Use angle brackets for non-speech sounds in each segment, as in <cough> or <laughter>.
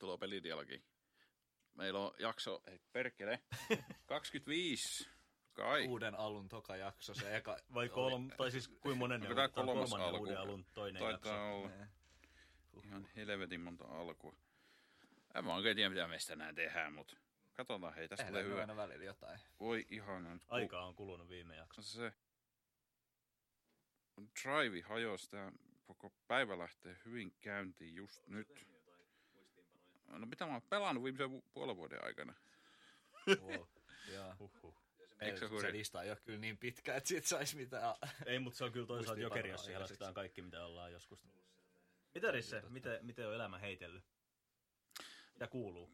tervetuloa pelidialogiin. Meillä on jakso, ei perkele, <laughs> 25. Kai. Uuden alun toka jakso, se eka... Vai kolm, tai siis kuin monen Onko kolmas kolmannen alku? uuden alun toinen Taitaa jakso. olla Nee. ihan helvetin monta alkua. En mä oikein tiedä, mitä meistä enää tehdään, mutta katsotaan, hei, tästä tulee Tehdään hyvä. aina välillä jotain. Voi ihana. Nyt, kun- Aikaa on kulunut viime jakso. se drive hajosi, tämä koko päivä lähtee hyvin käyntiin just nyt. No mitä mä oon pelannut viimeisen vu- puolen vuoden aikana? Wow. Joo. Huhhuh. Eikö se se, lista ei ole kyllä niin pitkä, että siitä saisi mitään. Ei, mutta se on kyllä toisaalta Muistiinpanoja jokeri, jos lasketaan kaikki, mitä ollaan joskus. Mitä Risse, miten, miten on elämä heitellyt? Mitä kuuluu?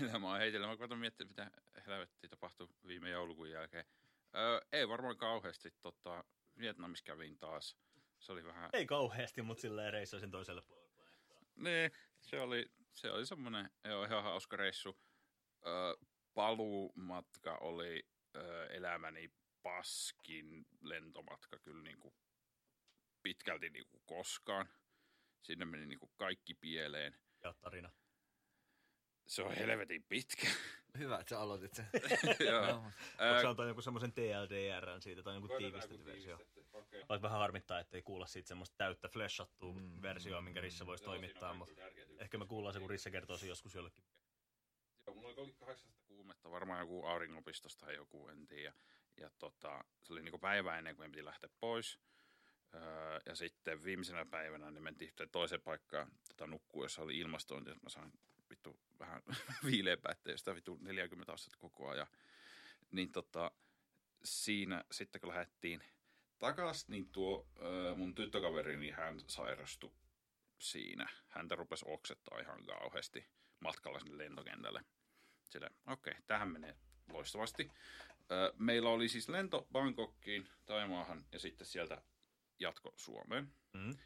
Mitä mä oon heitellä? Mä koitan miettiä, mitä helvettiä tapahtui viime joulukuun jälkeen. Öö, ei varmaan kauheasti. Tota, Vietnamissa kävin taas. Se oli vähän... Ei kauheasti, mutta silleen reissasin toiselle puolelle. Niin, se oli, se oli semmoinen joo, ihan hauska reissu. Öö, paluumatka oli öö, elämäni paskin lentomatka kyllä niin kuin pitkälti niin kuin koskaan. Sinne meni niin kuin kaikki pieleen. Ja tarina. Se on helvetin pitkä. Hyvä, että sä aloitit sen. <laughs> Joo. Onko se antaa jonkun semmoisen TLDR siitä tai jonkun tiivistetty versio? Okay. Vaikka vähän harmittaa, ettei kuulla siitä semmoista täyttä flashattua mm. versioa, minkä Risse voisi toimittaa, mutta ehkä me kuullaan se, kun Risse kertoo sen joskus jollekin. Joo, mulla oli 800 kuumetta, varmaan joku auringonpistosta tai joku, en tiedä. Ja tota, se oli niinku päivä ennen kuin me piti lähteä pois. Öö, ja sitten viimeisenä päivänä niin mentiin toiseen paikkaan tota, nukkuu, jossa oli ilmastointi, että mä sain vittu vähän <laughs> viileämpää, ettei sitä vittu 40 astetta koko ajan. Niin tota, siinä sitten kun lähdettiin takas, niin tuo öö, mun tyttökaveri, niin hän sairastui siinä. Häntä rupesi oksettaa ihan kauheasti matkalla sinne lentokentälle. Sillä, okei, okay, tähän menee loistavasti. Öö, meillä oli siis lento Bangkokkiin, Taimaahan ja sitten sieltä jatko Suomeen. Mm.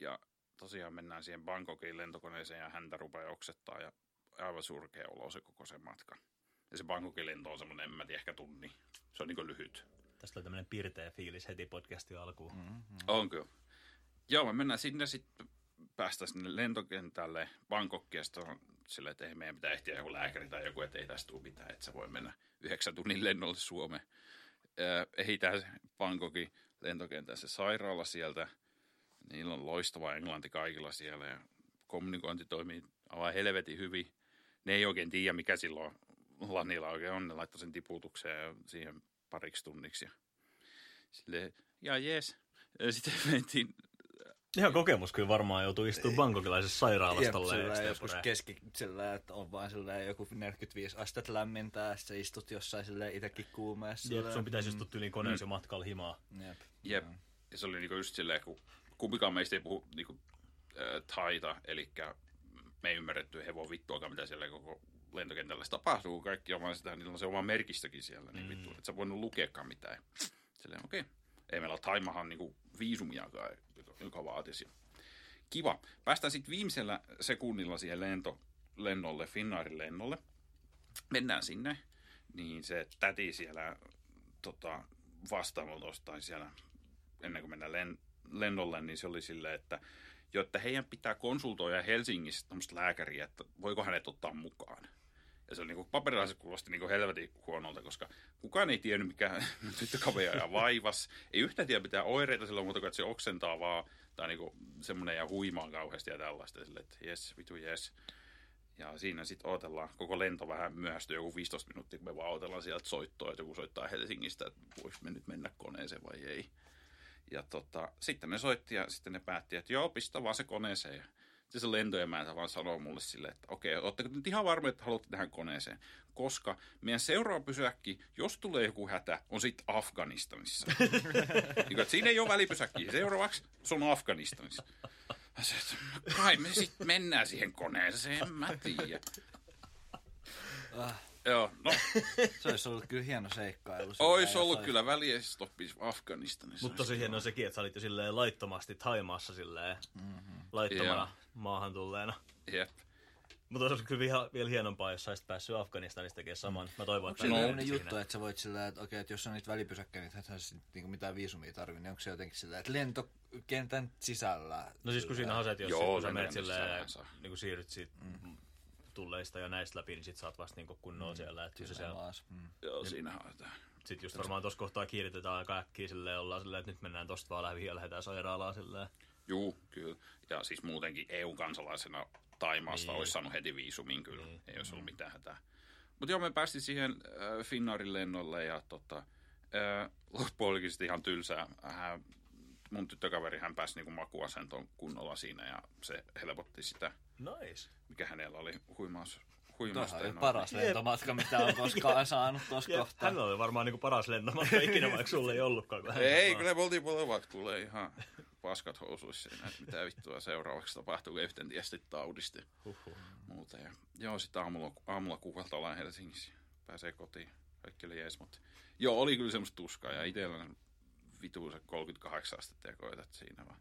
Ja tosiaan mennään siihen Bangkokin lentokoneeseen ja häntä rupeaa oksettaa ja aivan surkea olo se koko se matka. Ja se Bangkokin lento on semmoinen, en mä tiedä, ehkä tunni. Se on niin lyhyt. Tästä oli tämmöinen pirteä fiilis heti podcastin alkuun. Mm. Onko? Joo, me mennään sinne sitten päästä sinne lentokentälle Bangkokkiin ja on silleen, että ei meidän pitää ehtiä joku lääkäri tai joku, että ei tästä tule mitään, että sä voi mennä yhdeksän tunnin lennolle Suomeen. Ehitään se Bangkokin lentokentällä se sairaala sieltä. Niillä on loistava englanti kaikilla siellä ja kommunikointi toimii aivan helvetin hyvin. Ne ei oikein tiedä, mikä silloin Lanilla oikein on. Ne laittoi sen tiputukseen ja siihen pariksi tunniksi. Ja silleen, ja. Ja sitten <laughs> mentiin Ihan kokemus kyllä varmaan joutuu istumaan bangkokilaisessa sairaalassa Jep, tolleen sillä joskus keski, sillä, että on vaan sillä joku 45 astetta lämmintä ja sitten sä istut jossain sille itsekin kuumeessa. Jep, sun pitäisi istua tyyliin koneessa mm. matkalla himaa. Jep. Jep. Ja se oli niinku just silleen, kun kumpikaan meistä ei puhu niinku, äh, taita, eli me ei ymmärretty hevon vittuakaan, mitä siellä koko lentokentällä tapahtuu. Kaikki on vaan sitä, niillä on se oma merkistökin siellä, niin vittu, että sä voinut lukeakaan mitään. Silleen, okei. Okay. Ei meillä ole Taimahan niinku viisumiakaan, joka, joka vaatisi. Kiva. Päästään sitten viimeisellä sekunnilla siihen lento, lennolle, Finnairin lennolle. Mennään sinne, niin se täti siellä tota, vastaamolta tai siellä ennen kuin mennään len, lennolle, niin se oli silleen, että jotta heidän pitää konsultoida Helsingissä tämmöistä lääkäriä, että voiko hänet ottaa mukaan. Ja se oli niin paperilaisessa kuulosti niin helvetin huonolta, koska kukaan ei tiennyt, mikä <laughs> tyttökaveri ja vaivas. Ei yhtään tiedä mitään oireita silloin kuin, että se oksentaa vaan, tai niin semmoinen ja huimaa kauheasti ja tällaista. Sille, että jes, vitu jes. Ja siinä sitten odotellaan, koko lento vähän myöhästyy joku 15 minuuttia, kun me vaan odotellaan sieltä soittoa, että joku soittaa Helsingistä, että voiko me nyt mennä koneeseen vai ei. Ja tota, sitten ne soitti ja sitten ne päätti, että joo, pistä vaan se koneeseen. Ja sitten se lentoemäntä vaan sanoo mulle silleen, että okei, ootteko nyt ihan varma, että haluatte tähän koneeseen? Koska meidän seuraava pysäkki, jos tulee joku hätä, on sitten Afganistanissa. <laughs> niin, että siinä ei ole välipysäkkiä. Seuraavaksi se on Afganistanissa. Mä sanoin, että kai me sitten mennään siihen koneeseen, en mä tiedä. Joo, no, <laughs> se olisi ollut kyllä hieno seikkailu. olisi Sillä ollut jossain- kyllä väliestoppi Afganistanissa. Mutta tosi hienoa sekin, että sä olit jo silleen laittomasti Taimaassa silleen mm-hmm. laittomana Joo. maahan tulleena. Jep. Mutta olisi kyllä vielä, vielä hienompaa, jos saisit päässyt Afganistanista tekemään saman. Mä toivon, Onko että se sellainen siinä. juttu, että sä voit sillä, että okei, että jos on niitä välipysäkkäjä, niin et sä niinku mitään viisumia tarvii, niin onko se jotenkin sillä, että lentokentän sisällä? No siis kun siinä sillä- haset, jos Joo, sä menet silleen, niin kun siirryt siitä mm. Tulleista ja näistä läpi, niin sit saat vasta niin kunnolla mm. siellä. Että kyllä se Sillä siellä. Mm. Joo, siinähän on jotain. Sitten just varmaan tuossa kohtaa kiiritetään aika äkkiä silleen, ollaan silleen, että nyt mennään tosta vaan läpi ja lähdetään sairaalaan silleen. Juu, kyllä. Ja siis muutenkin EU-kansalaisena Taimaasta Niin. olisi saanut heti viisumin kyllä. Niin. Ei olisi ollut mitään hätää. Mutta joo, me päästiin siihen äh, Finnaarin lennolle ja tota, äh, loppu olikin sitten ihan tylsää. Hän, mun tyttökaveri hän pääsi niinku makuasentoon kunnolla siinä ja se helpotti sitä, Nice. mikä hänellä oli huimaus. Tuohan huimausta. oli paras lentomatka, mitä on koskaan <laughs> saanut tuossa Ja kohtaa. hän oli varmaan niinku paras lentomatka ikinä, vaikka sulle ei ollutkaan. kun Ei, kyllä me oltiin molemmat kuule ihan paskat housuissa siinä, että mitä vittua seuraavaksi tapahtuu, kun yhten tiesti taudisti Huhhuh. muuta. Ja, joo, sitten aamulla, aamulla kuuelta ollaan Helsingissä. Pääsee kotiin. Kaikki oli jees, mutta joo, oli kyllä semmoista tuskaa. Ja itsellä vituusa 38 astetta ja koetat siinä vaan.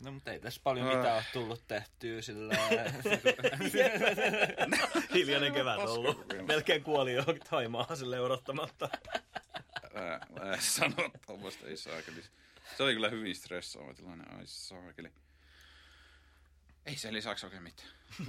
No mutta ei tässä paljon Ah. mitään ole tullut tehtyä sillä <laughs> <laughs> Hiljainen kevät ollut. Melkein kuoli jo Taimaa sille odottamatta. Älä, älä sano tuommoista, ei saakeli. Se oli kyllä hyvin stressaava tilanne, ai saakeli. Ei se lisäksi oikein mitään. <laughs>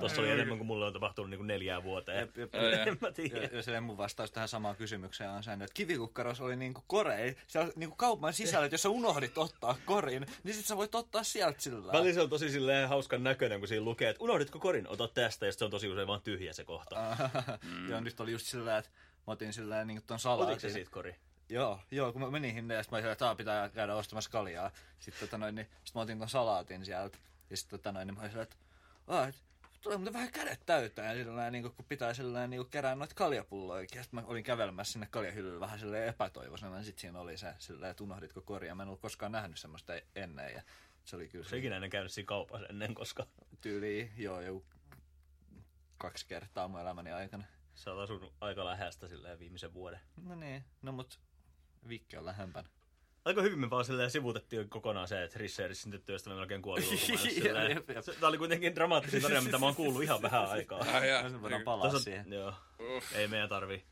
Tuossa oli enemmän kuin mulle on tapahtunut niinku neljään vuoteen. Jep, jep. En mä tiedä. Ja, ja silleen mun vastaus tähän samaan kysymykseen on se, että kivikukkaros oli niinku korei. Siellä niinku kaupan sisällä, että jos sä unohdit ottaa korin, niin sit sä voit ottaa sieltä sillä. Välillä se on tosi silleen hauskan näköinen, kun siinä lukee, että unohditko korin, ota tästä, ja se on tosi usein vaan tyhjä se kohta. <laughs> Mm. Joo, nyt oli just sillä, että mä otin sillä niinku ton Otitko salaatin. se siitä kori? Joo, joo, kun mä menin sinne ja sit mä olin, että "Aa, pitää käydä ostamassa kaljaa. Sitten tota noin, niin, sit mä otin ton salaatin sieltä. Ja sitten tota noin, niin mä olin sillä, että, "Aa, et tulee muuten vähän kädet. Ja sillä niin kun pitää sillä niin kerää noita kaljapulloikin. Ja sitten mä olin kävelemässä sinne kaljahyllylle vähän silleen epätoivoisena. Ja sitten siinä oli se silleen, että unohditko koria. Mä en ollut koskaan nähnyt semmoista ennen. Ja se oli kyllä Se ikinä ennen käynyt siinä kaupassa ennen, koska tyyli, joo, joku kaksi kertaa mun elämäni aikana. sä oot asunut aika lähestä silleen viimeisen vuoden. No niin, no mut Vikki on lähempänä. Aika hyvin me vaan silleen sivutettiin kokonaan se, että Risse ja Rissin tyttöystävä melkein kuoli <laughs> ulkomaille. Se- Tää oli kuitenkin dramaattisin tarina, mitä mä oon kuullut ihan vähän <laughs> aikaa. Ai, ja, Mä voidaan palaa Tuossa- siihen. joo, Uff, ei meidän tarvii.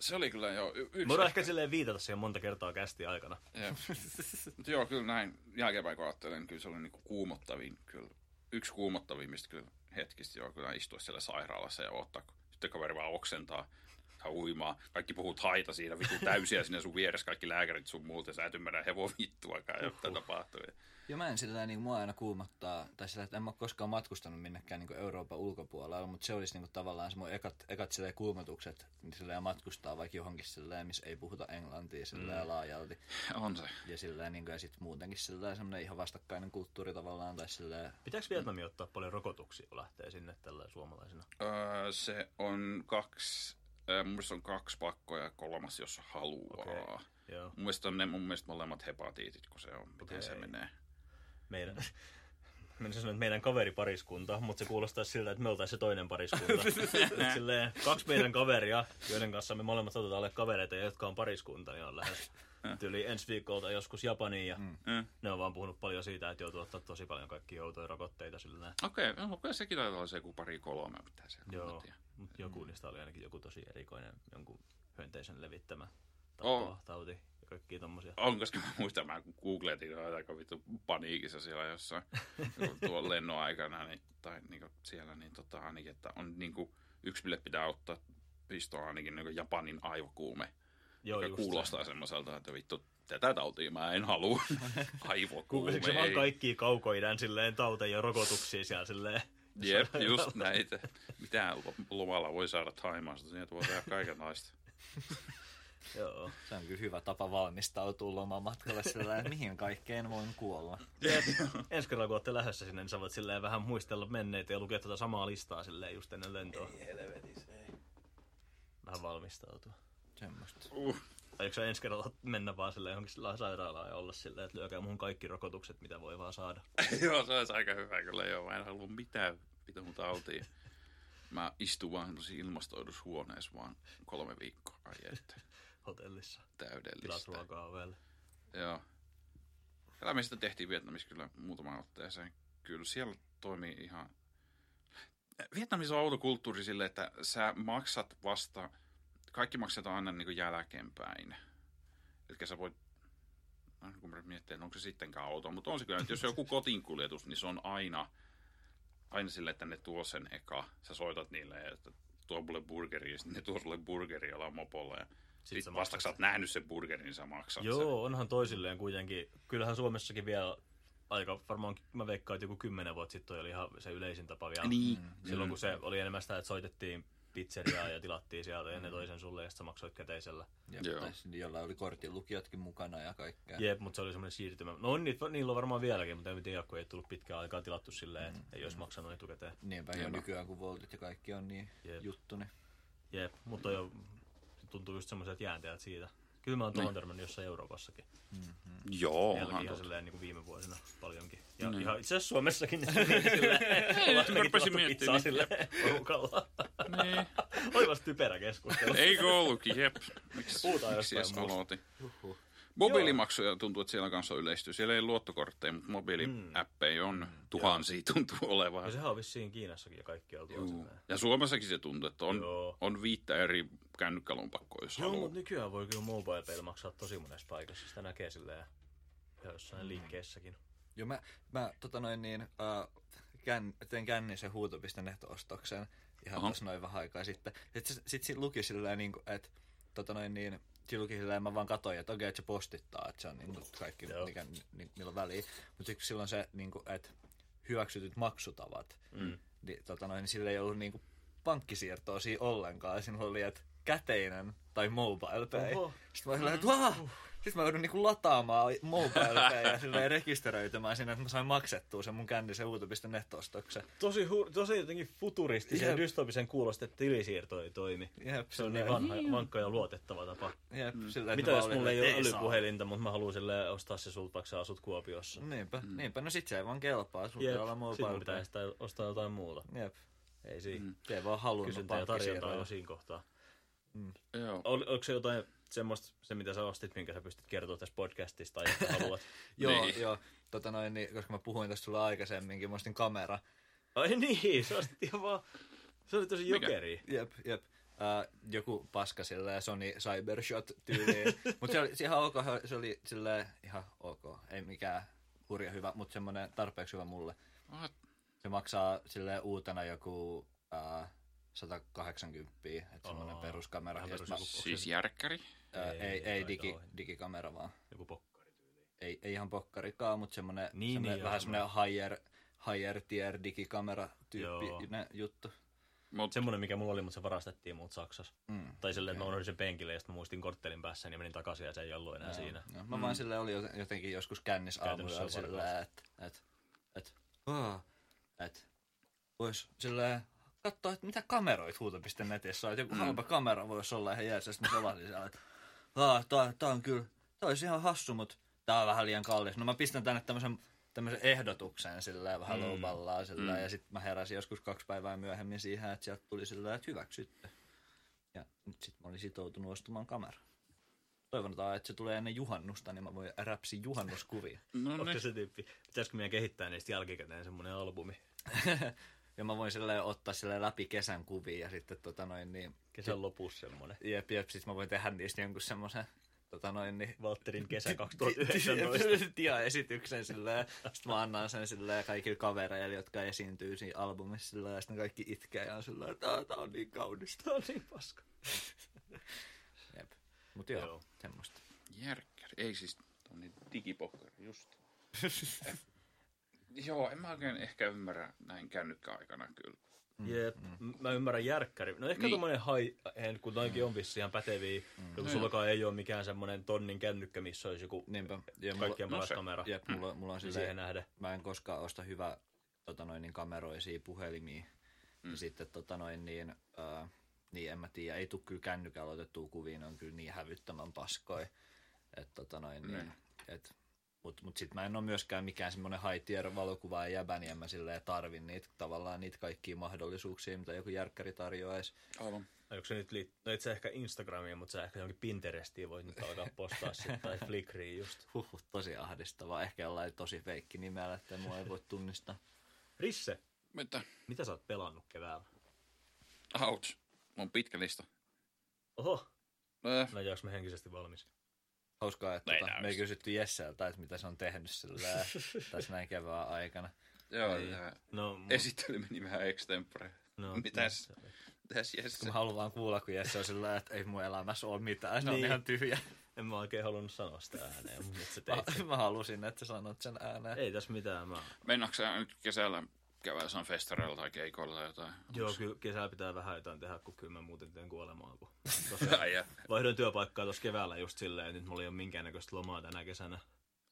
se oli kyllä jo y- yksi. Me voidaan ehkä silleen viitata siihen monta kertaa kästi aikana. Jep. <laughs> Mut joo, kyllä näin jälkeenpäin kun ajattelen, niin kyllä se oli niinku kuumottavin, kyllä, yksi kuumottavimmista kyllä hetkistä, joo, kyllä istua siellä sairaalassa ja ottaa, kun sitten kaveri vaan oksentaa ja uimaa. Kaikki puhuu haita siinä, vittu täysiä sinne sun vieressä, kaikki lääkärit sun muut, ja sä et ymmärrä hevon vittuakaan, jotta tapahtuu. Ja mä en sillä niin mua aina kuumottaa, tai sillä, että en mä ole koskaan matkustanut minnekään niin Euroopan ulkopuolella, mutta se olisi niin kuin, tavallaan se mun ekat, ekat silleen, kuumotukset niin silleen, matkustaa vaikka johonkin silleen, missä ei puhuta englantia silleen, mm. laajalti. On se. Ja, silleen, niin kuin, ja sit muutenkin silleen, semmoinen ihan vastakkainen kulttuuri tavallaan, tai silleen, Pitääkö Vietnami ottaa paljon rokotuksia, kun lähtee sinne tällä suomalaisena? Öö, se on kaksi, mun mielestä on kaksi pakkoa ja kolmas, jos haluaa. Okei. Joo. Mun mielestä on ne mun mielestä molemmat hepatiitit, kun se on, miten Okei. se menee. Meidän, <laughs> Menisin sanoa, että meidän kaveripariskunta, mutta se kuulostaa siltä, että me oltaisiin se toinen pariskunta. <laughs> Silleen, kaksi meidän kaveria, joiden kanssa me molemmat otetaan alle kavereita, jotka on pariskunta, niin on lähes tyyli ensi viikolta joskus Japaniin. Ja mm. Mm. ne on vaan puhunut paljon siitä, että joutuu ottaa tosi paljon kaikkia outoja rokotteita sillä Okei, okay, no, sekin taitaa olla se joku pari kolme pitää se. Joo, mutta joku niistä oli ainakin joku tosi erikoinen, jonkun hyönteisen levittämä tapa, tauti ja kaikkia tommosia. On, koska mä muistan, mä kun googletin aika vittu paniikissa siellä jossain tuon <laughs> lennon aikana, niin, tai niin siellä, niin tota, ainakin, että on niin kuin, yksi bille pitää ottaa pistoa ainakin niin Japanin aivokuume, Joo, joka kuulostaa semmoiselta, että vittu, tätä tautia mä en halua. <laughs> aivokuume, Kuulisiko se vaan ei. kaikkia kaukoidän silleen tauteja ja rokotuksia siellä silleen? Jep, just näitä. Mitä luvalla voi saada Taimaasta, sieltä voi tehdä kaikenlaista. <laughs> Joo. se on kyllä hyvä tapa valmistautua lomamatkalle sillä, että mihin kaikkeen voin kuolla. Jep. Ensi kerralla kun olette lähdössä sinne, niin sä voit silleen vähän muistella menneitä ja lukea tuota samaa listaa silleen just ennen lentoa. helvetis, ei. Vähän valmistautua. Semmoista. Uh. Aiotko sä ensi kerralla mennä vaan silleen johonkin sairaalaan ja olla silleen, että lyökää muhun kaikki rokotukset, mitä voi vaan saada. <laughs> joo, se olisi aika hyvä kyllä. Joo, mä en halua mitään vitun tautia. Mä istun vaan ilmastoidussa huoneessa vaan kolme viikkoa. Ai että, <laughs> Hotellissa. Tilat täydellistä. ruokaa ovelle. Joo. Elämistä tehtiin Vietnamissa kyllä muutamaan otteeseen. kyllä siellä toimii ihan... Vietnamissa on autokulttuuri sille, että sä maksat vasta, kaikki maksetaan aina niin kuin jälkeenpäin. Eli sä voit, kun miettii, että onko se sittenkään auto, mutta on se kyllä, että jos on joku kotinkuljetus, niin se on aina, aina sille, että ne tuo sen eka. Sä soitat niille, että tuo mulle burgeri, ja sitten ne tuo sulle burgeri jollain mopolla. Ja sit sä vasta sä oot nähnyt sen burgerin, niin sä maksat sen. Joo, onhan toisilleen kuitenkin. Kyllähän Suomessakin vielä aika, varmaan mä veikkaan, että joku kymmenen vuotta sitten oli ihan se yleisin tapa vielä. Niin. Silloin kun se oli enemmän sitä, että soitettiin pizzeriaa ja tilattiin sieltä ja ne toi sen sulle ja sitten sä maksoit käteisellä. Jep, Joo. jolla oli kortin lukijatkin mukana ja kaikkea. Jep, mutta se oli semmoinen siirtymä. No on niitä, niillä on varmaan vieläkin, mutta en tiedä, kun ei tullut pitkään aikaa tilattu silleen, että ei olisi maksanut etukäteen. Niinpä, ja nykyään kun voltit ja kaikki on niin Jep. juttu, niin Jep, mutta jo, se tuntuu just semmoiset jäänteet siitä. Kyllä mä oon tuohon törmännyt jossain Euroopassakin. Joo, Jälkeen onhan ihan silleen niin kuin viime vuosina paljonkin. Ja Niin. ihan itse asiassa Suomessakin niin silleen, <laughs> mekin rupesin miettimään, niin- porukalla. Niin. <laughs> Olipas typerä keskustelu. Eikö ollutkin, jep. Miksi, Puhutaan miksi jostain muusta. aloitin? Mobiilimaksuja tuntuu, että siellä kanssa on yleistyy. Siellä ei luottokortteja, mutta mobiiliäppejä on tuhansia tuntuu olevan. Ja sehän on vissiin Kiinassakin ja kaikki on tuolla. Ja Suomessakin se tuntuu, että on, Joo. on viittä eri kännykkälompakkoa, jos Joo, haluaa. mutta nykyään voi kyllä mobile pay maksaa tosi monessa paikassa. Sitä näkee silleen ihan jossain liikkeessäkin. Joo, mä, mä tota noin niin, äh, kän, tein kännisen huuto.net-ostoksen ihan Aha. tuossa noin vähän aikaa sitten. Sitten sit, sit siinä luki silleen, niin että tota noin niin, siinä luki silleen, mä vaan katsoin, että okei, että se postittaa, että se on niin kuin, kaikki, Joo. mikä, niin, millä on väliä. Mutta sitten silloin se, niin kuin, että hyväksytyt maksutavat, Mm. niin, tota noin, niin sillä ei ollut niin kuin, pankkisiirtoa siinä ollenkaan. Siinä oli, että käteinen tai mobile pay. Oho. Sitten mä olin että vah! Sitten mä joudun niinku lataamaan mobile <laughs> pay ja silleen rekisteröitymään sinne, että mä sain maksettua sen mun kännisen uuto.net-ostoksen. Tosi, hu- tosi jotenkin futuristisen Jep. dystopisen kuulosta, että tilisiirto ei toimi. Jep, Se on niin vanha, vankka ja luotettava tapa. Jep, silleen, Mitä jos mulla ei että ole älypuhelinta, mutta mä haluan sille ostaa se sulta, vaikka sä asut Kuopiossa. Niinpä, mm. niinpä. No sit se ei vaan kelpaa, sulla Jep, pitää olla mobile pitää pay. sitä ostaa jotain muuta. Jep, Ei siinä. Mm. ei vaan halunnut Kysyntä ja tarjonta on jo pankkisiirroja. siinä kohtaa. Joo. Ol, onko se jotain semmoista, se mitä sä ostit, minkä sä pystyt kertoa tässä podcastista tai <laughs> haluat? Joo, Niin. joo. Tota noin, niin, koska mä puhuin tästä sulle aikaisemminkin, mä ostin kamera. Ai niin, se ostit ihan vaan... Se oli tosi Mikä? jokeri. Jep, jep. Uh, joku paska silleen Sony Cybershot tyyliin. <laughs> mutta se oli se ihan ok, se oli silleen ihan ok. Ei mikään hurja hyvä, mutta semmoinen tarpeeksi hyvä mulle. Se maksaa silleen uutena joku uh, 180, että semmoinen peruskamera. Ja perus mä, Siis järkkäri? ää, Ei, ei, ei, digi, digikamera vaan. Joku pokkari. Ei, ei ihan pokkarikaan, mutta semmoinen, Niin, semmoinen niin, vähän semmoinen higher, higher tier digikamera tyyppinen juttu. Mut, Semmoinen, mikä mulla oli, mutta se varastettiin muut Saksassa. Mm. Tai silleen, että mä unohdin sen penkille ja sitten muistin korttelin päässä ja menin takaisin ja se ei ollut enää Joo, siinä. Joo. Mä vaan silleen oli joten- jotenkin joskus kännis aamulla silleen, että et, et, aah, et, vois silleen katsoa, että mitä kameroit huuto.netissä on, että joku mm. halpa kamera voisi olla ihan jees, ja sitten mä selasin siellä, että tää, tää on kyllä, tää olisi ihan hassu, mutta tää on vähän liian kallis. No mä pistän tänne tämmöisen tämmöisen ehdotuksen silleen vähän mm. lowballaan silleen, mm. ja sitten mä heräsin joskus kaksi päivää myöhemmin siihen, että sieltä tuli silleen, että hyväksytty. Ja nyt sitten mä olin sitoutunut ostamaan kameran. Toivotaan, että se tulee ennen juhannusta, niin mä voin räpsi juhannuskuvia. no Onko niin. se tyyppi? Pitäisikö meidän kehittää niistä jälkikäteen semmoinen albumi? <laughs> ja mä voin silleen ottaa sille läpi kesän kuvia ja sitten tota noin niin... Kesän lopussa semmoinen. Jep, jep, sit mä voin tehdä niistä jonkun semmoisen tota noin niin... Valtterin kesä 2019. dia-esityksen silleen. Sitten mä annan sen silleen kaikille kavereille, jotka esiintyy siinä albumissa silleen, ja sitten kaikki itkee ja on silleen, että "Tää- tää on niin kaunista. Tämä on niin paska. <laughs> Jep. Mut joo, Joo. joo. semmoista. Järkkäri. Ei siis, on niin digipokkari, just. <laughs> Joo, en mä oikein ehkä ymmärrä näin kännykkäaikana kyllä. Jep, mm. mä ymmärrän järkkäri. No ehkä Niin. niin. tommonen high end, kun noinkin on vissi ihan päteviä. Mm. Kun sullakaan ei ole mikään semmonen tonnin kännykkä, missä olisi joku Niinpä. Ja mulla, kaikkien no paras se- kamera. jep, mulla, mulla on Niin silleen, siihen nähden. mä en koskaan osta hyvä tota noin, niin kameroisia puhelimia. Mm. Ja sitten tota noin, niin, äh, niin en mä tiedä, ei tule kyllä kännykällä otettua kuvia, ne on kyllä niin hävyttömän paskoi. Että tota noin, niin, Mm. et, Mutta mut sit mä en ole myöskään mikään semmoinen high tier valokuvaaja jäbä, niin en mä silleen tarvi niitä, tavallaan niitä kaikkia mahdollisuuksia, mitä joku järkkäri tarjoaisi. Aivan. Onko se nyt liit... no et sä ehkä Instagramiin, mutta sä ehkä jonkin Pinterestiin voit nyt alkaa postaa sitten, tai <laughs> Flickriin just. Huhhuh, tosi ahdistavaa. Ehkä jollain tosi feikki nimellä, että mua ei voi tunnistaa. Risse, Mitä? mitä sä oot pelannut keväällä? Ouch. On pitkä lista. Oho, Äh, no jääks me henkisesti valmis? Hauskaa, että Ei tota, me ei kysytty Jesseltä, että mitä se on tehnyt sillä <laughs> tässä näin kevään aikana. joo, Ei. tää No, mu- esittely meni vähän extempore. no, Mitäs? no, Mitäs Jesse? Kun mä haluan vaan kuulla, kun Jesse on sillä että ei mun elämässä ole mitään, se on Niin. ihan tyhjä. En mä oikein halunnut sanoa sitä ääneen, mutta sä teit. Mä, mä halusin, että sä sanot sen ääneen. Ei tässä mitään. Mä... Meinaatko sä nyt kesällä käydä jossain festareilla tai keikoilla tai jotain? Joo, kyllä kesällä pitää vähän jotain tehdä, kun kyllä mä muuten teen kuolemaa. Kun... <laughs> Vaihdoin työpaikkaa tuossa keväällä just silleen, että nyt mulla ei ole minkäännäköistä lomaa tänä kesänä.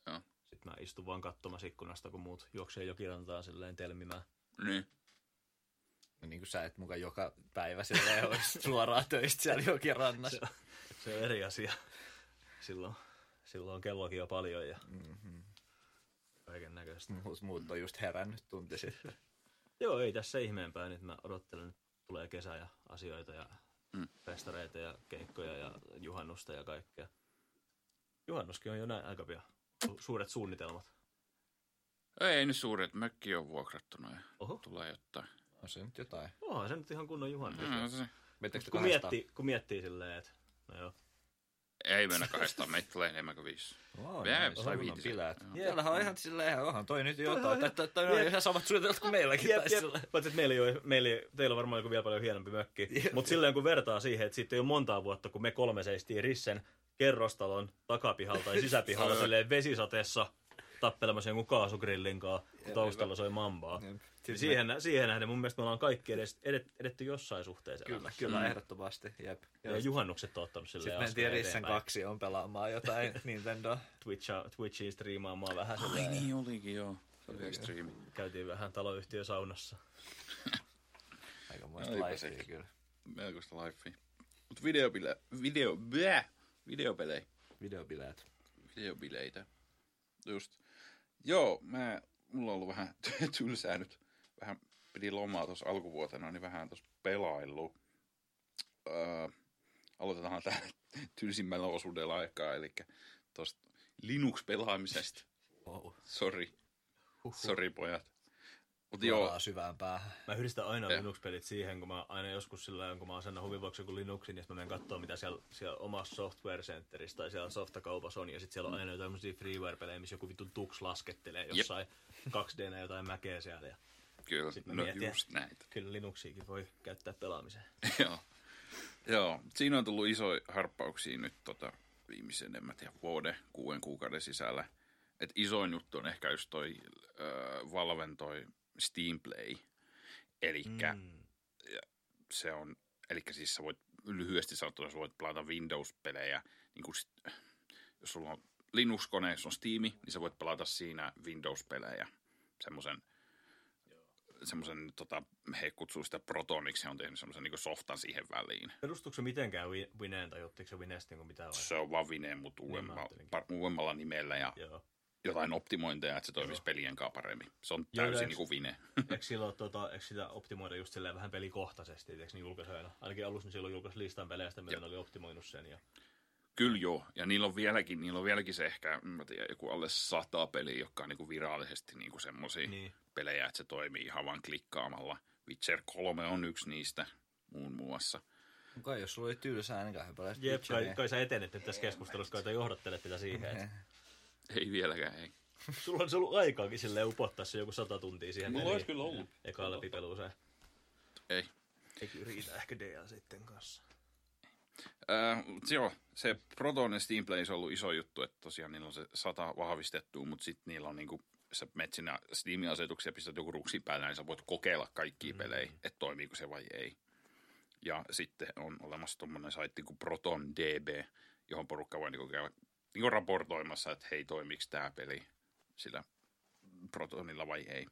Joo. Sitten mä istun vaan katsomassa ikkunasta, kun muut juoksee jokirantaan silleen telmimään. Niin. Niin kuin sä et mukaan joka päivä silleen olisi suoraan töistä siellä jokin rannassa. Se on eri asia. Silloin, silloin on kelloakin jo paljon ja Mm-hmm. Kaiken näköistä. Muut, on just herännyt tunti sitten. <laughs> Joo, ei tässä ihmeempää. Nyt mä odottelen, että tulee kesä ja asioita ja Mm. festareita ja keikkoja ja juhannusta ja kaikkea. Juhannuskin on jo näin aika pian. Su- Suuret suunnitelmat. Ei nyt suuret, mökki on vuokrattuna ja Oho. tulee jotain. On se nyt jotain. Onhan se nyt ihan kunnon juhannus. Mm, se, kun, miettii, kun miettii silleen, että no joo. Ei mennä kahdestaan, meitä tulee enemmän kuin viisi. Oh, nice. sai viitisen. bileet. Täällähän on ihan silleen, onhan toi nyt jotain. ihan- Toi, toi, toi on Jep. ihan samat suunnitelmat kuin meilläkin. Jep, tai jep. Paitsi, että meillä ei ole, meillä ei, teillä on varmaan joku vielä paljon hienompi mökki. Mutta silleen kun vertaa siihen, että siitä ei ole montaa vuotta, kun me kolme seistiin Rissen kerrostalon takapihalla tai sisäpihalla Oi. silleen vesisateessa tappelemassa jonkun kaasugrillin kanssa, kun Jep, taustalla soi mambaa. Jep. Sitten siihen, siihen nähden mun mielestä me ollaan kaikki edes, edet, edetty jossain suhteessa Kyllä, elämässä. kyllä Mm. ehdottomasti. Jep. Ja juhannukset on ottanut silleen Sitten mentiin Rissen kaksi on pelaamaan jotain <laughs> Nintendo. Twitcha, Twitchiin striimaamaan vähän Ai silleen. niin olikin, joo. Se oli extreme. Käytiin vähän taloyhtiön saunassa. <laughs> Aika muista sekin. kyllä. Melkoista lifea. Mut videopile, video, bleh, videopelejä. Videobileet. Videobileitä. Just. Joo, mä, mulla on ollut vähän <laughs> tylsää nyt. Vähän pidi lomaa tuossa alkuvuotena, niin vähän tuossa pelailu. Öö, aloitetaan tää <laughs> tylsimmällä osuudella aikaa, eli tuosta Linux-pelaamisesta. Wow. Sori, sori pojat. Mutta joo, syvään päähän. Mä yhdistän aina Joo. Linux-pelit siihen, kun mä aina joskus sillä kun mä oon sen Huviboxin kuin Linuxin, ja sitten mä menen katsoa, mitä siellä, siellä omassa software centerissä tai siellä softakaupassa on, ja sitten siellä on aina jotain tämmöisiä freeware-pelejä, missä joku vittu Tux laskettelee jossain 2D jotain mäkeä siellä, ja kyllä, Sitten mä no mietin, just näitä. kyllä Linuxiakin voi käyttää pelaamiseen. <laughs> Joo. Joo, siinä on tullut isoja harppauksia nyt tota, viimeisen, en mä tiedä, vuoden, kuuden kuukauden sisällä. Et isoin juttu on ehkä just toi äh, Valven toi Steam Play. Elikkä mm. Se on, elikkä siis sä voit lyhyesti sanottuna, sä voit pelata Windows-pelejä. Niin kun sit, jos sulla on Linux-kone, jos on Steam, niin sä voit pelata siinä Windows-pelejä. Semmoisen semmoisen, tota, he kutsuu sitä Protoniksi, he on tehnyt semmoisen niin softan siihen väliin. Perustuuko se mitenkään Wineen, tai ottiko se Winesta niin mitään vai? Se on vaan Vine, mutta Niin uudemmalla, par, uudemmalla nimellä ja Joo. Jotain optimointeja, että se toimisi pelien kanssa paremmin. Se on Joo, täysin eikö- niin kuin Vine. Eikö, silloin, tota, eikö sitä optimoida just silleen vähän pelikohtaisesti, eikö niin julkaisuina? Ainakin alussa niin silloin julkaisi listan peleistä, miten oli optimoinut sen. Ja... Kyllä joo, ja niillä on vieläkin, niillä on vieläkin se ehkä, mä tiedän, joku alle sata peliä, jotka on niin kuin virallisesti niin kuin semmosia Niin. pelejä, että se toimii ihan vaan klikkaamalla. Witcher 3 on yksi niistä muun muassa. Kai jos sulla oli tylsää, niin kai Jep, kai, kai sä etenet nyt tässä keskustelussa, kai te johdattelet tätä siihen. että <laughs> <laughs> Ei vieläkään, ei. Sulla on ollut aikaakin silleen upottaa se joku sata tuntia siihen Mulla olisi kyllä ollut. Eka läpipeluuseen. Ei. Eikö riitä ehkä DL sitten kanssa? Äh, joo, se Proton ja Steam Play on ollut iso juttu, että tosiaan niillä on se sata vahvistettu, mutta sitten niillä on niinku, sä menet sinä Steamin asetuksia, pistät joku ruksin päällä, niin sä voit kokeilla kaikkia mm. pelejä, että toimiiko se vai ei. Ja sitten on olemassa tuommoinen saitti kuin Proton DB, johon porukka voi niinku käydä niinku raportoimassa, että hei, toimiiko tämä peli sillä Protonilla vai ei.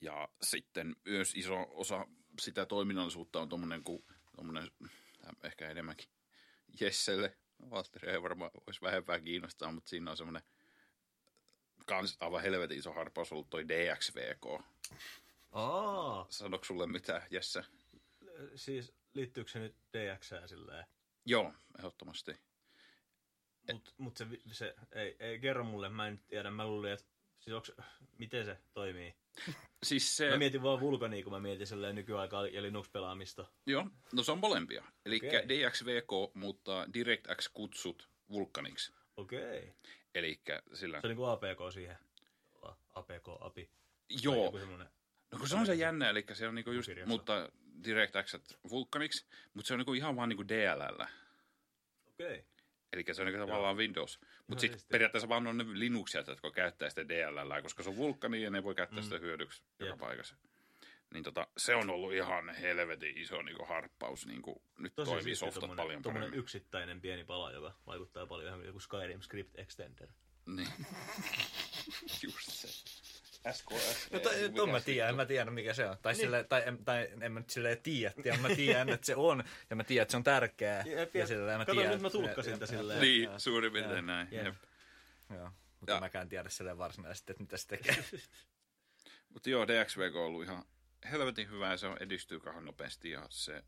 Ja sitten myös iso osa sitä toiminnallisuutta on tuommoinen kuin tommonen, tää ehkä enemmänkin Jesselle Valtteri ei varmaan olisi vähempää kiinnostaa, mutta siinä on semmoinen kans aivan helvetin iso harppaus ollut toi DXVK. Aa, Sanoiko sulle mitä, Jesse? siis liittyykö se nyt DXään silleen? Joo, ehdottomasti. Mut, mut se, se ei, ei, kerro mulle, mä en tiedä, mä luulin, että siis onks, miten se toimii? <laughs> Siis se, Mä mietin vaan Vulkania, kun mä mietin silleen nykyaikaa ja Linux-pelaamista. joo, no se on molempia. Eli Okei. DXVK muuttaa DirectX-kutsut Vulkaniksi. Okei. Eli sillä... Se on niinku APK siihen. APK, API. Joo, no kun se on se jännä, eli se on niinku just Kirjassa. muuttaa DirectX Vulkaniksi, mutta se on niinku ihan vaan niinku DLL. Okei. Eli se on niinku tavallaan Windows. Mutta sitten periaatteessa vaan on ne Linuxia, jotka käyttää sitä DLL, koska se on vulkani ja ne voi käyttää sitä hyödyksi joka Jep. paikassa. Niin tota, se on ollut ihan helvetin iso niinku harppaus. Niinku, nyt Tosi toimii softat tommonen, paljon tommonen paremmin. yksittäinen pieni pala, joka vaikuttaa paljon ihan kuin Skyrim Script Extender. Niin. <laughs> Just. SKS. No toi, ton mä tiedän, en mä tiedä mikä se on. Tai, niin. sille, tai, en, tai en mä nyt silleen tiedä, tiedä, mä tiedän, että se on, ja mä tiedän, että se on tärkeää. Jep, ja jep. silleen mä Kato, tiedän, nyt mä tulkkasin jep, silleen. Niin, suurin piirtein näin. Jep. Jep. Joo, mutta Ja- mäkään tiedä silleen varsinaisesti, että mitä se tekee. <laughs> Mutta joo, DXVK on ollut ihan helvetin hyvä ja se on edistyy kauhean nopeasti ja se...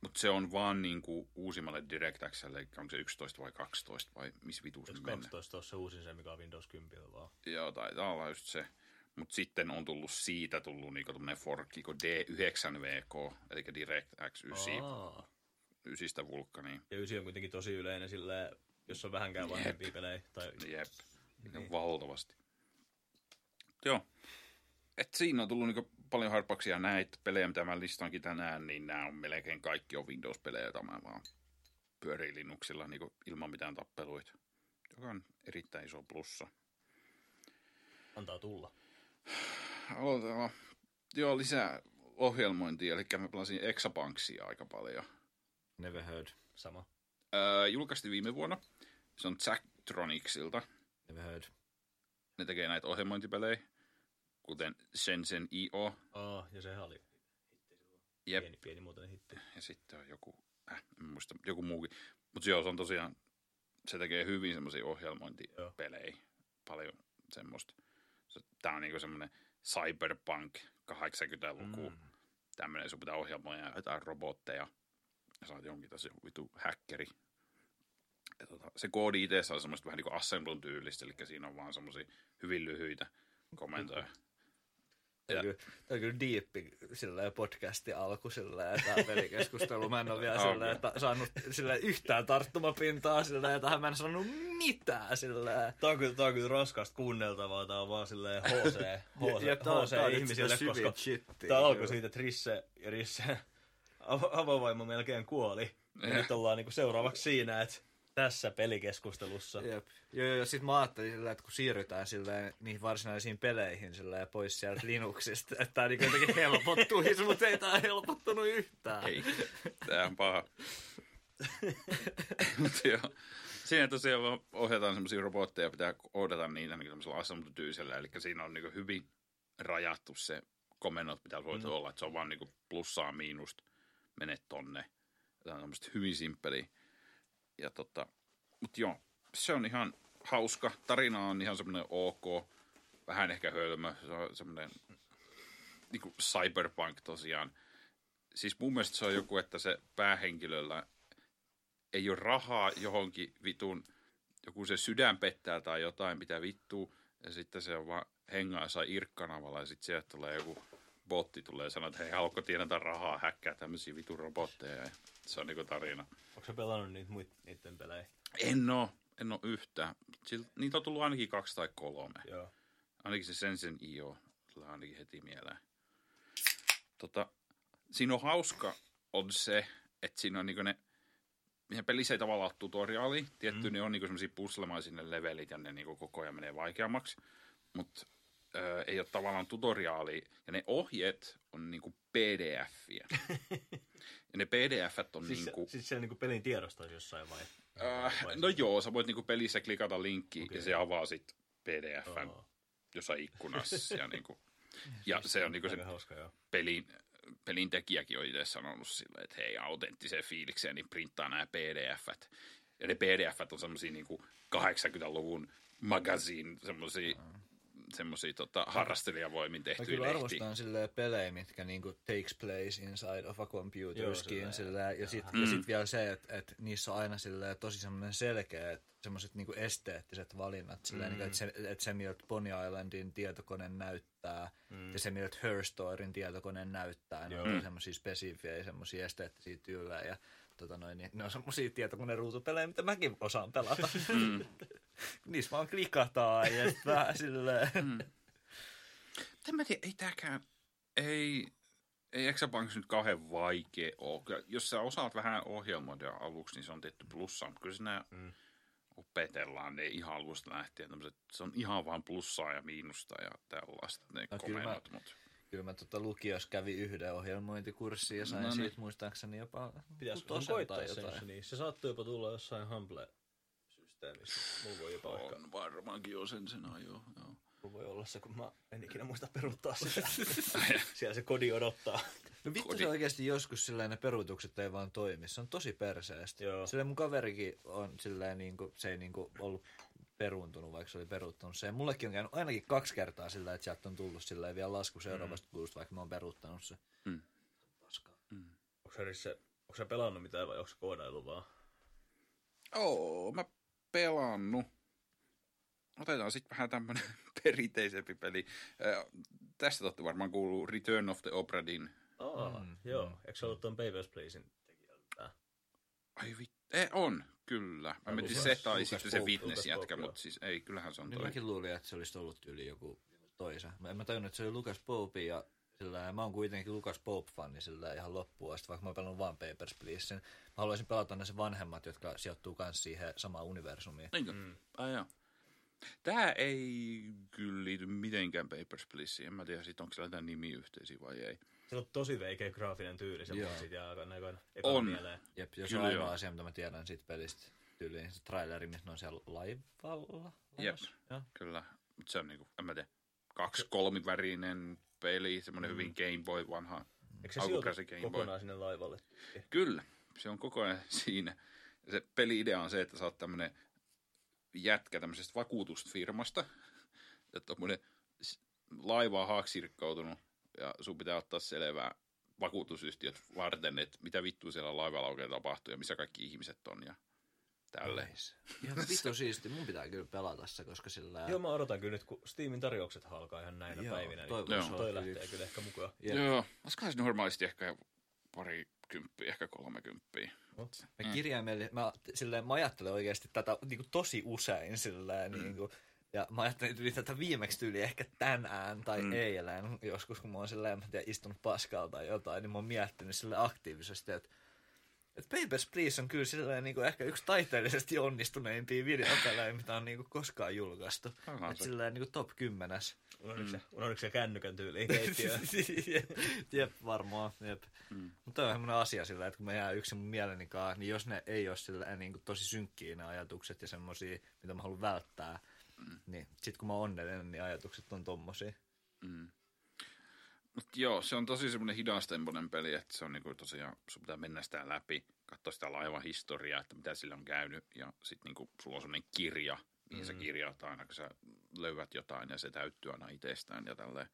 Mutta se on vaan niinku uusimmalle DirectXlle, eli onko se 11 vai 12 vai missä vituus mennään. 12 tuossa uusin se, mikä on Windows 10 vaan. Joo, taitaa olla just se. Mutta sitten on tullut siitä tullut niinku tämmönen forkki kuin D9VK, eli DirectX 9, Aa. 9 Vulkaniin. Ja 9 on kuitenkin tosi yleinen silleen, jos on vähänkään vanhempia pelejä. Tai Jep, niin. valtavasti. Joo. Et siinä on tullut niinku paljon harppauksia näitä pelejä, mitä mä listaankin tänään, niin nämä on melkein kaikki on Windows-pelejä, joita mä vaan pyörii Linuxilla niinku ilman mitään tappeluita. Joka on erittäin iso plussa. antaa tulla. Aloitetaan. Joo, lisää ohjelmointia, eli mä pelasin Exabanksia aika paljon. Never heard, Sama. Öö, julkaistiin viime vuonna. Se on Jacktronicsilta. never heard. Ne tekee näitä ohjelmointipelejä, kuten Shenzhen IO. Aa, ja sehän oli Jep. pieni, pieni muotoinen hitti. Ja sitten on joku, äh, en muista, joku muukin. Mutta joo, se on tosiaan, se tekee hyvin semmoisia ohjelmointipelejä. Paljon semmoista. Se, tää on niinku semmoinen cyberpunk 80-luku. Mm. Tämmöinen, sun pitää ohjelmoida jotain robotteja. Ja sä oot jonkin tosi vitu häkkeri. Ja tota, se koodi itse on semmoista vähän niin kuin assemblun tyylistä, eli siinä on vaan semmoisia hyvin lyhyitä komentoja. <laughs> Tämä on kyllä, tää on kyllä diippi silleen podcasti alku silleen, tämä pelikeskustelu. Mä en ole vielä silleen, että saanut silleen yhtään tarttumapintaa silleen, ja tähän mä en sanonut mitään silleen. Tää on kyllä, tää on kyllä raskasta kuunneltavaa, tää on vaan silleen HC, HC, <laughs> Ja HC ihmisille, koska syvin shittiä, tää alkoi siitä, että Risse ja Risse <laughs> avo- avovaimo melkein kuoli. Ja nyt ollaan niinku seuraavaksi siinä, että tässä pelikeskustelussa. Jep. Joo, joo, ja sit mä ajattelin silleen, että kun siirrytään silleen niihin varsinaisiin peleihin silleen pois sieltä Linuxista, että tää niinku jotenkin helpottuisi, <laughs> mutta ei tää helpottanut yhtään. Ei, tää on paha. <laughs> Mutta joo, siinä tosiaan vaan ohjataan semmoisia robotteja, pitää koodata niitä niin semmoisella assembly-tyysellä, eli siinä on niin hyvin rajattu se komennot, mitä voit mm. olla, että se on vaan niin plussaa miinusta, menet tonne. Tämä on tämmöistä hyvin simppeliä. Ja tota, mutta joo, se on ihan hauska. Tarina on ihan semmoinen ok, vähän ehkä hölmö, se on semmoinen niin kuin cyberpunk tosiaan. Siis mun mielestä se on joku, että se päähenkilöllä ei ole rahaa johonkin vitun, joku se sydän pettää tai jotain, mitä vittuu, ja sitten se on vaan hengaa jossain irkkanavalla, ja sitten sieltä tulee joku botti tulee ja sanoo, että hei, haluatko tienata rahaa, häkkää tämmöisiä vitun robotteja, ja se on niinku tarina. Onko sä pelannut niitä muit, niiden pelejä? En oo, en oo yhtään. Niitä on tullut ainakin kaksi tai kolme. Joo. Ainakin se Sensen IO tulee ainakin heti mieleen. Tota, siinä on hauska on se, että siinä on niinku ne, meidän pelissä ei tavallaan ole tutoriaali. Tietty mm. ne on niinku semmoisia puslemaisia ne levelit ja ne niinku koko ajan menee vaikeammaksi. Mutta ei ole tavallaan tutoriaali. Ja ne ohjeet on niinku pdf-iä. <laughs> ja ne pdf on Siis, niinku... se, siis siellä niinku pelin tiedostaisi jossain vai? Äh, vai no joo, sä voit niinku pelissä klikata linkki Okei. ja se avaa sit pdf-n Aa. jossain ikkunassa. ja, <laughs> niinku, ja se on niinku se hauska, joo. pelin, pelin tekijäkin on itse sanonut silleen, että hei, autenttiseen fiilikseen, niin printtaa nämä pdf-t. Ja ne pdf on semmosia niinku 80-luvun magazine, semmosia, semmosia tota, harrastelijavoimin Mä tehtyjä kyllä lehtiä. arvostan silleen pelejä, mitkä niinku takes place inside of a computer Joo, skin. silleen. Ja sitten Mm. ja sit vielä se, että et niissä on aina silleen tosi semmoinen selkeä, semmoiset niinku esteettiset valinnat. Silleen, Mm. niinku, että se, et se, miltä Pony Islandin tietokone näyttää, Mm. ja se, miltä Her Storyn tietokone näyttää, ne on semmoisia spesifejä, semmoisia esteettisiä tyylejä. Ja, tota noin, niin ne on semmoisia tietokoneruutupelejä, mitä mäkin osaan pelata. <laughs> Mm. <laughs> Niissä vaan klikataan ja vähän silleen. Mm. Mä tiedä, ei tääkään, ei, ei Exabanks nyt kauhean vaikea ole. Jos sä osaat vähän ohjelmoida aluksi, niin se on tehty plussaa, mutta kyllä siinä Mm. opetellaan ne ihan alusta lähtien. Tämmöset, se on ihan vaan plussaa ja miinusta ja tällaista ne No mä- komennot. Mut. Kyllä mä tota lukiossa kävin yhden ohjelmointikurssin ja sain No niin. siitä muistaakseni jopa sun koittaa jotain. se, niin se saattaa jopa tulla jossain Humble-systeemissä. Mulla voi jopa ehkä, On varmaankin jo sen sen ajo. Joo. mulla voi olla se, kun mä en ikinä muista peruuttaa <laughs> sitä. Siellä se kodi odottaa. No vittu Kodi. se oikeasti joskus silleen ne peruutukset ei vaan toimi. Se on tosi perseestä. Joo. Silleen mun kaverikin on silleen niinku, se ei niinku ollut peruuntunut, vaikka se oli peruuttanut se. Mullekin on käynyt ainakin kaksi kertaa sillä, että sieltä on tullut silleen vielä lasku seuraavasta kulusta, vaikka mä oon peruuttanut se. Mm. Paskaa. Onko sä, Risse, onko sä pelannut mitään vai onko sä koodailu vaan? Oo, mä pelannut. Otetaan sitten vähän tämmönen <laughs> perinteisempi peli. Äh, tästä totta varmaan kuuluu Return of the Obra Dinn. Mm, mm, joo. mm. Eikö se ollut tuon Papers, Pleasein tekijältä? Ai vittu. Eh, on, kyllä. Mä mietin se tai sitten se fitness-jätkä, mutta siis ei, kyllähän se on Niin toi. mäkin luulin, että se olisi ollut yli joku toisa. Mä en mä tajunnut, että se oli Lucas Pope ja sillä mä oon kuitenkin Lucas Pope-fani sillä ihan loppuun asti, vaikka mä oon pelannut vaan Papers, Please. Mä haluaisin pelata ne se vanhemmat, jotka sijoittuu myös siihen samaan universumiin. Niinkö? Mm. Ai joo. Tää ei kyllä liity mitenkään Papers, Pleaseen. En mä tiedä, sit onko sillä jotain nimiyhteisiä vai ei. Se on tosi veikeä graafinen tyyli, se Joo. jää aika näköinen On. mieleen. Jep, jos Kyllä on ainoa joo. asia, mitä mä tiedän siitä pelistä, tyyliin se traileri, missä ne on siellä laivalla. Jep, Joo. kyllä. Mutta se on niinku, en mä tiedä, kaksi kolmivärinen peli, semmoinen hyvin Game Boy vanha. Eikö se sijoitu Game Boy. kokonaan sinne laivalle? Kyllä, se on koko ajan <laughs> siinä. Ja se peli-idea on se, että sä oot tämmönen jätkä tämmöisestä vakuutusfirmasta. <laughs> Ja tommonen s- laiva on haaksirkkautunut ja sun pitää ottaa selvää vakuutusyhtiöt varten, että mitä vittua siellä laivalla oikein tapahtuu ja missä kaikki ihmiset on ja tälle. Nice. Ihan <laughs> vittu siisti. Mun pitää kyllä pelata se, koska sillä... Joo, mä odotan kyllä nyt, kun Steamin tarjoukset alkaa ihan näinä Joo, päivinä. Niin toivottavasti toi lähtee kyllä ehkä mukaan. Jep. Joo, olisikohan se normaalisti ehkä pari kymppiä, ehkä kolmekymppiä. Mut, Mä kirjaimellisesti, mä, silleen, mä ajattelen oikeasti tätä niin kuin, tosi usein silleen, mm. niin kuin, ja mä ajattelin tyyli tätä viimeksi tyyli ehkä tänään tai mm. Mm. eilen, joskus kun mä oon silleen, mä tiedä, istunut paskalta tai jotain, niin mä oon miettinyt sille aktiivisesti, että et Papers, Please on kyllä silleen, niin kuin, ehkä yksi taiteellisesti onnistuneimpia videopelejä, mitä on niin kuin, koskaan julkaistu. Onhan Et se. silleen niin kuin top kymmenes. unohditko se, unohditko se kännykän tyyliin <laughs> keittiöön? jep, jep, varmaan, jep. Mm. Mutta on semmoinen asia sillä, että kun mä jää yksin mun mielenikaan, niin jos ne ei ole sillä, niin kuin tosi synkkiä ne ajatukset ja semmosia, mitä mä haluan välttää, mm. niin sit kun mä oon onnellinen, niin ajatukset on tommosia. Mm. Mut joo, se on tosi semmoinen hidastempoinen peli, että se on niinku tosiaan, sun pitää mennä sitä läpi, katsoa sitä laivan historiaa, että mitä sillä on käynyt, ja sitten niinku sulla on semmoinen kirja, mihin mm. sä kirjaat aina, kun sä löydät jotain, ja se täyttyy aina itsestään, ja tälleen.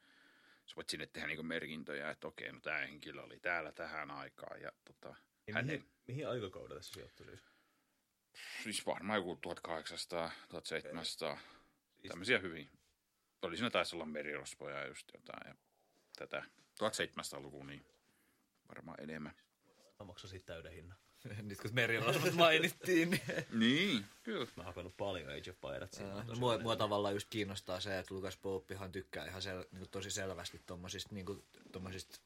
Sä voit sinne tehdä niinku merkintöjä, että okei, no tämä henkilö oli täällä tähän aikaan, ja tota, Niin hän mihin, mihin aikakaudelle se sijoittui siis? siis varmaan joku 1800, 1700, tämmöisiä hyvin. Oli siinä taisi olla merirosvoja ja just jotain, ja tätä 1700-lukua, niin varmaan enemmän. Mä maksan siitä täyden hinnan. <laughs> Nyt kun merirosvot mainittiin, niin... <laughs> Niin, kyllä. Mä oon paljon Age of Pirates. No, mua, mua tavallaan just kiinnostaa se, että Lukas Popehan tykkää ihan sel, niin tosi selvästi tommosista, niin kuin, tommosista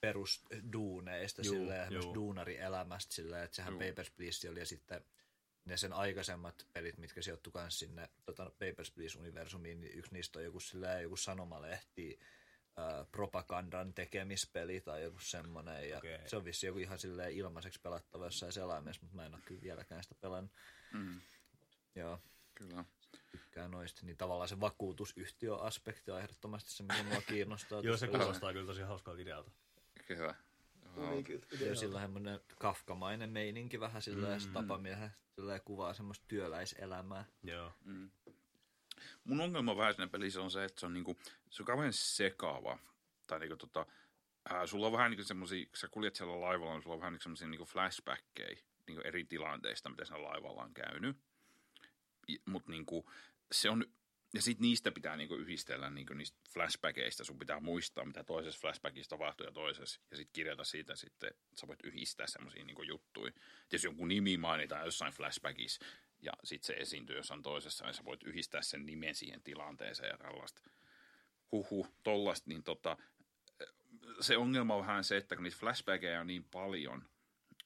perusduuneista, Juu, silleen, juu. duunarielämästä, silleen, että sehän Juu. Papers, Please oli ja sitten ne sen aikaisemmat pelit, mitkä sijoittu kans sinne tota, Papers, Please-universumiin, niin yksi niistä on joku, silleen, joku sanomalehti, ää, propagandan tekemispeli tai joku semmonen. Ja Okei. Se on vissi joku ihan silleen ilmaiseksi pelattava jossain selaimessa, mutta mä en ole kyllä vieläkään sitä pelannut. Mm, Joo kyllä. tykkää noista, niin tavallaan se vakuutusyhtiöaspekti on ehdottomasti se, mikä mua kiinnostaa. <laughs> Joo, se kuulostaa kyllä tosi hauskaa idealta. Hyvä. Joo. Ja sillä on semmoinen kafkamainen meininki vähän silleen, mm. tapamiehen silleen kuvaa semmoista työläiselämää. Joo. Mun ongelma vähän siinä pelissä on se, että se on, niinku, se on kauhean sekaava. Tai niinku tota, ää, sulla on vähän niinku semmosia, kun sä kuljet siellä laivalla, niin sulla on vähän niinku semmosia niinku flashbackkejä niinku eri tilanteista, mitä siinä laivalla on käynyt. Mutta niinku, se on, ja sit niistä pitää niinku yhdistellä niinku niistä flashbackeista. Sun pitää muistaa, mitä toisessa flashbackissa tapahtuu ja toisessa. Ja sitten kirjata siitä sitten, sä voit yhdistää semmoisia niinku juttuja. Et jos jonkun nimi mainitaan jossain flashbackissa, ja sitten se esiintyy jossain toisessa, niin sä voit yhdistää sen nimen siihen tilanteeseen ja tällaista. Huhu, tollasta, niin tota, se ongelma on vähän se, että kun niitä flashbackeja on niin paljon,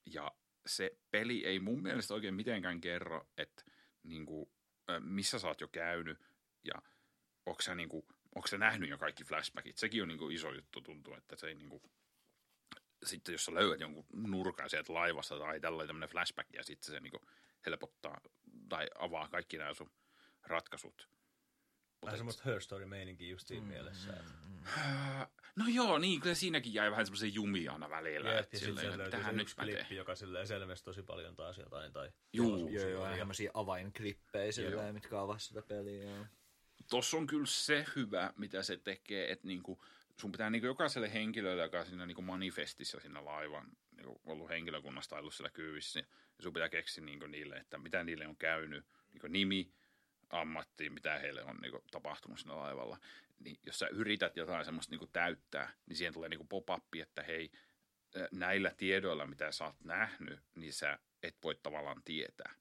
ja se peli ei mun mielestä oikein mitenkään kerro, että niin kuin, missä sä oot jo käynyt, ja onko sä, niin kuin, onko sä nähnyt jo kaikki flashbackit. Sekin on niin kuin iso juttu, tuntuu, että se ei niin kuin, sitten jos sä löydät jonkun nurkan sieltä laivasta tai tällainen tämmöinen flashback, ja sitten se niin kuin helpottaa tai avaa kaikki nämä sun ratkaisut. Vähän semmoista Her Story-meininkiä just siinä mm, mielessä. Että... No joo, niin kyllä siinäkin jäi vähän semmoisen jumia aina välillä. Jep, että ja sitten että löytyy tähän se yksi klippi, joka silleen selvästi tosi paljon taas jotain. Tai Juu. Joo, joo, ja- ja tämmöisiä avainklippejä silleen, Joo. mitkä avaa sitä peliä. Joo. Tossa on kyllä se hyvä, mitä se tekee, että niinku, sun pitää niinku jokaiselle henkilölle, joka siinä niinku manifestissa siinä laivan, niinku ollut henkilökunnasta ollut siellä kyyvissä, niin sun pitää keksiä niinku niille, että mitä niille on käynyt, niinku nimi, ammatti, mitä heille on niinku tapahtunut siinä laivalla. Niin jos sä yrität jotain semmoista niinku täyttää, niin siihen tulee niinku pop-up, että hei, näillä tiedoilla, mitä sä oot nähnyt, niin sä et voi tavallaan tietää.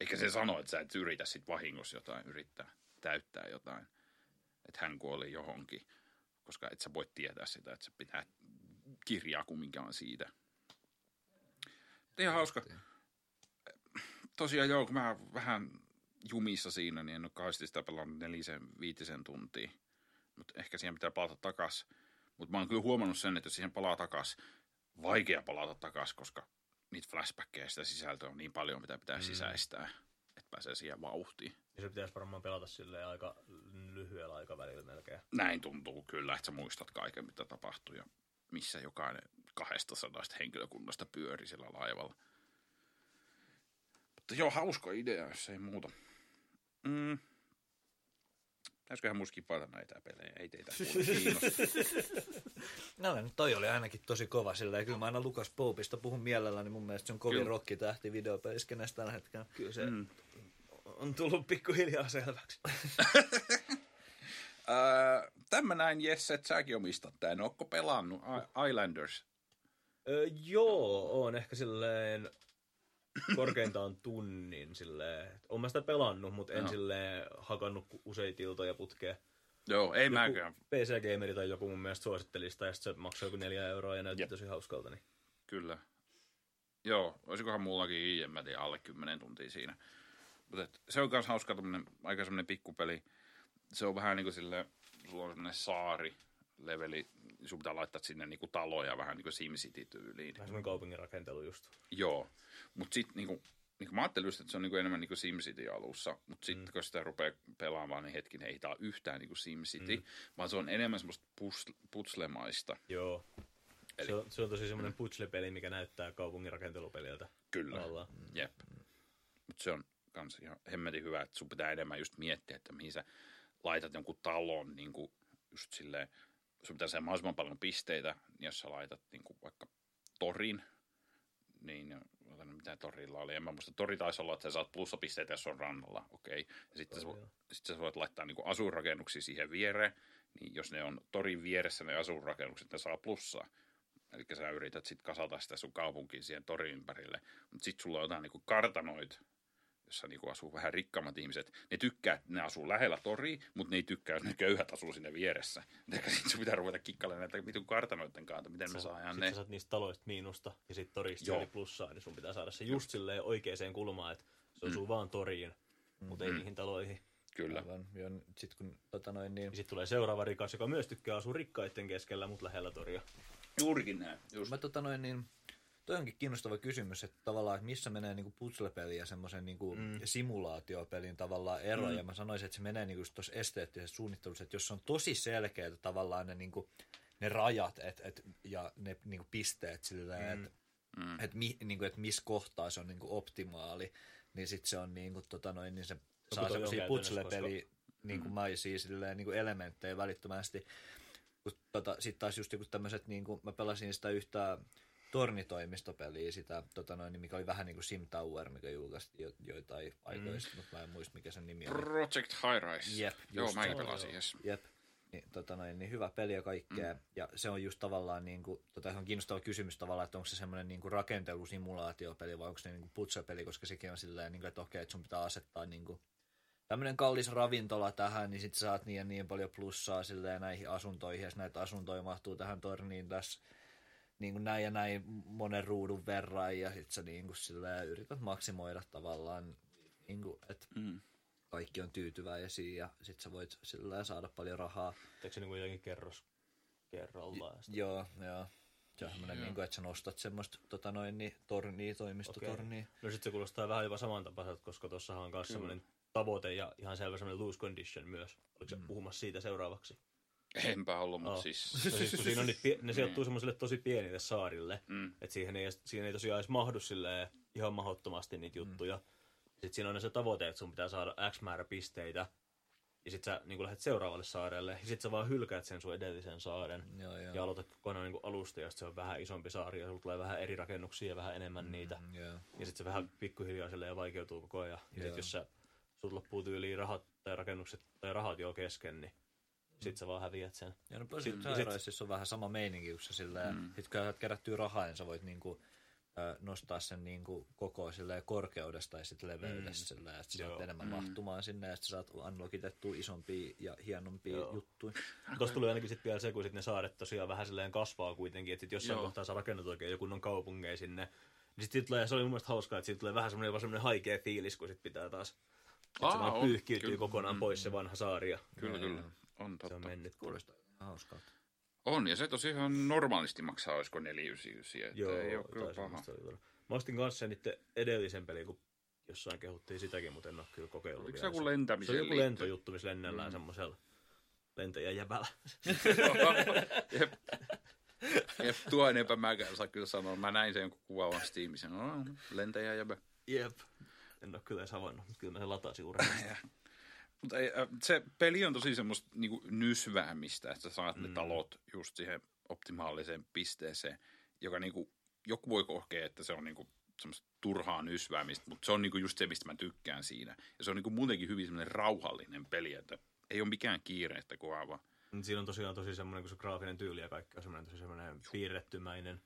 Eikä se sano, että sä et yritä sit vahingossa jotain, yrittää täyttää jotain. Että hän kuoli johonkin, koska et sä voi tietää sitä, että se pitää kirjaa kumminkaan siitä. Ihan hauska. Tosiaan joo, kun mä vähän jumissa siinä, niin en ole kauheasti sitä pelannut nelisen, viitisen tuntia. Mutta ehkä siihen pitää palata takas. Mutta mä oon kyllä huomannut sen, että jos siihen palaa takas, vaikea palata takas, koska niitä flashbackkejä sitä sisältöä on niin paljon, mitä pitää mm. sisäistää, että pääsee siihen vauhtiin. Ja se pitäisi varmaan pelata silleen aika lyhyellä aikavälillä melkein. Näin tuntuu kyllä, että sä muistat kaiken, mitä tapahtui ja missä jokainen 200 henkilökunnasta pyöri sillä laivalla. Mutta joo, hauska idea, jos ei muuta. Mm. Pitäisiköhän mun skipata näitä pelejä? Ei teitä. <laughs> No niin, toi oli ainakin tosi kova silleen. Kyllä mä aina Lukas Popista puhun mielelläni. Mun mielestä se on kovin rokkitähti videopeliskenessä tällä hetkellä. Kyllä se Mm. on tullut pikkuhiljaa selväksi. <laughs> Öö, Tämä näin, Jesse, että säkin omistat tämän. Ootko pelannut I- Islanders? Öö, joo, on ehkä silleen korkeintaan tunnin silleen. Oon mä sitä pelannut, mutta en Joo. silleen hakannut useita iltoja putkeen. Joo, ei mäkään. PC-gameri tai joku mun mielestä suositteli sitä, ja sit se maksoi joku neljä euroa ja näytti Jep. tosi hauskalta. Niin. Kyllä. Joo, olisikohan mullakin, en mä tiedä, alle 10 tuntia siinä. Mutta se on myös hauska tämmönen, aika semmoinen pikkupeli. Se on vähän niin kuin sille, sulla on semmoinen saari, leveli, sun pitää laittaa sinne niinku taloja vähän niin kuin SimCity-tyyliin. Vähän semmoinen kaupungin rakentelu just. Joo, mutta sitten niinku, niinku mä ajattelin just, että se on niinku enemmän niinku SimCity alussa, mutta sitten mm. kun sitä rupeaa pelaamaan, niin hetkinen, ei ole yhtään niinku SimCity, mm. vaan se on enemmän semmoista pus- putslemaista. Joo. Eli- Se on, se on tosi semmoinen puzzle-peli, mikä näyttää kaupungin rakentelupeliltä. Kyllä. Tavallaan. Jep. Mutta se on kans ihan hemmetin hyvä, että sun pitää enemmän just miettiä, että mihin sä laitat jonkun talon niin kuin just silleen, sun pitää saada mahdollisimman paljon pisteitä, niin jos sä laitat niin kuin vaikka torin, niin mitä torilla oli. En mä muista, tori taisi olla, että sä saat plussapisteitä, jos on rannalla, okei. Okay. Ja sitten sä, sit sä voit laittaa niin asuinrakennuksia siihen viereen, niin jos ne on torin vieressä ne asuinrakennukset, ne saa plussaa. Eli sä yrität sitten kasata sitä sun kaupunkiin siihen torin ympärille. Mutta sitten sulla on jotain niinku kartanoit, jossa niinku asuu vähän rikkaammat ihmiset. Ne tykkää, että ne asuu lähellä toria, mutta ne ei tykkää, jos ne köyhät asuu sinne vieressä. Ehkä sitten sun pitää ruveta kikkailemaan näitä vitun kartanoiden kanssa, miten me saadaan Sitten ne. sä saat niistä taloista miinusta ja sitten torista Joo. eli plussaa, niin sun pitää saada se just silleen oikeaan kulmaan, että se osuu vaan toriin, mutta ei niihin taloihin. Kyllä. Aivan. Ja sit kun tota noin, niin... Sitten tulee seuraava rikas, joka myös tykkää asua rikkaiden keskellä, mutta lähellä toria. Juurikin näin. Just. Mä tota noin, niin... Toi onkin kiinnostava kysymys, että tavallaan, että missä menee niinku puzzle-peli ja semmoisen niinku mm. simulaatiopelin tavallaan ero. Mm. Ja mä sanoisin, että se menee niinku tuossa esteettisessä suunnittelussa, että jos on tosi selkeää tavallaan ne niinku, ne rajat et, et, ja ne niinku pisteet silleen, mm. että Mm. et, mi, niinku, et missä kohtaa se on niinku optimaali, niin sitten se on niinku, tota noin, niin se saa semmoisia käytännössä, putslepeli niinku Mm. maisia silleen, niinku elementtejä välittömästi. Tota, sitten taas just joku tämmöiset, niinku, mä pelasin sitä yhtä tornitoimistopeliä, sitä, tota noin, mikä oli vähän niin kuin Sim Tower, mikä julkaistiin jo, joitain aikoja sitten, mutta mä en muista mikä sen nimi oli. Project High Rise. Jep, Joo, se. pelasin, jes. Jep. Niin, tota noin, niin hyvä peli ja kaikkea. Mm. Ja se on just tavallaan, niin kuin, tota, ihan kiinnostava kysymys tavallaan, että onko se semmoinen niin kuin rakentelusimulaatiopeli vai onko se niin kuin putsapeli, koska sekin on silleen, niin kuin, että okei, että sun pitää asettaa niin kuin, tämmöinen kallis ravintola tähän, niin sit saat niin ja niin paljon plussaa silleen näihin asuntoihin, ja näitä asuntoja mahtuu tähän torniin tässä niin kuin näin ja näin monen ruudun verran, ja sit sä niin kuin silleen yrität maksimoida tavallaan, niin kuin, että Mm. kaikki on tyytyväisiä, ja sit sä voit silleen saada paljon rahaa. Teekö se niinku jotenkin kerros kerrallaan? sitten- Joo, joo. Se on semmoinen, niin kuin, että sä nostat semmoista tota noin, niin, tornia, toimistotornia. No sit se kuulostaa vähän jopa samantapaiselta, koska tuossahan on myös semmoinen tavoite ja ihan selvä semmoinen loose condition myös. Oliko se puhumassa siitä seuraavaksi? Enpä ollut, mutta Oh. siis... No <laughs> siis, kun siinä on niitä, ne sijoittuu semmoiselle tosi pienille saarille, Mm. että siihen ei, siihen ei tosiaan edes mahdu ihan mahdottomasti niitä juttuja. Sitten siinä on se tavoite, että sun pitää saada X määrä pisteitä, ja sit sä niin lähdet seuraavalle saarelle, ja sit sä vaan hylkäät sen sun edellisen saaren. Joo, joo. Ja aloitat kokonaan niin alusta, ja sit se on vähän isompi saari, ja sulla tulee vähän eri rakennuksia ja vähän enemmän niitä. Mm, joo. Ja sitten se vähän pikkuhiljaa silleen vaikeutuu koko ajan. Ja Joo. sit jos sä, sut loppuu tyyliin rahat tai rakennukset tai rahat jo kesken, niin sit sä vaan häviät sen. Ja no Sit- sit- on vähän sama meininki, kun sä silleen, mm. sit kun kerättyä rahaa, niin sä voit niinku, ö, nostaa sen niinku koko silleen korkeudesta ja sitten leveydestä mm. silleen, että sä saat Joo. enemmän mahtumaan sinne ja sitten saat unlockitettua isompia ja hienompia Joo. juttuja. <laughs> Tuossa tulee ainakin sitten vielä se, kun sit ne saaret tosiaan vähän silleen kasvaa kuitenkin, että sit jossain Joo. kohtaa sä rakennut oikein joku kunnon kaupungeja sinne. Niin sit siitä tulee, se oli mun mielestä hauskaa, että siitä tulee vähän semmoinen, semmoinen haikea fiilis, kun sit pitää taas, että se Aa, vaan on, pyyhkiytyy kyllä. kokonaan Mm. pois se vanha saari ja Kyllä, kyllä. On se on totta. mennyt. Kuulostaa hauskalta. On, ja se tosiaan normaalisti maksaa, olisiko 499, että Joo, ei ole kyllä paha. Mä ostin kanssa sen niiden edellisen pelin, kun jossain kehuttiin sitäkin, mutta en ole kyllä kokeillut Oliko se vielä joku sitä. lentämiseen Se oli joku lentojuttu, missä lennellään mm. semmoisella lentäjäjävällä. <laughs> Jep. Jep, tuo enempää mäkään saa kyllä sanoa. Mä näin sen jonkun kuvaavan Steamissa. No, lentäjä jäbä. Jep. En ole kyllä edes havainnut, mutta kyllä mä sen latasin urheilista. <laughs> Mutta ei, äh, se peli on tosi semmoista niinku nysväämistä, että sä saat mm. ne talot just siihen optimaaliseen pisteeseen, joka niinku, joku voi kokea, että se on niinku semmoista turhaa nysväämistä, mutta se on niinku just se, mistä mä tykkään siinä. Ja se on niinku muutenkin hyvin semmoinen rauhallinen peli, että ei ole mikään kiireistä kuvaava. Mut Siinä on tosiaan tosi semmoinen, kun se graafinen tyyli ja kaikki on semmoinen tosi semmoinen piirrettymäinen.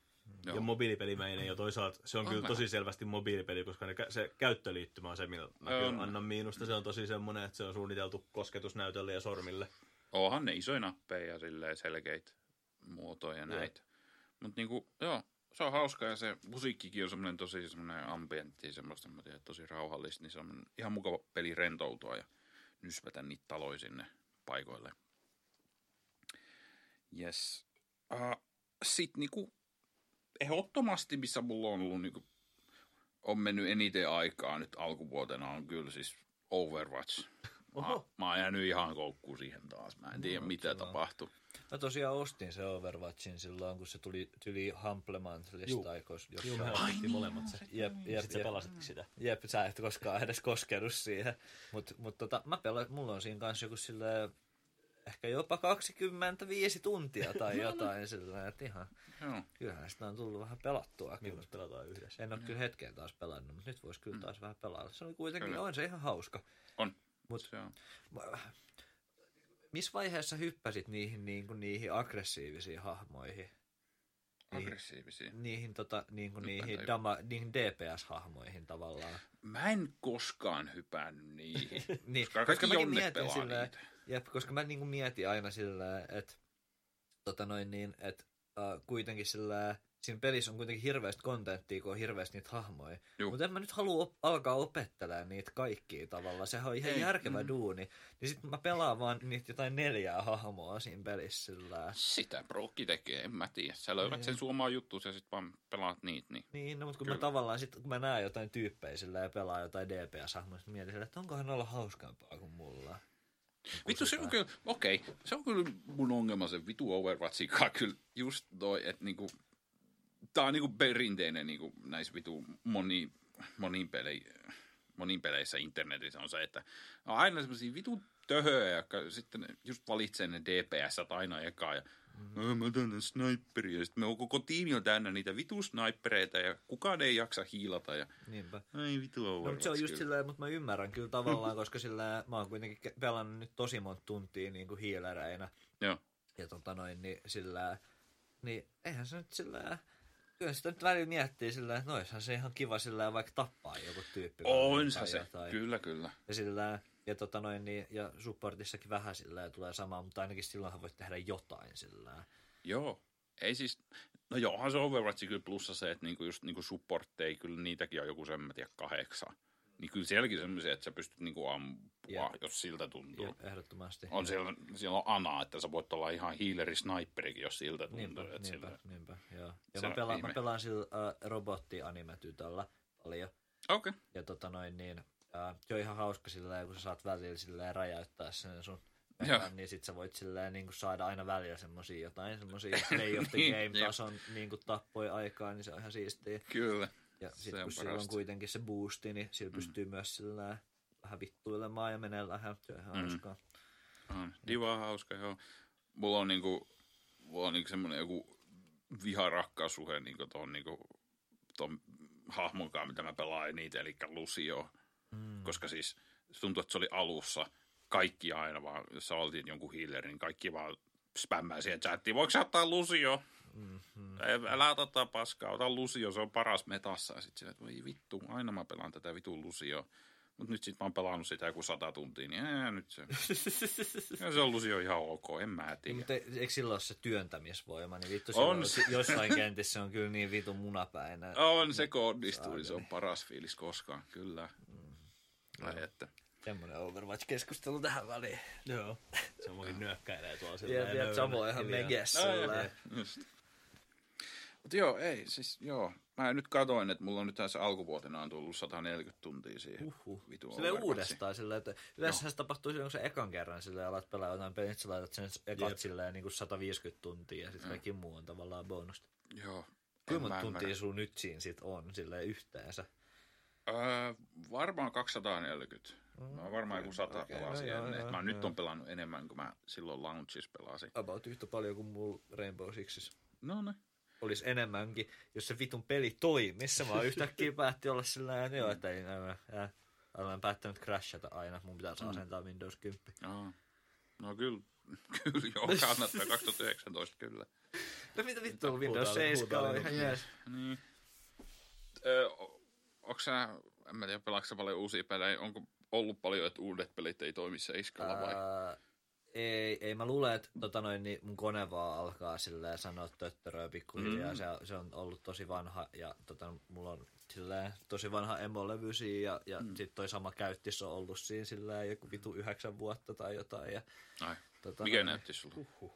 Joo. Ja mobiilipelimäinen, ja toisaalta se on On kyllä vähän. tosi selvästi mobiilipeli, koska ne, se käyttöliittymä on se, millä mä On. kyllä annan miinusta. Se on tosi semmoinen, että se on suunniteltu kosketusnäytölle ja sormille. Onhan ne isoja nappeja ja silleen selkeitä muotoja näitä. Mutta niinku, joo, se on hauska ja se musiikkikin on semmoinen tosi semmoinen ambientti, semmoista mä tiedän, tosi rauhallista, niin se on ihan mukava peli rentoutua ja nyspätä niitä taloja sinne paikoille. Yes. Uh, Sitten niinku, ehdottomasti, missä mulla on ollut niinku, on mennyt eniten aikaa nyt alkuvuotena, on kyllä siis Overwatch. Mä, Oho. mä oon jäänyt ihan koukkuun siihen taas. Mä en tiedä, No, mitä kiva. tapahtui. Mä tosiaan ostin se Overwatchin silloin, kun se tuli tyli Hamplemantlista Juu. aikois Juu, me jossain. ostettiin molemmat se. Jep, jep, Sitten sä jep. pelasitkin sitä. Jep, sä et koskaan edes koskenut siihen. Mutta mut tota, mä pelaan, mulla on siinä kanssa joku silleen, ehkä jopa 25 tuntia tai jotain silleen, että ihan, Joo. kyllähän sitä on tullut vähän pelattua. Milloin pelataan yhdessä? En ole kyllä hetkeen taas pelannut, mutta nyt voisi kyllä taas vähän pelata. Se oli kuitenkin, Kyllä. on se ihan hauska. On. Mut Se on. missä vaiheessa hyppäsit niihin, niin kuin, niihin aggressiivisiin hahmoihin? Niihin, Aggressiivisia. niihin, tota, niin kuin, niihin, dama, niihin DPS-hahmoihin tavallaan. Mä en koskaan hypännyt niihin. <laughs> Niin, Koska koska mäkin mietin niitä. jep, koska mä niinku mietin aina silleen, että tota noin niin, että uh, kuitenkin silleen, siinä pelissä on kuitenkin hirveästi kontenttia, kun on hirveästi niitä hahmoja. Mutta en mä nyt halua op- alkaa opettelemaan niitä kaikkia tavallaan. Sehän on ihan Ei, järkevä mm. duuni. Niin sit mä pelaan vaan niitä jotain neljää hahmoa siinä pelissä sillä Sitä brokki tekee, en mä tiedä. Sä löydät Niin. sen suomaan juttu ja sit vaan pelaat niitä. Niin. Niin, no, mutta kun Kyllä. mä tavallaan sit, kun mä näen jotain tyyppejä sillä ja pelaa jotain DPS-hahmoja, sit mietin että onkohan olla hauskampaa kuin mulla. Vittu se on kyllä, okei, se on kyllä mun ongelma se vitu Overwatchin kyllä just toi, että niinku, tää on niinku perinteinen niinku näissä vitu moni, monin, peli, monin peleissä internetissä on se, että on aina semmosia vitu töhöjä, jotka sitten just valitsee ne DPS aina ekaa ja mm-hmm. mä otan tän sniperi ja sitten me on koko tiimi on täynnä niitä vitu snipereita ja kukaan ei jaksa hiilata ja Niinpä. ai vitu No, Overwatch mutta se on just kyllä. silleen, mutta mä ymmärrän kyllä tavallaan, <laughs> koska sillä mä oon kuitenkin pelannut nyt tosi monta tuntia niin kuin hiilereinä. Joo. Ja tota noin, niin sillä, niin eihän se nyt sillä, kyllä sitä nyt välillä miettii sillä, että noishan se ihan kiva sillä vaikka tappaa joku tyyppi. On tai se, jotain. kyllä kyllä. Ja sillä, ja tota noin, niin, ja supportissakin vähän sillä tulee samaa, mutta ainakin silloinhan voit tehdä jotain sillä. Joo. Ei siis, no johan se Overwatch kyllä plussa se, että niinku just niinku supportteja, kyllä niitäkin on joku sen, mä tiedän, kahdeksan. Niin kyllä sielläkin semmoisia, että sä pystyt niinku ampua, Jep. jos siltä tuntuu. Ja ehdottomasti. On siellä, siellä on Ana, että sä voit olla ihan healeri sniperikin, jos siltä tuntuu. Niinpä, että niinpä, sillä... niinpä, joo. Ja mä pelaan, ihme. mä pelaan sillä uh, robotti-animetytöllä paljon. Okei. Okay. Ja tota noin niin, uh, se on ihan hauska silleen, kun sä saat välillä silleen räjäyttää sen sun mekan, niin sit sä voit silleen niin kuin saada aina välillä semmosia jotain, semmosia <laughs> play of the Niin, game jep. tason niin kuin tappoi aikaa, niin se on ihan siistiä. Kyllä. Ja Se sit on kun sillä on kuitenkin se boosti, niin sillä pystyy myös sillä vähän vittuilemaan ja menee lähellä, se on ihan Mm. hauskaa. On. Diva on hauska, joo. Mulla on niinku, mulla on niinku semmonen joku viharakkaussuhe niinku ton, niinku, ton hahmon kanssa, mitä mä pelaan eniten, eli Lucio. Mm. Koska siis tuntuu, että se oli alussa kaikki aina vaan, jos sä oltiin jonkun healerin, niin kaikki vaan spämmää siihen chattiin. Voiko sä ottaa Lucio? Mm-hmm. Älä ota tätä paskaa, ota Lucio, se on paras metassa. Ja sit sillä, että voi vittu, aina mä pelaan tätä vitun Lucio. Mutta nyt sit mä oon pelannut sitä joku sata tuntia, niin ää, nyt se... <laughs> ja se on Lucio ihan ok, en mä tiedä. mutta eikö sillä ole se työntämisvoima, niin vittu On on se. jossain kentissä on kyllä niin vitun munapäinen. On se kun onnistuu, niin se on paras fiilis koskaan, kyllä. Ai että. Semmoinen Overwatch-keskustelu tähän väliin. Joo. Se voi nyökkäilee tuolla sillä Jep, jep, Samoin ihan megessä. sillä- Just. Mut joo, ei, siis joo. Mä nyt katoin, että mulla on nyt tässä alkuvuotena on tullut 140 tuntia siihen. Uhuh. Vitu Overwatchiin. uudestaan silleen, että yleensä se tapahtuu silloin, kun se ekan kerran silleen alat pelaa jotain peliä, nyt sä laitat sen ekat Jep. silleen niin kuin 150 tuntia ja sitten kaikki muu on tavallaan bonusta. Joo. Kuinka mä monta tuntia ymmärrä. sulla nyt siinä sit on silleen yhteensä? Öö, varmaan 240. Mä oon varmaan joku 100 okei, pelasin no ennen. joo, mä nyt joo. on pelannut enemmän kuin mä silloin launchissa pelasin. About yhtä paljon kuin mulla Rainbow Sixis. No ne. Olisi enemmänkin, jos se vitun peli toimisi. Mä yhtäkkiä <laughs> päätti olla sillä että joo, että ei nämä. Ja olen päättänyt crashata aina. Mun pitäisi asentaa Windows 10. Joo. No kyllä, <laughs> kyllä joo, kannattaa 2019 kyllä. No mitä vittu, Windows Huutaa- 7 on ihan niin. jees. Niin. Öö, onko sä, en mä tiedä, pelaatko sä paljon uusia pelejä, onko ollut paljon, että uudet pelit ei toimi seiskalla vai? Ää, ei, ei, mä luulen, että tota noin, niin mun kone vaan alkaa silleen sanoa töttöröä pikkuhiljaa. Mm. Se, se, on ollut tosi vanha ja tota, mulla on silleen, tosi vanha emolevy siinä ja, ja mm. sit toi sama käyttis on ollut siinä silleen joku vitu yhdeksän vuotta tai jotain. Ja, Ai, tota, mikä noin, näytti sulla?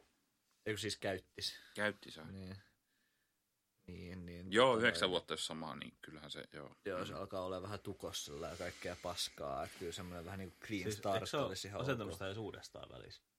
Eikö siis käyttis? Käytti sä? Niin. Niin, niin. Joo, tota yhdeksän vuotta jos samaa, niin kyllähän se, joo. Joo, se alkaa olla vähän tukossa ja kaikkea paskaa. Että kyllä semmoinen vähän niin kuin clean Siis, start se olisi ihan ole asentanut ok. sitä edes uudestaan välissä?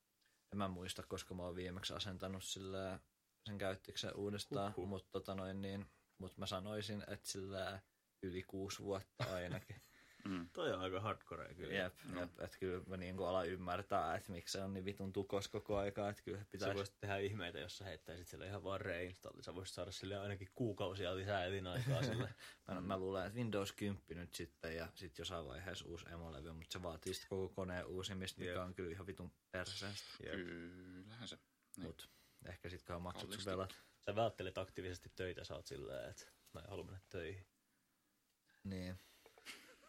En mä muista, koska mä oon viimeksi asentanut sillä sen käyttiksen uudestaan, Huhhuh. mutta tota noin niin, mut mä sanoisin, että sillä yli kuusi vuotta ainakin. <laughs> Mm. Toi on aika hardcore kyllä. jep, jep että kyllä mä niinku alan ymmärtää, että miksi se on niin vitun tukos koko aikaa, että kyllä Sä pitäisi... voisit tehdä ihmeitä, jos sä heittäisit sille ihan vaan reinstalli. Sä voisit saada sille ainakin kuukausia lisää elinaikaa sille. <laughs> Mä, mä luulen, että Windows 10 nyt sitten ja sitten jossain vaiheessa uusi emolevy, mutta se vaatii sitten koko koneen uusimista, mikä Jep. on kyllä ihan vitun perseestä. Kyllähän se. Niin. Mut ehkä sit kun maksut sun velat. Sä välttelet aktiivisesti töitä, sä oot silleen, että mä en halua mennä töihin. Niin.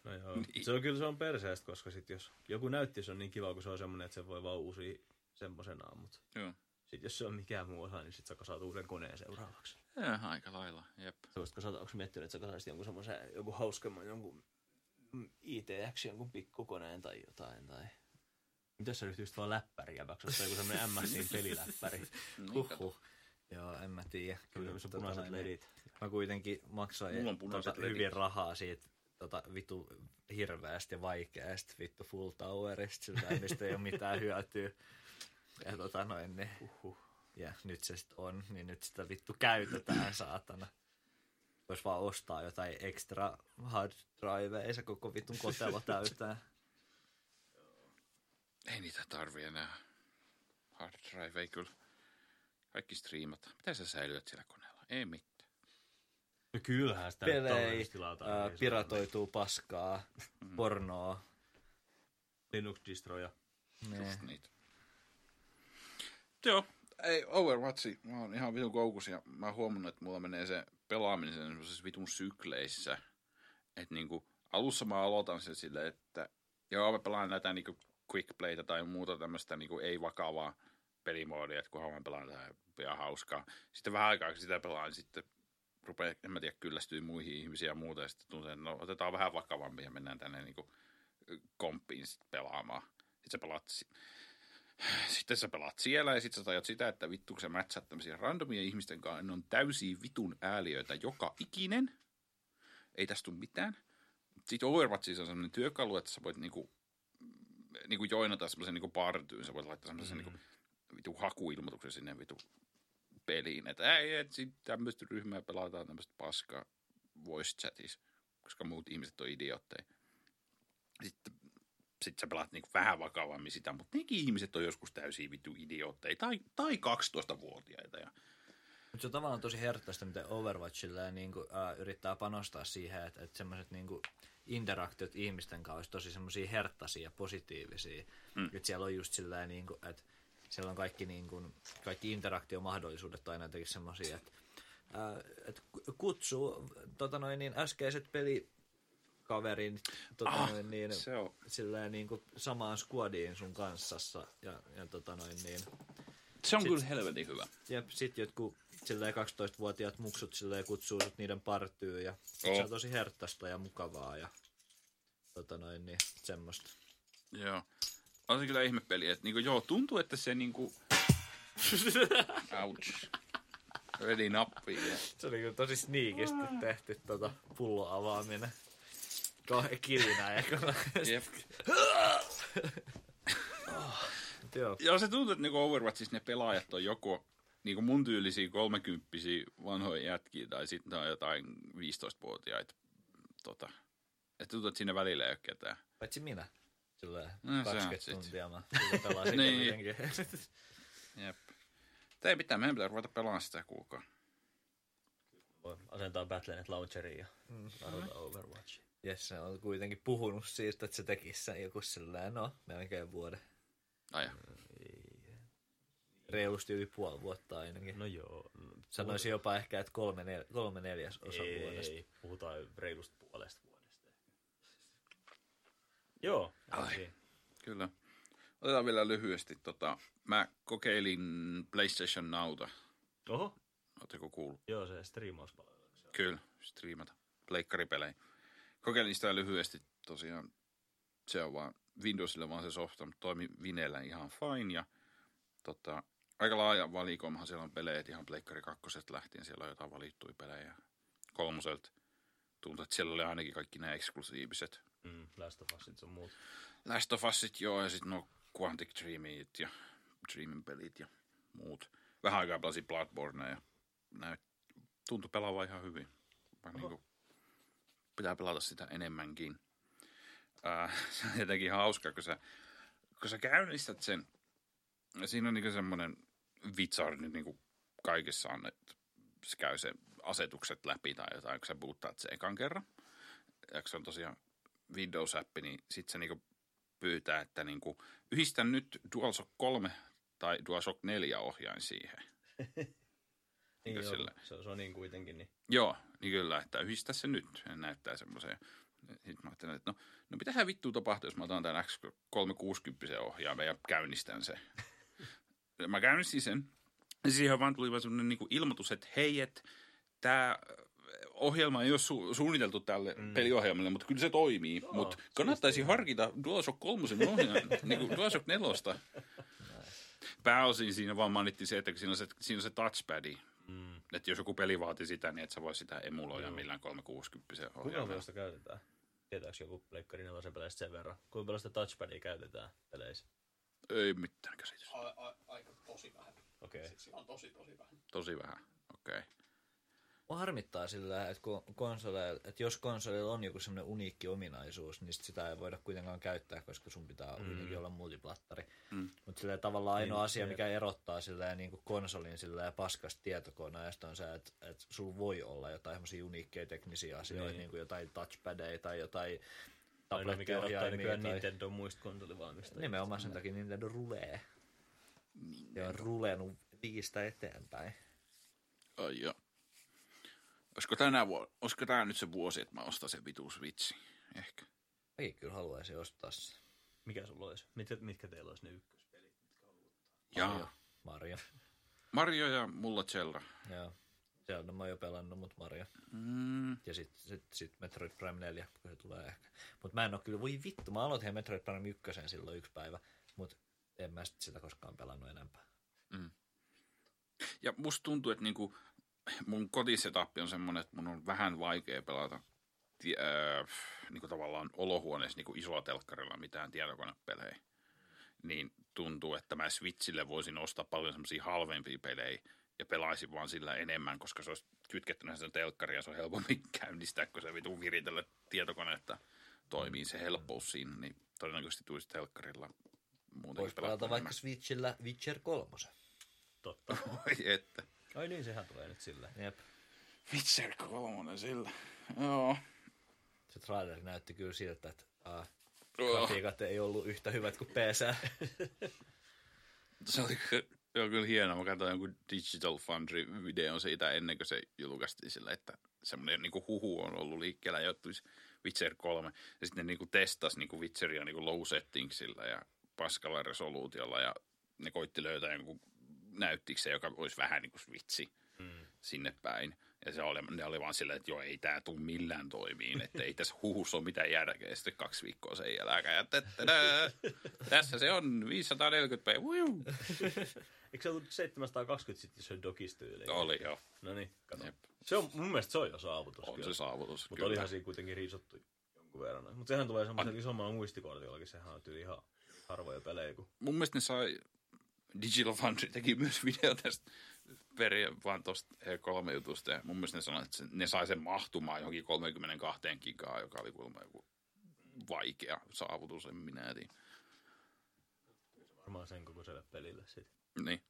No joo. Se on kyllä se on perseestä, koska sit jos joku näyttis on niin kiva, kun se on semmonen, että se voi vaan uusia semmosenaan, mutta Joo. sit jos se on mikään muu osa, niin sit sä kasaat uuden koneen seuraavaksi. Ja, aika lailla, jep. Sä voisit kasata, onko miettinyt, että sä kasaisit jonkun semmoisen, joku hauskemman, jonkun ITX, jonkun pikkukoneen tai jotain, tai... Mitäs sä ryhtyisit vaan läppäriä, vaikka se joku semmonen <laughs> MSin peliläppäri. Niin. Huhhuh. Joo, en mä tiedä. Kyllä, missä on tota punaiset ledit. Mä kuitenkin maksoin Mulla on punaiset tota, hyvin rahaa siitä tota, vitu hirveästi ja vaikeasti vittu full towerista, siltä, mistä ei ole mitään hyötyä. Ja tota noin, niin, uhuh. ja nyt se sitten on, niin nyt sitä vittu käytetään, saatana. Vois vaan ostaa jotain extra hard driveja, se koko vitun kotelo täytää. Ei niitä tarvi enää. Hard drive ei kyllä. Kaikki striimata. Mitä sä säilytät siellä koneella? Ei mitään. No kyllähän sitä Pelei, tilata. ää, piratoituu paskaa, pornoa. Linux-distroja. Nee. Just niitä. Joo, ei Overwatchi, mä oon ihan vitun koukus ja mä oon huomannut, että mulla menee se pelaaminen semmoisessa vitun sykleissä. Että niinku alussa mä aloitan sen silleen, että joo mä pelaan näitä niinku quick playtä tai muuta tämmöistä niinku ei vakavaa pelimoodia, että kunhan mä pelaan tätä ihan hauskaa. Sitten vähän aikaa kun sitä pelaan, niin sitten rupeaa, en mä tiedä, kyllästyy muihin ihmisiin ja muuta, ja sitten tuntuu, että no otetaan vähän vakavampi ja mennään tänne niinku komppiin sit pelaamaan. Sitten sä pelaat, si- sitten sä pelaat siellä ja sitten sä tajut sitä, että vittu kun sä mätsät tämmöisiä randomia ihmisten kanssa, ne on täysiä vitun ääliöitä joka ikinen. Ei tästä tule mitään. Sitten Overwatchissa on semmoinen työkalu, että sä voit niinku, niinku joinata semmoisen niinku partyyn. Sä voit laittaa semmoisen mm. niinku vitu hakuilmoituksen sinne vitu peliin. Että ei, et tämmöistä ryhmää pelataan tämmöistä paskaa voice chatissa, koska muut ihmiset on idiootteja. Sitten sit sä pelaat niinku vähän vakavammin sitä, mutta nekin ihmiset on joskus täysin vittu idiootteja tai, tai 12-vuotiaita. Ja, Mutta se on tavallaan tosi herttaista, miten Overwatchilla niin kuin, äh, yrittää panostaa siihen, että, että semmoiset niin kuin, interaktiot ihmisten kanssa olisi tosi semmoisia herttaisia ja positiivisia. Mm. Että siellä on just silleen, niin kuin, että siellä on kaikki, niin kuin, kaikki interaktiomahdollisuudet aina jotenkin semmoisia, että, äh, että kutsuu tota noin, niin äskeiset pelikaverin tota Ah, noin, niin, se on. silleen, niin kuin, samaan squadiin sun kanssassa ja, ja tota noin, niin, se on kyllä helvetin hyvä. ja sit jotkut silleen 12-vuotiaat muksut silleen kutsuu sut niiden partyyn ja sit Oo. se on tosi herttaista ja mukavaa ja tota noin niin semmoista. Joo. On se kyllä ihmepeli, että niinku, joo, tuntuu, että se niinku... Ouch. Vedi nappiin. Ja... Se oli kyllä tosi sniikisti tehty tota pullon avaaminen. Kauhean kilinää ja Jep. <laughs> Joo. Joo, se tuntuu, että niinku Overwatchissa ne pelaajat on joko niinku mun tyylisiä kolmekymppisiä vanhoja jätkiä tai sitten on jotain 15-vuotiaita. Tota. Et tuntuu, että siinä välillä ei ole ketään. Paitsi minä. Silleen No, se on 20 sit. tuntia mä sitä pelasin <laughs> Niin. kuitenkin. Jep. Ei mitään, meidän pitää ruveta pelaamaan sitä kuulkaa. Voi asentaa Battlenet launcheriin ja Mm. aloita Overwatch. Jesse on kuitenkin puhunut siitä, että se tekisi sen joku silleen, no, melkein vuoden. Ai, Reilusti yli puoli vuotta ainakin. No joo. no, Sanoisin jopa ehkä, että kolme, nel- kolme neljäs osa ei, vuodesta. Ei, puhutaan reilusta puolesta vuodesta. Joo. Ai. ei. kyllä. Otetaan vielä lyhyesti. Tota, mä kokeilin PlayStation Nauta. Oho. Oletteko kuullut? Joo, se striimauspalvelu. Kyllä, striimata. Pleikkaripelejä. Kokeilin sitä lyhyesti. Tosiaan se on vaan Windowsille vaan se softa, mutta toimi Vineellä ihan fine. Ja tota, aika laaja valikoimahan siellä on pelejä, ihan Pleikkari kakkosesta lähtien siellä on jotain valittuja pelejä. Kolmoselta tuntuu, että siellä oli ainakin kaikki nämä eksklusiiviset. Mm, Last of Us on muut. Last of Usit joo, ja sitten no Quantic Dreamit ja Dreamin pelit ja muut. Vähän aikaa pelasin Bloodborne ja näyt, tuntui pelaava ihan hyvin. Vaan niin pitää pelata sitä enemmänkin. Äh, <laughs> se on jotenkin hauska, kun sä, kun sä käynnistät sen, ja siinä on niin semmoinen nyt niin kaikessa on, että se käy se asetukset läpi tai jotain, kun sä boottaat se ekan kerran. Ja kun se on tosiaan Windows-appi, niin sitten se niinku pyytää, että niinku, yhdistä nyt DualShock 3 tai DualShock 4 ohjain siihen. <laughs> Niin, joo, sillä- se, se, on niin kuitenkin. Niin. Joo, niin kyllä, että yhdistä se nyt. Ja näyttää semmoiseen. Sitten mä ajattelin, että no, no mitähän vittua tapahtuu, jos mä otan tämän X360 ohjaamen ja käynnistän sen. <laughs> mä käynnistin sen. Siihen vaan tuli vaan semmoinen niin ilmoitus, että hei, että tämä ohjelma ei ole su- suunniteltu tälle mm. peliohjelmalle, mutta kyllä se toimii. Joo, mutta kannattaisi siistiä. harkita DualShock 3 ohjaajan, <laughs> niin kuin DualShock 4. Pääosin siinä vaan mainittiin se, että siinä on se, siinä on se touchpadi. Mm. Että jos joku peli vaati sitä, niin et sä voi sitä emuloida Joo. millään 360 Kuinka ohjelmalla. sitä käytetään? Tietääks joku pleikkari nelosen peleistä sen verran? Kuinka paljon sitä touchpadia käytetään peleissä? Ei mitään käsitystä. A, a, aika tosi vähän. Okei. Okay. Siis ihan tosi tosi vähän. Tosi vähän. Okei. Okay. Mua harmittaa sillä, että, kun konsoleilla, että jos konsolilla on joku semmoinen uniikki ominaisuus, niin sit sitä ei voida kuitenkaan käyttää, koska sun pitää mm. kuitenkin olla multiplattari. Mm. Mutta sillä tavallaan ainoa Niin, asia, jep. mikä erottaa sillä niin kuin konsolin sillä paskasta tietokoneesta on se, että, että sulla voi olla jotain semmoisia uniikkeja teknisiä asioita, niin. Niin. kuin jotain touchpadeja tai jotain Ainoa mikä erottaa nykyään tai... Nintendo muista konsolivalmistajista. Nimenomaan sen takia Nintendo rulee. Ja on rulenut viistä eteenpäin. Ai joo. Olisiko, tänä vuo- olisiko tää nyt se vuosi, että mä ostan sen vitu Switchi? Ehkä. Ei kyllä haluaisi ostaa se. Mikä sulla olisi? Mitkä, mitkä teillä olisi ne ykköspelit? Ja Mario. Mario ja mulla Zelda. Joo. Zelda mä oon jo pelannut, mut Mario. Mm. Ja sit, sit, sit Metroid Prime 4, kun se tulee ehkä. Mut mä en oo kyllä, voi vittu, mä aloitin Metroid Prime 1 silloin yksi päivä, mut en mä sit sitä koskaan pelannut enempää. Ja musta tuntuu, että niinku, mun kotisetappi on semmoinen, että mun on vähän vaikea pelata äh, niinku tavallaan olohuoneessa niinku isolla telkkarilla mitään tietokonepelejä. Niin tuntuu, että mä Switchille voisin ostaa paljon semmoisia halvempia pelejä ja pelaisin vaan sillä enemmän, koska se olisi kytkettynä sen telkkariin ja se on helpommin <laughs> käynnistää, kun se vitun viritellä tietokonetta toimii se helppous siinä, niin todennäköisesti tulisi telkkarilla muutenkin Voisi pelata vaikka Switchillä Witcher 3. Totta. Oi että. Ai niin, sehän tulee nyt sillä. Jep. Witcher 3 sillä. Joo. Se traileri näytti kyllä siltä, että uh, Oh. grafiikat ei ollut yhtä hyvät kuin PC. Se oli oli kyllä hienoa. Mä katsoin jonkun Digital Foundry-videon siitä ennen kuin se julkaistiin sillä, että semmoinen niin huhu on ollut liikkeellä ja tulisi Witcher 3. Ja sitten ne niin testasi niin Witcheria niin low settingsillä ja paskalla resoluutiolla ja ne koitti löytää jonkun näyttiksen, joka olisi vähän niin kuin switchi Mm. sinne päin. Ja se oli, ne oli vaan silleen, että joo, ei tämä tule millään toimiin, että ei tässä huhussa ole mitään järkeä. Ja sitten kaksi viikkoa sen jälkeen, tättää, tässä se on, 540p, Wiu. Eikö se ollut 720 sitten se dokistyyli? Oli joo, No niin, kato. Jep. Se on, mun mielestä se on jo saavutus. on kyllä. se saavutus. Mutta kyllä. olihan siinä kuitenkin riisottu jonkun verran. Mutta sehän tulee semmoisella isommalla muistikortillakin. Sehän on tyyli ihan harvoja pelejä. Kun... Mun mielestä ne sai, Digital Foundry teki myös video tästä periä vaan tuosta E3-jutusta. Ja mun mielestä ne sanoi, että ne sai sen mahtumaan johonkin 32 gigaa, joka oli kuulemma joku vaikea saavutus, en minä tiedä. Varmaan sen kokoiselle pelille sitten. Niin.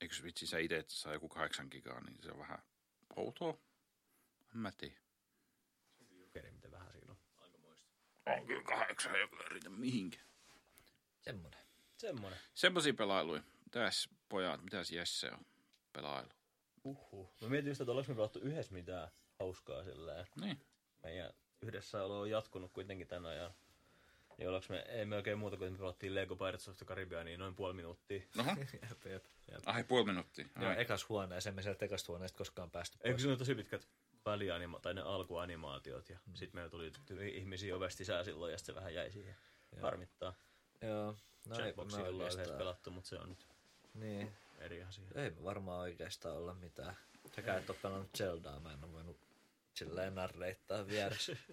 Eikö Switchissä itse, että saa joku 8 gigaa, niin se on vähän outoa. En mä tiedä. Jokeri, miten vähän siinä on. Aikamoista. On kyllä kahdeksan, joka ei riitä mihinkään. Semmonen. Semmonen. Semmoisia pelailuja. Mitäs pojat, mitäs Jesse on pelailu? Uhuh. Mä mietin just, että ollaanko me pelattu yhdessä mitään hauskaa sillä Niin. Meidän yhdessäolo on jatkunut kuitenkin tänä ajan. Niin ollaanko me, ei me oikein muuta kuin me pelattiin Lego Pirates of the Caribbean niin noin puoli minuuttia. Oho. <laughs> Jep, jep, jep. Ai, puoli minuuttia. Joo, Ai. ekas huoneessa, emme sieltä ekasta huoneesta koskaan päästy Eikö pois. siinä ole tosi pitkät välianima- tai ne alkuanimaatiot ja mm. sitten meillä tuli ihmisiä ovesta sisään silloin ja sitten se vähän jäi siihen. Harmittaa. Joo, no ei Jackboxia ollaan yhdessä oikeastaan. pelattu, mutta se on nyt Niin, eri asia. ei varmaan oikeastaan olla mitään. Säkään et oo pelannut Zeldaa, mä en oo voinut silleen narreittaa vieressä. <laughs>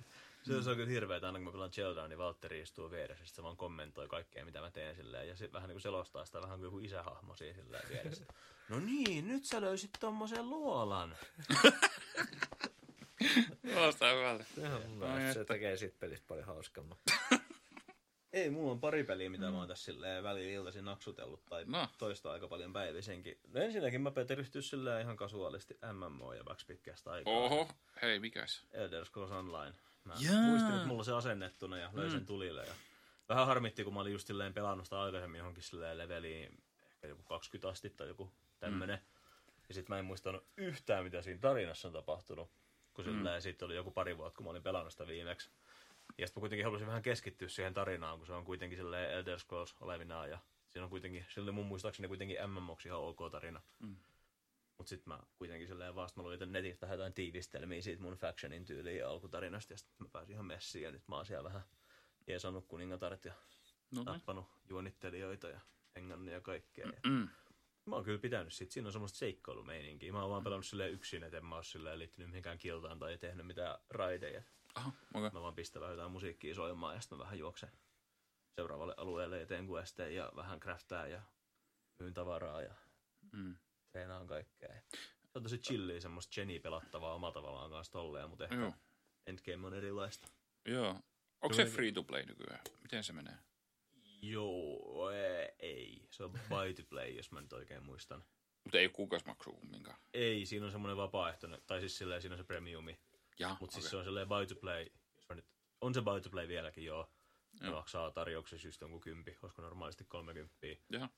Se, se on kyllä hirveetä, aina kun mä pelaan Zeldaa, niin Valtteri istuu vieressä, sit se vaan kommentoi kaikkea, mitä mä teen silleen, ja sitten vähän niin kuin selostaa sitä vähän kuin joku isähahmo siinä silleen vieressä. <laughs> no niin, nyt sä löysit tommosen luolan. Kuulostaa hyvältä. Joo, mun mielestä se tekee siitä pelistä paljon hauskamman. Ei, mulla on pari peliä, mitä mä oon tässä silleen välillä iltaisin naksutellut, tai No. toista aika paljon päivisenkin. No ensinnäkin mä peteryhtys silleen ihan kasuaalisti MMO ja väks pitkästä aikaa. Oho, hei, mikäs? Elder Scrolls Online. Mä Jaa. muistin, että mulla se asennettuna ja löin sen tulille. Ja vähän harmitti, kun mä olin just silleen pelannut sitä aikaisemmin johonkin silleen leveliin ehkä joku 20 asti tai joku tämmönen. Ja sit mä en muistanut yhtään, mitä siinä tarinassa on tapahtunut. Kun silleen sitten oli joku pari vuotta, kun mä olin pelannut sitä viimeksi. Ja sitten kuitenkin halusin vähän keskittyä siihen tarinaan, kun se on kuitenkin silleen Elder Scrolls olevinaan. Ja siinä on kuitenkin, sillä oli mun muistaakseni kuitenkin MMOksi ihan ok tarina. Mm. Mut sit mä kuitenkin silleen vasta mä luin netistä jotain tiivistelmiä siitä mun factionin tyyliin ja alkutarinasta ja sit mä pääsin ihan messiin ja nyt mä oon siellä vähän jeesannut kuningatarت ja No tappanut juonittelijoita ja hengannut ja kaikkea. Ja Mm. mä oon kyllä pitänyt sit, siinä on semmoista seikkailumeininkiä. Mä oon vaan pelannut silleen yksin, et en mä oo silleen liittynyt mihinkään kiltaan tai tehnyt mitään raideja. Aha, okei. Mä vaan pistän vähän jotain musiikkia soimaan ja sitten mä vähän juoksen seuraavalle alueelle ja teen questeja ja vähän craftää ja myyn tavaraa ja Mm. treenaan kaikkea. Se on tosi chilliä semmoista Jenny pelattavaa omalla tavallaan kanssa tolleen, mutta ehkä Joo. endgame on erilaista. Joo. Onko se free to play nykyään? Miten se menee? Joo, ei, ei. Se on buy to play, jos mä nyt oikein muistan. Mutta ei ole kuukausimaksua kumminkaan. Ei, siinä on semmoinen vapaaehtoinen, tai siis silleen, siinä on se premiumi. Mutta okei. siis se on silleen buy to play, jos mä nyt, on se buy to play vieläkin joo. Joo. maksaa tarjouksessa just jonkun kympi, koska normaalisti 30. Ja.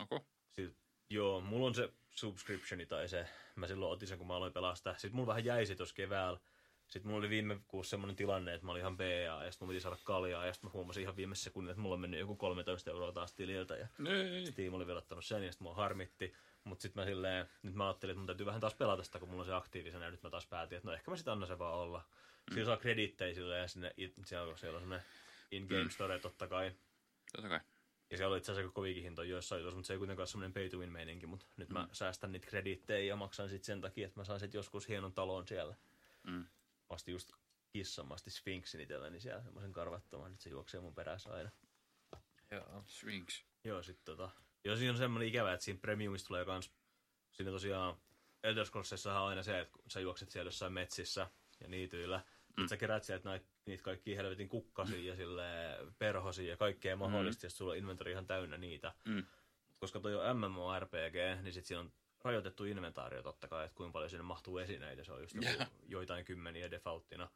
Okay. Sitten, joo, mulla on se subscriptioni tai se, mä silloin otin sen, kun mä aloin pelastaa. Sitten mulla vähän jäi se tuossa keväällä. Sitten mulla oli viime kuussa semmoinen tilanne, että mä olin ihan BA ja sitten mun piti saada kaljaa ja sitten mä huomasin ihan viimeisessä sekunnilla, että mulla on mennyt joku 13 euroa taas tililtä ja Ei. Steam oli vielä ottanut sen ja sitten mua harmitti. Mutta sitten mä silleen, nyt mä ajattelin, että mun täytyy vähän taas pelata sitä, kun mulla on se aktiivisena ja nyt mä taas päätin, että no ehkä mä sitten annan se vaan olla. Siinä saa kredittejä silleen ja sinne, siellä on, siellä on semmoinen in-game store totta kai. Totta kai. Ja siellä oli itse asiassa aika kovikin hinta joissain jutuissa, mutta se ei kuitenkaan ole semmoinen pay to win meininki, mutta nyt mä säästän niitä kredittejä ja maksan sitten sen takia, että mä saan sitten joskus hienon talon siellä. Mm. Asti just astin Sphinxin itselleni siellä, semmoisen karvattoman, nyt se juoksee mun perässä aina. Joo. Swings. Joo, sit tota... Joo, siinä on semmoinen ikävä, että siinä premiumista tulee kans... Siinä tosiaan Elder Scrollsissa on aina se, että kun sä juokset siellä jossain metsissä ja niityillä, mm. sä kerät sieltä nait, niitä kaikkia helvetin kukkasia ja sille perhosia ja kaikkea mahdollista, ja sit sulla on inventori ihan täynnä niitä. Mm. Koska toi on MMORPG, niin sit siinä on rajoitettu inventaario totta kai, että kuinka paljon sinne mahtuu esineitä. Se on just joku, Jaa. joitain kymmeniä defaulttina.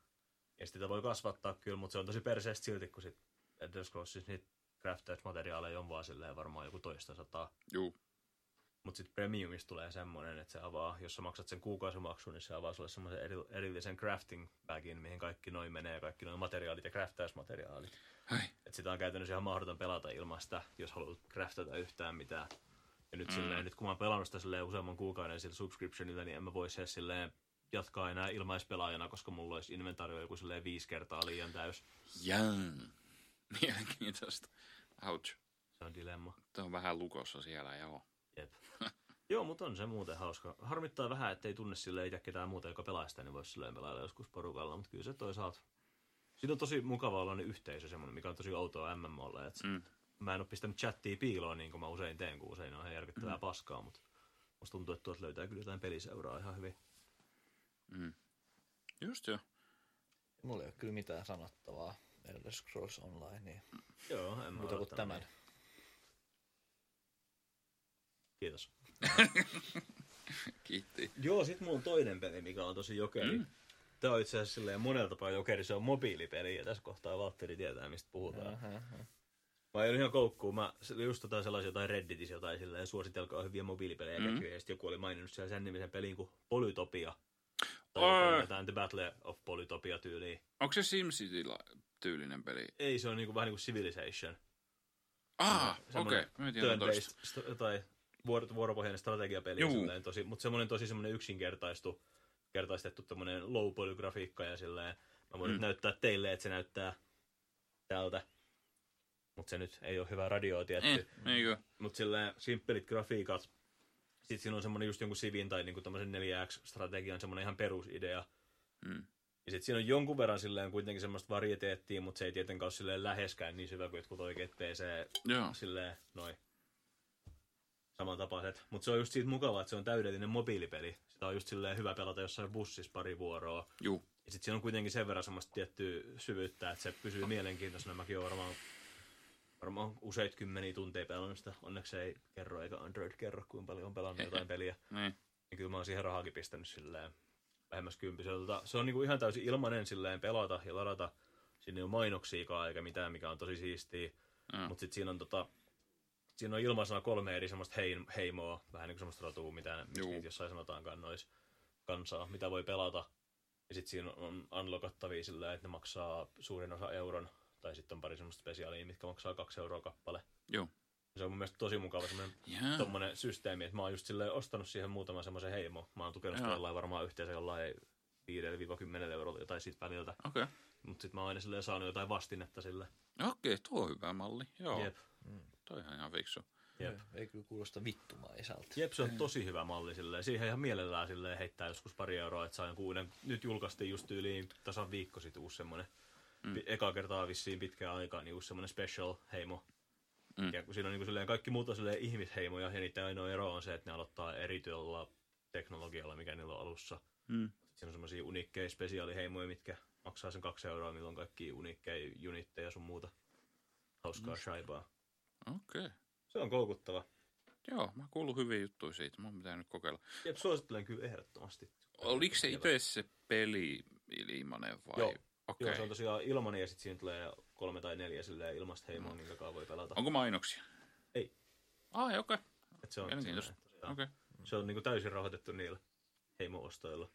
Ja sitä voi kasvattaa kyllä, mutta se on tosi perseestä silti, kun sit Elder Scrollsissa niitä craftausmateriaaleja on vaan silleen varmaan joku toista sataa. Juu. Mutta sitten premiumista tulee semmoinen, että se avaa, jos sä maksat sen kuukausimaksun, niin se avaa sulle semmoisen eri, erillisen crafting bagin, mihin kaikki noin menee, kaikki noin materiaalit ja craftausmateriaalit. Hai. Et sitä on käytännössä ihan mahdoton pelata ilman sitä, jos haluat craftata yhtään mitään. Ja nyt, mm. silleen, nyt kun mä oon pelannut sitä silleen useamman kuukauden sillä subscriptionilla, niin en mä voisi edes silleen jatkaa enää ilmaispelaajana, koska mulla olisi inventaario joku silleen viisi kertaa liian täys. Jään. <laughs> Mielenkiintoista. Ouch. Se on dilemma. Tuo on vähän lukossa siellä, joo. Jep. <laughs> Joo, mutta on se muuten hauska. Harmittaa vähän, ettei tunne sille itse ketään muuta, joka pelaa sitä, niin voisi silleen pelailla joskus porukalla, mutta kyllä se toisaalta... Siinä on tosi mukava olla yhteisö semmoinen, mikä on tosi outoa MMOlle. Et Mm. Mä en ole pistänyt chattia piiloon niin kuin mä usein teen, kun usein on ihan järkyttävää mm. paskaa, mutta musta tuntuu, että tuolta löytää kyllä jotain peliseuraa ihan hyvin. Mm. Just joo. Mulla ei ole kyllä mitään sanottavaa Elder Scrolls Online, niin Joo, en mä muuta kuin tämän. niin. Kiitos. <laughs> Kiitti. Joo, sit mulla on toinen peli, mikä on tosi jokeri. Mm. Tää on itse asiassa silleen monella tapaa jokeri, se on mobiilipeli ja tässä kohtaa Valtteri tietää mistä puhutaan. Aha, aha. Mä olin ihan koukkuun. Mä just jotain sellaisia jotain Redditissä jotain silleen, suositelkaa hyviä mobiilipelejä mm. Mm. ja sitten joku oli maininnut siellä sen nimisen pelin kuin Polytopia. Tai joku jotain The Battle of Polytopia tyyliin. Onko se SimCity-tyylinen peli? Ei, se on niinku vähän niinku Civilization. Ah, okei. Okay. Sto- tai vuor- vuoropohjainen strategiapeli, tosi, mutta semmoinen tosi semmoinen yksinkertaistu, kertaistettu tämmöinen low polygrafiikka ja silleen, mä voin mm. nyt näyttää teille, että se näyttää tältä. Mutta se nyt ei ole hyvä radio tietty. Eh? Mutta silleen simppelit grafiikat. Sitten siinä on semmoinen just jonkun sivin tai niinku tämmöisen 4X-strategian semmoinen ihan perusidea. Mm. Ja sitten siinä on jonkun verran silleen kuitenkin semmoista varieteettia, mutta se ei tietenkään ole silleen läheskään niin syvä kuin jotkut oikeat PC Joo. silleen noin samantapaiset. Mutta se on just siitä mukavaa, että se on täydellinen mobiilipeli. Sitä on just silleen hyvä pelata jossain bussissa pari vuoroa. Juu. Ja sitten siinä on kuitenkin sen verran semmoista tiettyä syvyyttä, että se pysyy mielenkiintoisena. Mäkin olen varmaan, varmaan useita kymmeniä tunteja pelannut sitä. Onneksi ei kerro eikä Android kerro, kuinka paljon on pelannut jotain <laughs> peliä. Niin. Niin kyllä mä oon siihen rahaakin pistänyt silleen lähemmäs kymppiseltä. Se on niinku ihan täysin ilmanen silleen pelata ja ladata. Siinä ei ole mainoksiakaan eikä mitään, mikä on tosi siistiä. Joo. Mutta sitten siinä on tota, siinä on ilmaisena kolme eri semmoista heim, heimoa, vähän niin kuin semmoista rotua, mitä niitä jossain sanotaankaan nois kansaa, mitä voi pelata. Ja sitten siinä on unlockattavia sillä, että ne maksaa suurin osa euron, tai sitten on pari semmoista spesiaalia, mitkä maksaa kaksi euroa kappale. Joo. Se on mun mielestä tosi mukava semmoinen tommonen systeemi, että mä oon just silleen ostanut siihen muutaman semmoisen heimo. Mä oon tukenut sitä Joo. jollain varmaan yhteensä jollain 5-10 eurolla jotain siitä väliltä. Okei. Mutta sitten mä oon aina silleen saanut jotain vastinetta sille. Okei, tuo on hyvä malli. Joo. Jep. Toi on ihan fiksu. Jep. Ei kyllä kuulosta vittumaiselta. Jep, se on tosi hyvä malli silleen. Siihen ihan mielellään silleen heittää joskus pari euroa, että saa jonkun uuden. Nyt julkaistiin just yli tasan viikko sitten uusi semmonen. Mm. Eka kertaa vissiin pitkään aikaa niin uusi semmonen special heimo. Mm. Ja kun siinä on niin silleen, kaikki muut on silleen ihmisheimoja ja niiden ainoa ero on se, että ne aloittaa erityöllä teknologialla, mikä niillä on alussa. Mm. Siinä on semmoisia uniikkeja spesiaaliheimoja, mitkä maksaa sen kaksi euroa, milloin kaikki uniikkeja unitteja ja sun muuta. Hauskaa mm. shaibaa. Okei. Okay. Se on koukuttava. Joo, mä oon kuullut hyviä juttuja siitä. Mun pitää nyt kokeilla. Jep, suosittelen kyllä ehdottomasti. Oliko se itse se peli ilmanen vai? Joo. Okei. Joo, se on tosiaan ilmanen ja sitten siinä tulee kolme tai neljä silleen ilmasta heimoa, minkä kanssa voi pelata. Onko mainoksia? Ei. Ai, okei. Okay. Et se on, tosiaan, Okei. Okay. se on niinku täysin rahoitettu niillä heimo-ostoilla.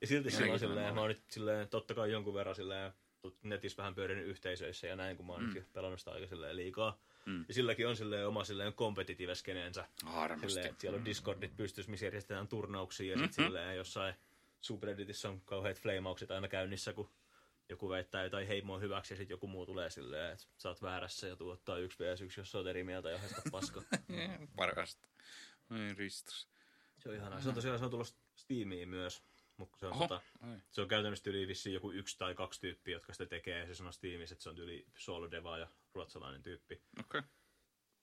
Ja silti silloin Mielenkiintoinen silleen, mä oon nyt silleen, totta kai jonkun verran silleen, netissä vähän pyörinyt yhteisöissä ja näin, kun mä oon mm. pelannut sitä aika silleen liikaa. Mm. Ja silläkin on silleen oma silleen competitive skeneensä. Varmasti. Silleen, että siellä on Discordit pystyssä, missä järjestetään turnauksia ja sitten silleen jossain subredditissä on kauheat flameaukset aina käynnissä, kun joku väittää jotain heimoa hyväksi ja sitten joku muu tulee silleen, että sä oot väärässä ja tuottaa yksi vs yksi, jos sä oot eri mieltä ja haistat paska. <laughs> Parasta. Ei ristus. se on ihanaa. Se on tosiaan se on tullut Steamiin myös, mutta se on, Oho. tota, se on käytännössä yli vissiin joku yksi tai kaksi tyyppiä, jotka sitä tekee. Se sanoo Steamissa, että se on yli solo deva ja ruotsalainen tyyppi. Okei. Okay.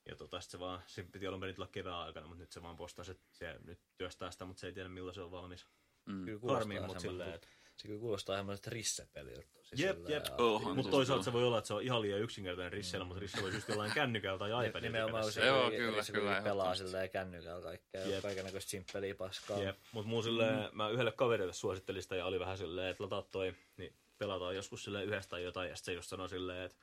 Ja tota, sit se vaan, se piti alun perin tulla kevään aikana, mutta nyt se vaan postasi, että se nyt työstää sitä, mutta se ei tiedä milloin se on valmis. Mm. Kyllä kuulostaa Harmi, mutta silleen, että Se kyllä kuulostaa semmoiselta rissepeliltä. tosi Jep, jep. Onhan Mutta se toisaalta se voi olla, että se on ihan liian yksinkertainen risseillä, mutta risse voisi just jollain <laughs> kännykällä tai iPadilla. Nimenomaan se. Joo, kyllä, se, kun kyllä, pelaa ehdottomasti. silleen kännykällä kaikkea, Jep. kaikenlaista simppeliä paskaa. Jep, mutta muu silleen, mä yhdelle kaverille suosittelin sitä ja oli vähän silleen, että lataa toi, niin pelataan joskus silleen yhdessä tai jotain, ja sitten se just sanoi silleen, että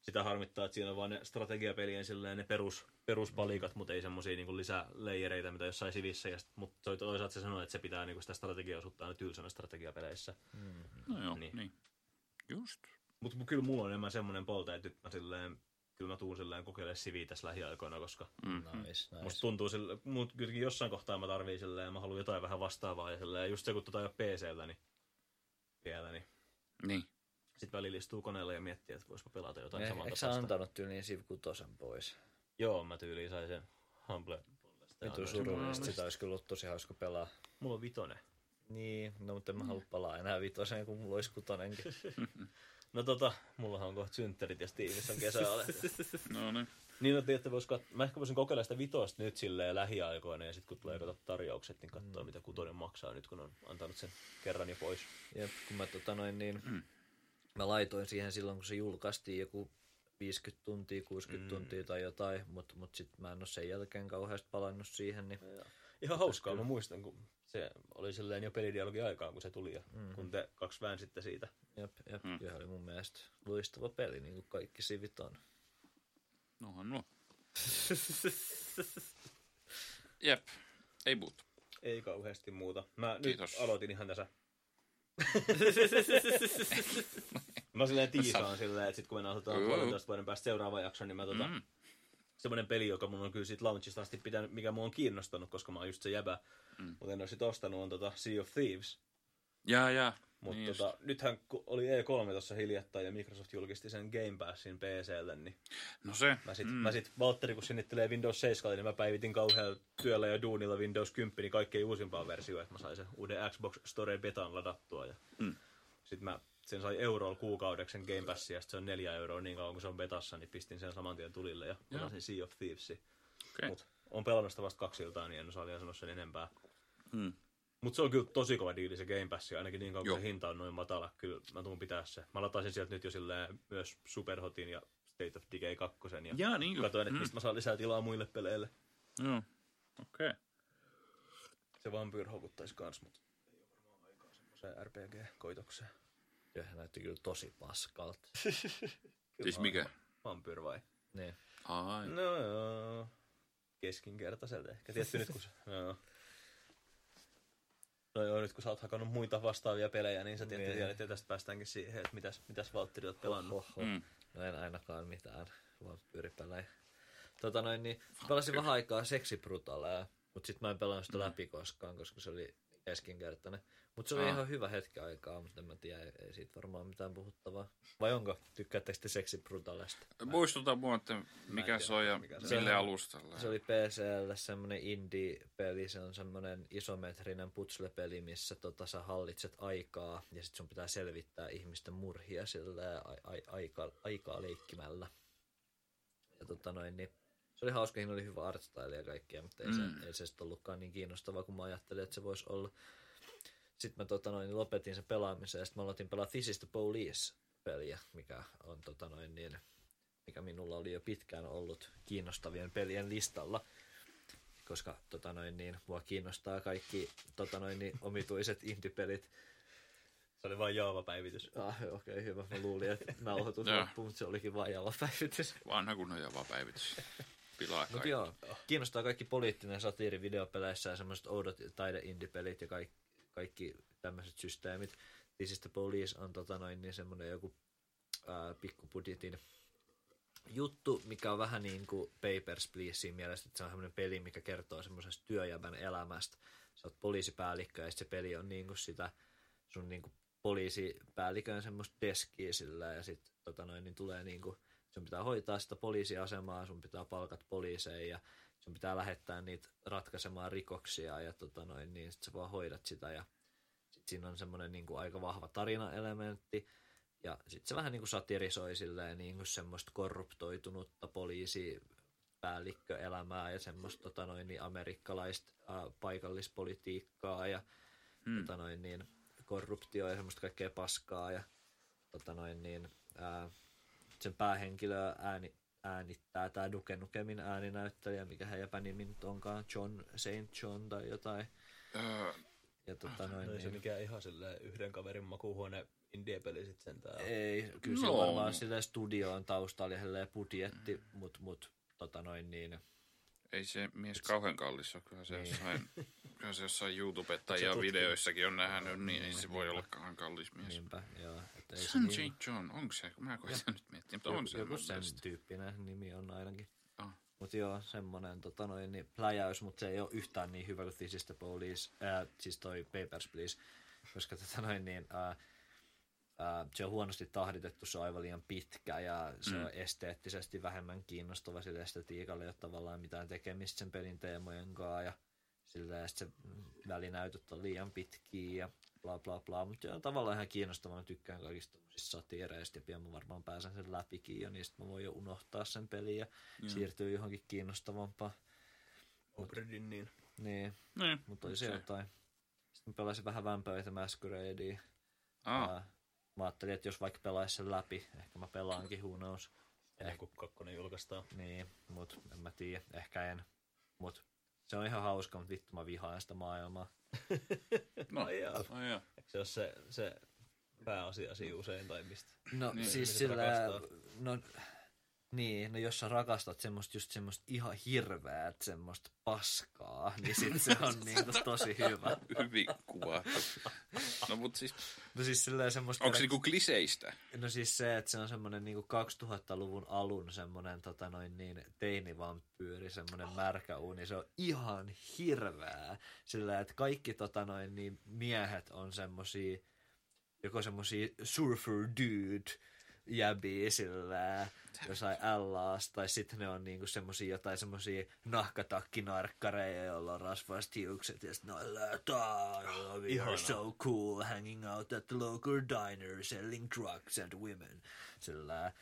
sitä harmittaa, että siinä on vaan ne strategiapelien silleen ne perus, peruspalikat, mutta ei semmosia niinku lisäleijereitä, mitä jossain sivissä, ja sit, mutta toi toisaalta se sanoi, että se pitää niinku sitä strategiaosuutta aina tylsänä strategiapeleissä. No joo, Niin. niin. niin. Just. Mutta kyllä mulla on enemmän semmoinen polta, että nyt mä silleen, kyllä mä tuun silleen kokeilemaan siviä tässä lähiaikoina, koska Mm. Nice, nice. Musta tuntuu sille, mut kylläkin jossain kohtaa mä tarviin silleen, mä haluan jotain vähän vastaavaa ja silleen, just se kun tota ei ole PCllä, niin vielä, niin Niin. sit välillä istuu koneella ja miettii, että voisiko pelata jotain Eh, saman Eikö sä antanut tyyliin Civ 6 pois? Joo, mä tyyliin sain sen Humble ja Vitu surullista, sitä olisi kyllä ollut tosi hauska pelaa. Mulla on vitonen. Niin, no mutta en mä halua palaa enää vitoseen, kun mulla olisi kutonenkin. <laughs> No tota, mullahan on kohta synttärit ja Steamissa on kesäale. <laughs> No niin. niin no tiedätte, vois kat... mä ehkä voisin kokeilla sitä vitosta nyt silleen lähiaikoina ja sit kun tulee kato tarjoukset, niin katsoa mitä kutonen maksaa nyt kun on antanut sen kerran jo pois. Jep, kun mä tota noin niin, mä laitoin siihen silloin, kun se julkaistiin joku 50 tuntia, 60 mm. tuntia tai jotain, mutta mut sit mä en ole sen jälkeen kauheasti palannut siihen, niin Ihan hauskaa, mä muistan, kun se oli silleen jo pelidialogin aikaan, kun se tuli ja mm. kun te kaksi väänsitte siitä. jep, jep, mm. oli mun mielestä loistava peli, niin kuin kaikki sivit on. Nohan nuo. <laughs> Jep. Ei muuta. Ei kauheasti muuta. Mä Kiitos. nyt aloitin ihan tässä. <laughs> mä silleen tiisaan silleen, että sit kun me nauhoitetaan Joo. puolentoista vuoden päästä seuraava jakso, niin mä tota, Mm. semmoinen peli, joka mun on kyllä siitä launchista asti pitänyt, mikä mua on kiinnostanut, koska mä oon just se jäbä, mm. mutta en ole sit ostanut, on tota Sea of Thieves. Jaa, jaa. Mutta Niin tota, nythän oli E3 tuossa hiljattain ja Microsoft julkisti sen Game Passin PClle, niin No se. Mä sit, mm. mä sit Valtteri, kun sinnittelee Windows 7, niin mä päivitin kauhealla työllä ja duunilla Windows 10, niin kaikkein uusimpaan versioon, että mä sain sen uuden Xbox Store betan ladattua. Ja Mm. Sitten mä sen sai eurolla kuukaudeksi sen Game Passin, ja se on neljä euroa niin kauan kun se on betassa, niin pistin sen saman tien tulille ja Joo. pelasin Sea of Thievesin. Okei. Mut on pelannut sitä vasta kaksi iltaa, niin en osaa vielä sanoa sen enempää. Mm. Mutta se on kyllä tosi kova diili se Game Pass, ja ainakin niin kauan Joo. kun se hinta on noin matala. Kyllä mä tuun pitää se. Mä lataisin sieltä nyt jo silleen myös Superhotin ja State of Decay 2. Ja Jaa, niin jo. Katoin, että Mm. mistä mä saan lisää tilaa muille peleille. Joo. Okei. Okay. Se Vampyr houkuttaisi kans, mutta ei ole varmaan aikaa semmoiseen RPG-koitokseen. Ja se näytti kyllä tosi paskalta. <laughs> Siis mikä? Vampyr vai? niin. Ai. No joo. Keskinkertaiselta ehkä. Tietty nyt kun... <laughs> Joo. No joo, nyt kun sä oot hakannut muita vastaavia pelejä, niin sä tietty Niin. että tästä päästäänkin siihen, että mitäs, mitäs Valtteri oot pelannut. Oho. Mm. No en ainakaan mitään vampyyripelejä. Tota noin, niin pelasin vähän aikaa seksibrutaleja, mutta sit mä en pelannut sitä läpi koskaan, koska se oli keskinkertainen. Mutta se oli Aa. ihan hyvä hetki aikaa, mutta en mä tiedä, ei, siitä varmaan mitään puhuttavaa. Vai onko? Tykkäättekö te seksi brutalista? Muistuta mua, että mikä se on ja mikä se mille on. alustalla. Se oli PClle semmoinen indie-peli, se on semmoinen isometrinen putsle-peli, missä tota, sä hallitset aikaa ja sit sun pitää selvittää ihmisten murhia sillä a- a- aika, aikaa leikkimällä. Ja tota noin, niin se oli hauska, siinä oli hyvä artstyle ja kaikkea, mutta ei, Mm. se, ei se sitten ollutkaan niin kiinnostavaa kuin mä ajattelin, että se voisi olla. Sitten mä tota noin, lopetin sen pelaamisen ja sitten mä aloitin pelaa This is the Police-peliä, mikä on tota noin, niin, mikä minulla oli jo pitkään ollut kiinnostavien pelien listalla koska tota noin, niin, mua kiinnostaa kaikki tota noin, niin, omituiset indie-pelit. Se oli vain Java-päivitys. Ah, okei, okay, hyvä. Mä luulin, että nauhoitus loppuu, mutta se olikin vain java päivitys. Vanha kunnon java päivitys. <laughs> Pilaa kaikki. joo, kiinnostaa kaikki poliittinen satiiri videopeleissä ja semmoiset oudot taide-indie-pelit ja kaikki, kaikki tämmöiset systeemit. This is the Police on tota noin, niin semmoinen joku ää, pikkubudjetin juttu, mikä on vähän niin kuin Papers, Please siinä mielessä, että se on semmoinen peli, mikä kertoo semmoisesta työjävän elämästä. Sä oot poliisipäällikkö ja sit se peli on niin kuin sitä sun niin kuin poliisipäällikön semmoista deskiä sillä ja sitten tota noin, niin tulee niin kuin, sun pitää hoitaa sitä poliisiasemaa, sun pitää palkat poliiseja ja sun pitää lähettää niitä ratkaisemaan rikoksia ja tota noin, niin sit sä vaan hoidat sitä ja sit siinä on semmoinen niin kuin aika vahva tarinaelementti ja sitten se vähän niin kuin satirisoi silleen niin kuin semmoista korruptoitunutta poliisi päällikköelämää ja semmoista tota noin, niin amerikkalaista ää, paikallispolitiikkaa ja Hmm. tota noin, niin, korruptio ja semmoista kaikkea paskaa ja tota noin, niin, ää, sen päähenkilö ääni, äänittää tämä Duke Nukemin ääninäyttelijä, mikä heidän nimi nyt onkaan, John St. John tai jotain. Öö, Ja tota noin, Ei se niin, mikään ihan silleen yhden kaverin makuuhuone indie-peli sit sentään. ei, kyllä se No. varmaan silleen studioon taustalla ja budjetti, mut, mut tota noin niin, ei se mies kauhean kallis ole. Kyllä se Niin. jossain, <laughs> kyllä se jossain YouTube- Se ja videoissakin on nähnyt, niin ei Niin, se voi niinpä. olla kauhean kallis mies. niinpä, joo. Et ei se Sun niin, St. John, onko se? Mä koitan nyt miettiä, mutta on se. joku sen tyyppinen nimi on ainakin. Ah. Mutta joo, semmonen tota noin, niin pläjäys, mutta se ei ole yhtään niin hyvä kuin This is the Police, ää, siis toi Papers, Please, koska tota noin, niin, ää, se on huonosti tahditettu, se on aivan liian pitkä ja se Mm. on esteettisesti vähemmän kiinnostava sille estetiikalle, ei ole tavallaan mitään tekemistä sen pelin teemojen kanssa ja sillä ja se mm, välinäytöt on liian pitkiä ja bla bla bla, mutta on tavallaan ihan kiinnostavaa, mä tykkään kaikista tommosista satiireista ja pian mä varmaan pääsen sen läpikin ja niistä mä voin jo unohtaa sen pelin ja Joo. siirtyy johonkin kiinnostavampaan. Obredin niin. Niin, Niin, mutta oli se se. jotain. Sitten mä pelasin vähän Vampire Masqueradea. Ah, Mä ajattelin, että jos vaikka pelaisi sen läpi, ehkä mä pelaankin, who knows. Ennen kuin kakkonen julkaistaan. Niin, mut en mä tiedä, ehkä en. Mut se on ihan hauska, mutta vittu mä vihaan sitä maailmaa. <laughs> no, jaa. ai jaa. Eikö se ole se, se pääasia siinä usein tai mistä? No Niin, siis sillä, rakastaa. no niin, no jos sä rakastat semmoista just semmoista ihan hirveät semmoista paskaa, niin sit se on <laughs> niinku tosi hyvä. Hyvin kuvattu. No mut siis, No siis silleen semmoista... onko se niinku kliseistä? No siis se, että se on semmoinen niinku 2000-luvun alun semmoinen tota noin niin teinivampyyri, semmoinen märkä uni. Se on ihan hirveää. Sillä, että kaikki tota noin niin miehet on semmosia, joko semmosia surfer dude jäbiä sillä jossain LAs, tai sitten ne on niinku semmosia jotain semmosia nahkatakkinarkkareja, joilla on rasvaiset hiukset, ja sitten ne on "Tää, we Ihanaa. are so cool hanging out at the local diner selling drugs and women. Sillä,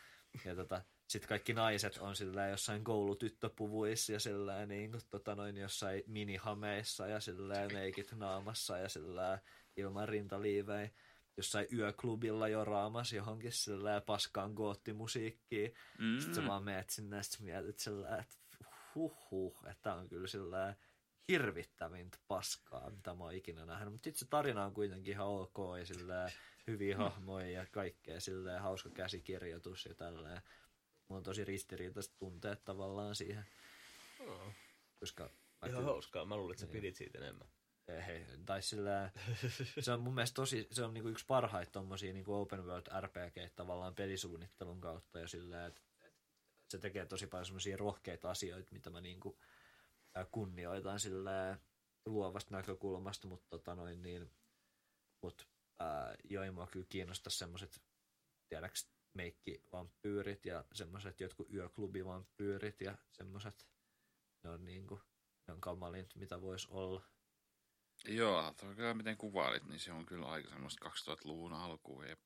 ja tota, sitten kaikki naiset on sillä jossain koulutyttöpuvuissa ja sillä niin kuin, tota, noin jossain minihameissa ja sillä meikit naamassa ja sillä ilman rintaliivejä jossain yöklubilla jo raamas johonkin sillä paskaan goottimusiikkiin. Mm. Sitten sä vaan meet sinne ja sit mietit sillä, että huh huh, että on kyllä sillä hirvittävintä paskaa, mitä mä oon ikinä nähnyt. Mutta sitten se tarina on kuitenkin ihan ok ja sillä hyviä hahmoja ja kaikkea sillä hauska käsikirjoitus ja tälleen. Mulla on tosi ristiriitaiset tunteet tavallaan siihen, Oh. koska Ihan hauskaa. Mä luulin, että sä Niin. pidit siitä enemmän. Tai sillä, se on mun mielestä tosi, se on niinku yksi parhaita tommosia niinku open world RPG tavallaan pelisuunnittelun kautta ja sillä, että et se tekee tosi paljon semmoisia rohkeita asioita, mitä mä niinku kunnioitan sillä luovasta näkökulmasta, mutta tota noin niin, mut, ää, joo, mua kyllä kiinnosta semmoset, tiedäks, meikkivampyyrit ja semmoset jotkut yöklubivampyyrit ja semmoset, ne on niinku, ne on kamalint, mitä vois olla. Joo, kyllä miten kuvailit, niin se on kyllä aika semmoista 2000-luvun alkuun. Jep.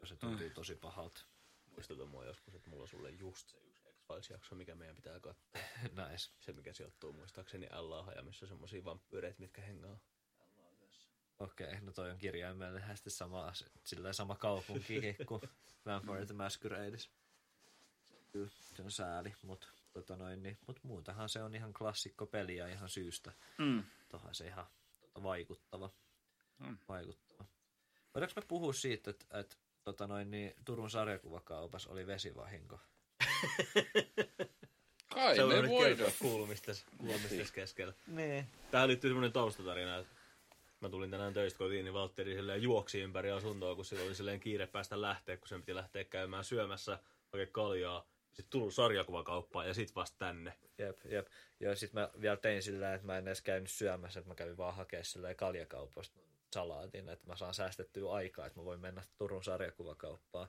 Ja se tuntuu tosi pahalta. Muistuta mua joskus, että mulla on sulle just se yksi X-Files-jakso, mikä meidän pitää katsoa. <laughs> Näis. Se, mikä sijoittuu muistaakseni LA, ja missä on semmosia vampyyreitä, mitkä hengaa. Okei, no toi on kirjaimellisesti sama, as- sillä sama kaupunki <laughs> kuin Vampire the Masquerades. Kyllä, se on sääli, mutta tota noin, niin, mut muutahan se on ihan klassikko peli ja ihan syystä. Mm. Tohan se ihan tota, vaikuttava. On. vaikuttava. Voidaanko me puhua siitä, että, että tota noin, niin Turun sarjakuvakaupassa oli vesivahinko? <laughs> Kai Se on nyt voidaan. kuulumistes, kuulumistes keskellä. Niin. Tähän liittyy semmoinen taustatarina, että mä tulin tänään töistä kotiin, niin Valtteri silleen juoksi ympäri asuntoa, kun sillä oli silleen kiire päästä lähteä, kun sen piti lähteä käymään syömässä oikein kaljaa. Sitten tullut sarjakuvakauppaan ja sit vasta tänne. Jep, jep. Ja sit mä vielä tein sillä, että mä en edes käynyt syömässä, että mä kävin vaan hakemaan sillä kaljakaupasta salaatin, että mä saan säästettyä aikaa, että mä voin mennä Turun sarjakuvakauppaan.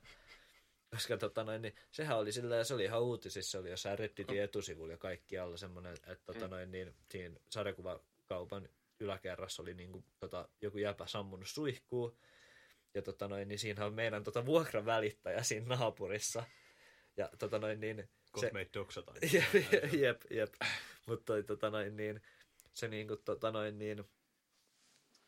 Koska tota noin, niin sehän oli sillä, se oli ihan uutisissa, se oli jossain Redditin etusivulla ja kaikkialla semmoinen, että tota noin, niin, siinä sarjakuvakaupan yläkerrassa oli niin kuin, tota, joku jäpä sammunut suihkuun. Ja tota noin, niin siinä on meidän tota, vuokravälittäjä siinä naapurissa. Ja tota noin, niin, Kohta meitä doksataan. <laughs> jep, jep, jep. Mutta tota noin niin, se niinku tota noin niin,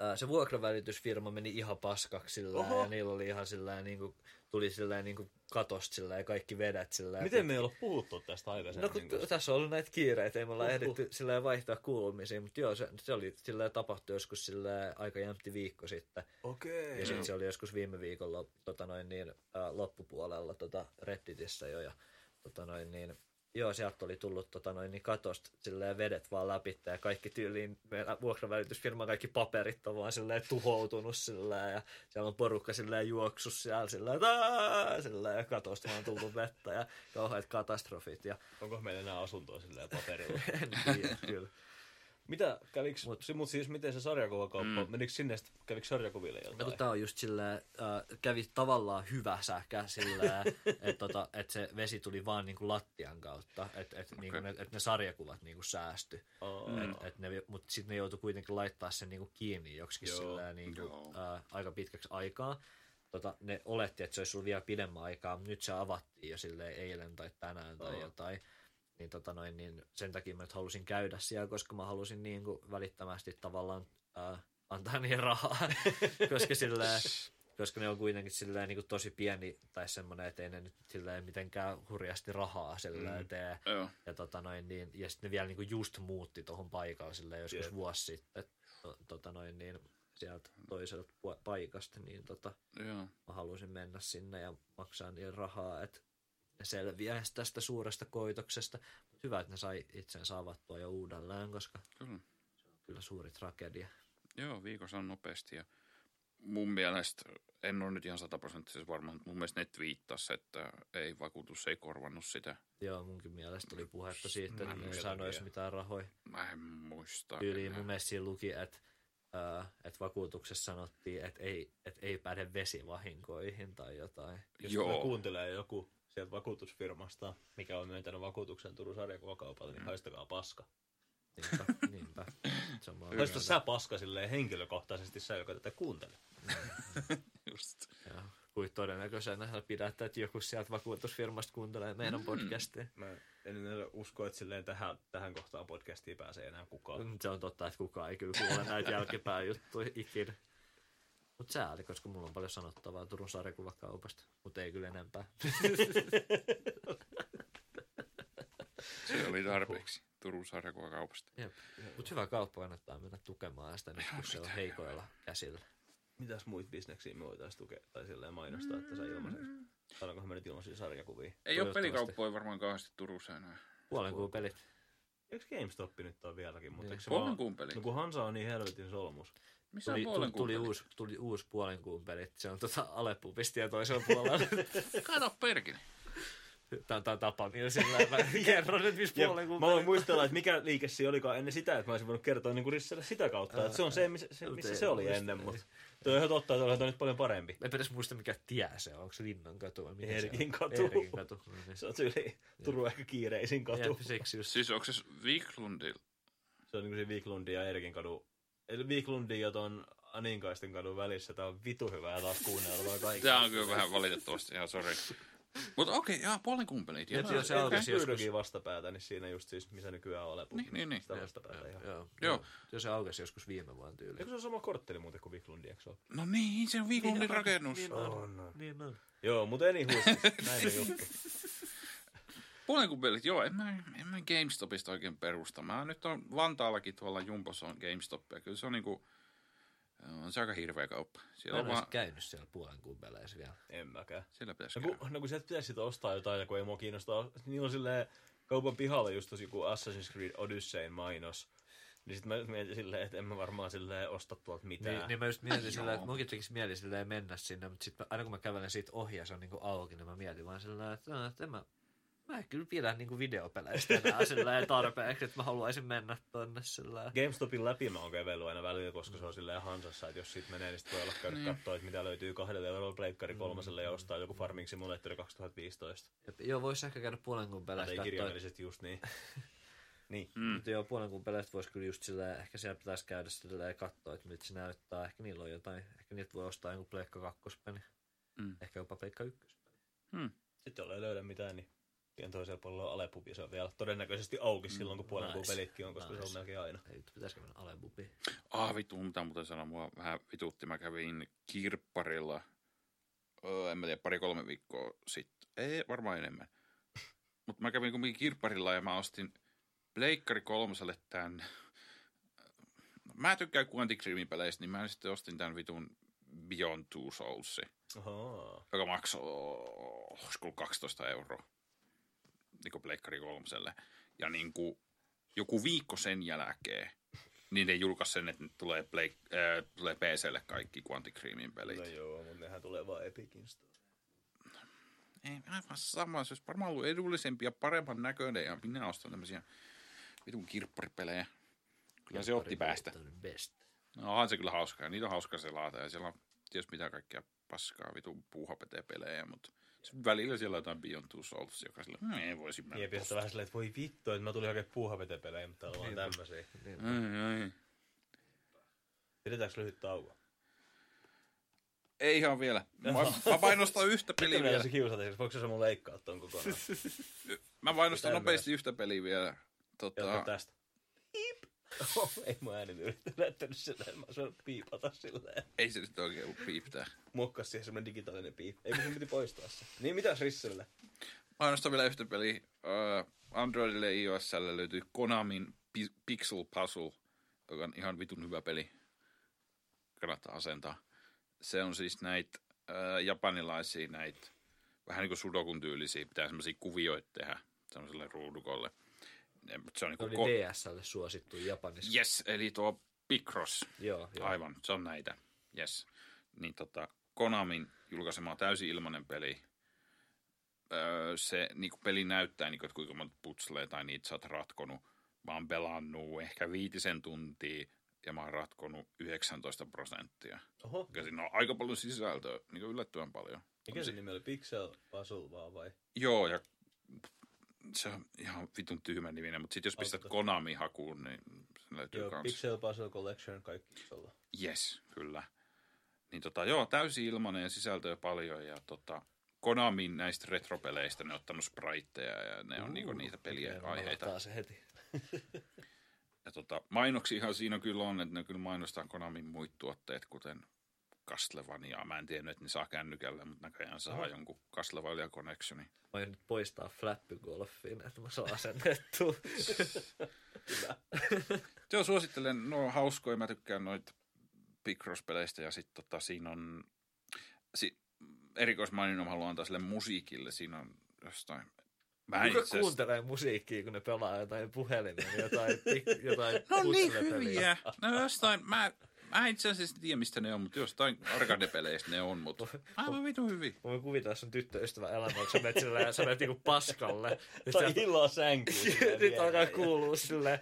ää, se vuokravälitysfirma meni ihan paskaksi sillä ja niillä oli ihan sillä niinku, tuli sillä niinku katosta sillä ja kaikki vedet sillä Miten me ei olla puhuttu tästä No aikaisemmin? kun niin tässä on ollut näitä kiireitä, ei me olla Uhuh. ehditty sillä vaihtaa kuulumisia, mutta joo, se, se oli sillä tapahtui joskus sillä aika jämpti viikko sitten. Okei. Ja sitten se oli joskus viime viikolla tota noin niin, ää, loppupuolella tota Redditissä jo. Ja, tota noin niin, joo, sieltä oli tullut tota noin niin katosta silleen vedet vaan läpi ja kaikki tyyliin meidän vuokravälitysfirman kaikki paperit on vaan silleen tuhoutunut silleen ja siellä on porukka silleen juoksus siellä silleen, silleen ja katosta vaan tullut vettä ja kauheat katastrofit ja Onko meillä enää asuntoa silleen paperilla? en <laughs> tiedä kyllä. Mitä, käviks, Mut- mut, mut siis miten se sarjakuvakauppa, mm. menikö sinne, sit- kävikö sarjakuville jotain? No, tää on just silleen, äh, kävi tavallaan hyvä säkä silleen, <laughs> että tota, et se vesi tuli vaan niinku lattian kautta, että et, niinku ne, et ne sarjakuvat niinku säästy. Aa, Et, et ne, mutta sitten ne joutui kuitenkin laittaa sen niinku kiinni joksikin Joo, silleen, niinku, joo. äh, aika pitkäksi aikaa. Tota, ne oletti, että se olisi ollut vielä pidemmän aikaa, mutta nyt se avattiin jo silleen eilen tai tänään tai Joo. jotain. Niin, tota noin, niin sen takia mä nyt halusin käydä siellä, koska mä halusin niin kuin välittömästi tavallaan äh, antaa niihin rahaa, <laughs> koska, silleen, koska ne on kuitenkin silleen, niin kuin tosi pieni tai semmoinen, että ei ne nyt silleen mitenkään hurjasti rahaa silleen mm. tee. Joo. Ja, tota noin, niin, ja sitten ne vielä niin kuin just muutti tuohon paikalle silleen joskus Jep. vuosi sitten to, tota noin, niin, sieltä toiselta paikasta, niin tota, Joo. mä halusin mennä sinne ja maksaa niille rahaa, että ne selviää tästä suuresta koitoksesta. Hyvä, että ne sai itsensä avattua jo uudelleen, koska Kyllä. se on kyllä suuri tragedia. Joo, viikossa on nopeasti ja mun mielestä, en ole nyt ihan sataprosenttisesti varma, mutta mun mielestä ne twiittasi, että ei vakuutus ei korvannut sitä. Joo, munkin mielestä oli puhetta siitä, että ne ei saanut edes mitään rahoja. Mä en muista. Enää. mun mielestä siinä luki, että, ää, että vakuutuksessa sanottiin, että ei, että ei päde vesivahinkoihin tai jotain. Jos Joo. kuuntelee joku sieltä vakuutusfirmasta, mikä on myöntänyt vakuutuksen Turun sarjakuvakaupalle, niin haistakaa paska. Niinpä, <laughs> niinpä. Se on mulla Haista sä paska silleen henkilökohtaisesti sä, joka tätä kuuntelee. <laughs> Just. Joo. Kuin todennäköisenä sä pidät, että joku sieltä vakuutusfirmasta kuuntelee meidän podcastia. Mä en enää usko, että silleen tähän, tähän kohtaan podcastiin pääsee enää kukaan. Se on totta, että kukaan ei kyllä kuule näitä <laughs> jälkipään juttuja ikinä. Mutta sääli, koska mulla on paljon sanottavaa Turun sarjakuvakaupasta, mutta ei kyllä enempää. <laughs> Se oli tarpeeksi Turun sarjakuvakaupasta. Mutta hyvä kauppa kannattaa mennä tukemaan sitä nyt, kun se on heikoilla käsillä. Mitäs muita bisneksiä me voitaisiin tukea tai silleen mainostaa, että saa ilmaiseksi? Saadaankohan me nyt ilmaisia sarjakuvia? Ei ole pelikauppoja varmaan kauheasti Turussa enää. Puolen kuun pelit. Eikö GameStop nyt ole vieläkin? Mutta Niin. eikö se Puolen vaan... peli. No kun Hansa on niin helvetin solmus. Missä Tuli, on tuli, puolen tuli, uusi, tuli uusi puolen. Se on tota Aleppu pistiä toisella puolella. <laughs> Kato perkele. Tämä on tapa, millä sillä mä <laughs> kerron nyt, missä puolen mä voin muistella, että mikä liike se olikaan ennen sitä, että mä olisin voinut kertoa niin Risselle sitä kautta. Että se on se, missä se, missä se oli ennen, mutta toi on ihan totta, että toi nyt paljon parempi. Mä en edes muista, mikä tie se on. Onko se Linnan katu vai mikä Erkin se on? katu. Erkin katu. No niin. Se on tyyli Turun ehkä kiireisin katu. Jep, siksi just. Siis onko se Wiklundil? Se on niin kuin se Viklundin ja Erkin kadu. Eli Viklundin ja ton Aninkaisten kadun välissä. Tää on vitu hyvä ja taas kuunneltavaa kaikki. Tämä on kyllä vähän valitettavasti, ihan sori. Mutta okei, okay, jaa, puolen kumpelit. Jep, Joo, joo, se okei. aukesi joskus. Vastapäätä, niin siinä just siis, missä nykyään on Alepu. Niin, niin, niin. Sitä vastapäätä ihan. Joo. Joo. Joo, se aukesi joskus viime vuonna tyyliin. Eikö se ole sama kortteli muuten kuin Viklundi, eikö se ole? No niin, se on Wiklundin rakennus. Niin On. Niin on. Joo, mutta anywho, <laughs> näin on juttu. <laughs> Puolen kumpelit, joo, en mä, en mä GameStopista oikein perusta. Mä nyt on Vantaallakin tuolla Jumbossa on GameStop, ja kyllä se on niinku, on se aika hirveä kauppa. Mä Siellä en on ole vaan, käynyt siellä puolen kumpeleissä vielä. En mäkään. siellä pitäisi No käydä. kun, no kun sieltä pitäisi sit ostaa jotain, kun ei mua kiinnostaa, niin on silleen kaupan pihalla just tosi joku Assassin's Creed Odysseyn mainos. Niin sit mä mietin silleen, että en mä varmaan silleen osta tuolta mitään. Niin, niin mä just mietin sillä, Joo. että munkin tekisi mieli silleen mennä sinne, mutta sit mä, aina kun mä kävelen siitä ohi ja se on niinku auki, niin mä mietin vaan sillä että, no, että en mä, mä en kyllä pidä niinku videopeleistä enää <laughs> sillä tarpeeksi, että mä haluaisin mennä tonne sillä GameStopin läpi mä oon kävellyt aina välillä, koska se on silleen hansassa, että jos siitä menee, niin sit voi olla käydä Niin. katsoa, että mitä löytyy kahdelle eurolla Pleikkari kolmoselle ja ostaa joku Farming Simulator 2015. Joo, vois ehkä käydä puolen Tai peleistä ei katsoa. kirjaimellisesti just niin. <laughs> niin. Mm. Mutta joo, puolen kun peleistä voisi kyllä just sillä, ehkä siellä pitäisi käydä sillä ja katsoa, että miltä se näyttää. Ehkä niillä on jotain, ehkä niitä voi ostaa joku Pleikka 2 Mm. ehkä jopa Pleikka 1 Hmm. Sitten jolla ei löydä mitään, niin tien toisella puolella on Alepubi. Se on vielä todennäköisesti auki silloin, kun puolen nice. nice. pelitkin on, koska nice. se on melkein aina. Ei, vittu, pitäisikö mennä Alebubiin? Ah vittu, mitä muuten sanoa, mua vähän vitutti. Mä kävin kirpparilla, öö, en mä tiedä, pari-kolme viikkoa sitten. Ei, varmaan enemmän. Mutta mä kävin kumminkin kirpparilla ja mä ostin Pleikkari kolmoselle tämän... Mä tykkään Quantic Dreamin peleistä, niin mä sitten ostin tämän vitun Beyond Two Soulsin, Oho. joka maksoi olisiko 12 euroa niin Pleikkari kolmoselle. Ja niin kuin joku viikko sen jälkeen, niin ne julkaisi sen, että nyt tulee, Play, äh, tulee PClle kaikki Quantic Dreamin pelit. No joo, mutta nehän tulee vaan Epicin. Ei aivan sama, se olisi varmaan ollut edullisempi ja paremman näköinen ja minä ostan tämmöisiä vitun kirpparipelejä. Kyllä se otti päästä. No onhan se kyllä hauskaa, niitä on hauska selata ja siellä on ties mitä kaikkea paskaa vitun puuhapete-pelejä, mutta välillä siellä on jotain Beyond Two Souls, joka sillä, "Hmm, ei voisi mennä Jep, ja sitten vähän silleen, että voi vittu, että mä tulin hakemaan puuhavetepelejä, mutta täällä on vaan tämmösiä. Niin. Ai, ai. Pidetäänkö lyhyt tauko? Ei ihan vielä. Mä, mä painostan yhtä peliä Sitten vielä. se kiusata, voiko se mun leikkaa ton kokonaan? <laughs> Mä painostan nopeasti yhtä peliä vielä. Tota, tästä. <laughs> Ei mun ääni yrittänyt näyttänyt silleen, mä oon piipata silleen. ei se nyt oikein ollut piiptää. Muokkas siihen semmonen digitaalinen piip. Ei sun piti poistaa se. Niin mitäs Risselle? Painostan vielä yhtä peliä. Uh, Androidille ja iOSlle löytyy Konamin Pi- Pixel Puzzle, joka on ihan vitun hyvä peli. Kannattaa asentaa. Se on siis näitä uh, japanilaisia, näitä vähän niin kuin sudokun tyylisiä, pitää semmoisia kuvioita tehdä semmoiselle ruudukolle. Se on Se niin oli kuin ko- DSL suosittu Japanissa. yes, eli tuo Picross. Joo, joo. Aivan, se on näitä. Yes. Niin tota, Konamin julkaisema täysin ilmainen peli. Öö, se niin peli näyttää, niin kuin, että kuinka monta putsleja tai niitä sä oot ratkonut. Mä oon pelannut ehkä viitisen tuntia ja mä oon ratkonut 19 prosenttia. Oho. Ja siinä on aika paljon sisältöä, niin kuin yllättävän paljon. Mikä se nimi oli? Pixel Puzzle vaan vai? Joo, ja se on ihan vitun tyhmä niminen, mutta sitten jos pistät Auto. Konami hakuun, niin se löytyy Joo, kans. Pixel Puzzle Collection kaikki isolla. Yes, kyllä. Niin tota, joo, täysin ilmanen ja sisältöä paljon ja tota, Konamin näistä retropeleistä ne on ottanut spriteja ja ne on niinku niitä pelien aiheita. se heti. <laughs> Ja tota, mainoksihan siinä kyllä on, että ne kyllä mainostaa Konamin muut tuotteet, kuten Castlevania. Mä en tiennyt, että ne saa kännykällä, mutta näköjään saa jonkun Castlevania Connectioni. Mä nyt poistaa Flappy Golfin, että mä saan asennettua. <laughs> Joo, suosittelen. No hauskoja. Mä tykkään noita Picross-peleistä ja sitten tota, siinä on... Si, erikoismaininnon haluan antaa sille musiikille. Siinä on jostain... Mä Kuka itse asiassa- kuuntelee musiikkia, kun ne pelaa jotain puhelimia, jotain, jotain No niin hyviä. No jostain, mä, Mä en itse asiassa tiedä, mistä ne on, mutta jostain arcade-peleistä ne on, mutta aivan vitu hyvin. Mä voin kuvitella sun tyttöystävän elämä, että sä menet silleen, ja sä menet niinku paskalle. Ja Tai sitten illoa sänkyyn. <laughs> nyt alkaa kuulua silleen,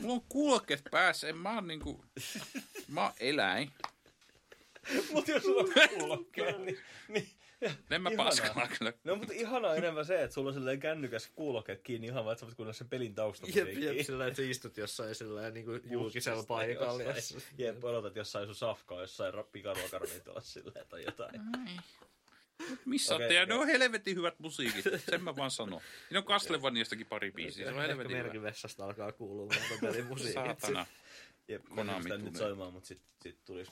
Mulla on kulket päässä, en mä oon niinku... Mä oon eläin. Mutta jos sulla on kuulokkeet, niin, niin En mä Ihanaa. paskalla kyllä. No mutta ihanaa enemmän se, että sulla on silleen kännykäs kuulokkeet kiinni ihan vaan, että sä voit kuunnella sen pelin jep, taustamusiikkiin. jep, silleen, että sä istut jossain silleen niinku julkisella paikalla. Jep, odotat jossain sun safkaa, jossain pikaruokaravintolassa silleen tai jotain. Missä okay, ja okei. ne on helvetin hyvät musiikit, sen mä vaan sanon. Siinä on Castlevaniastakin pari biisiä, se on Ehkä helvetin hyvä. merkivessasta alkaa kuulua muuta pelin musiikit. Saatana. Jep, Konami nyt soimaan, mutta sit, sit tulis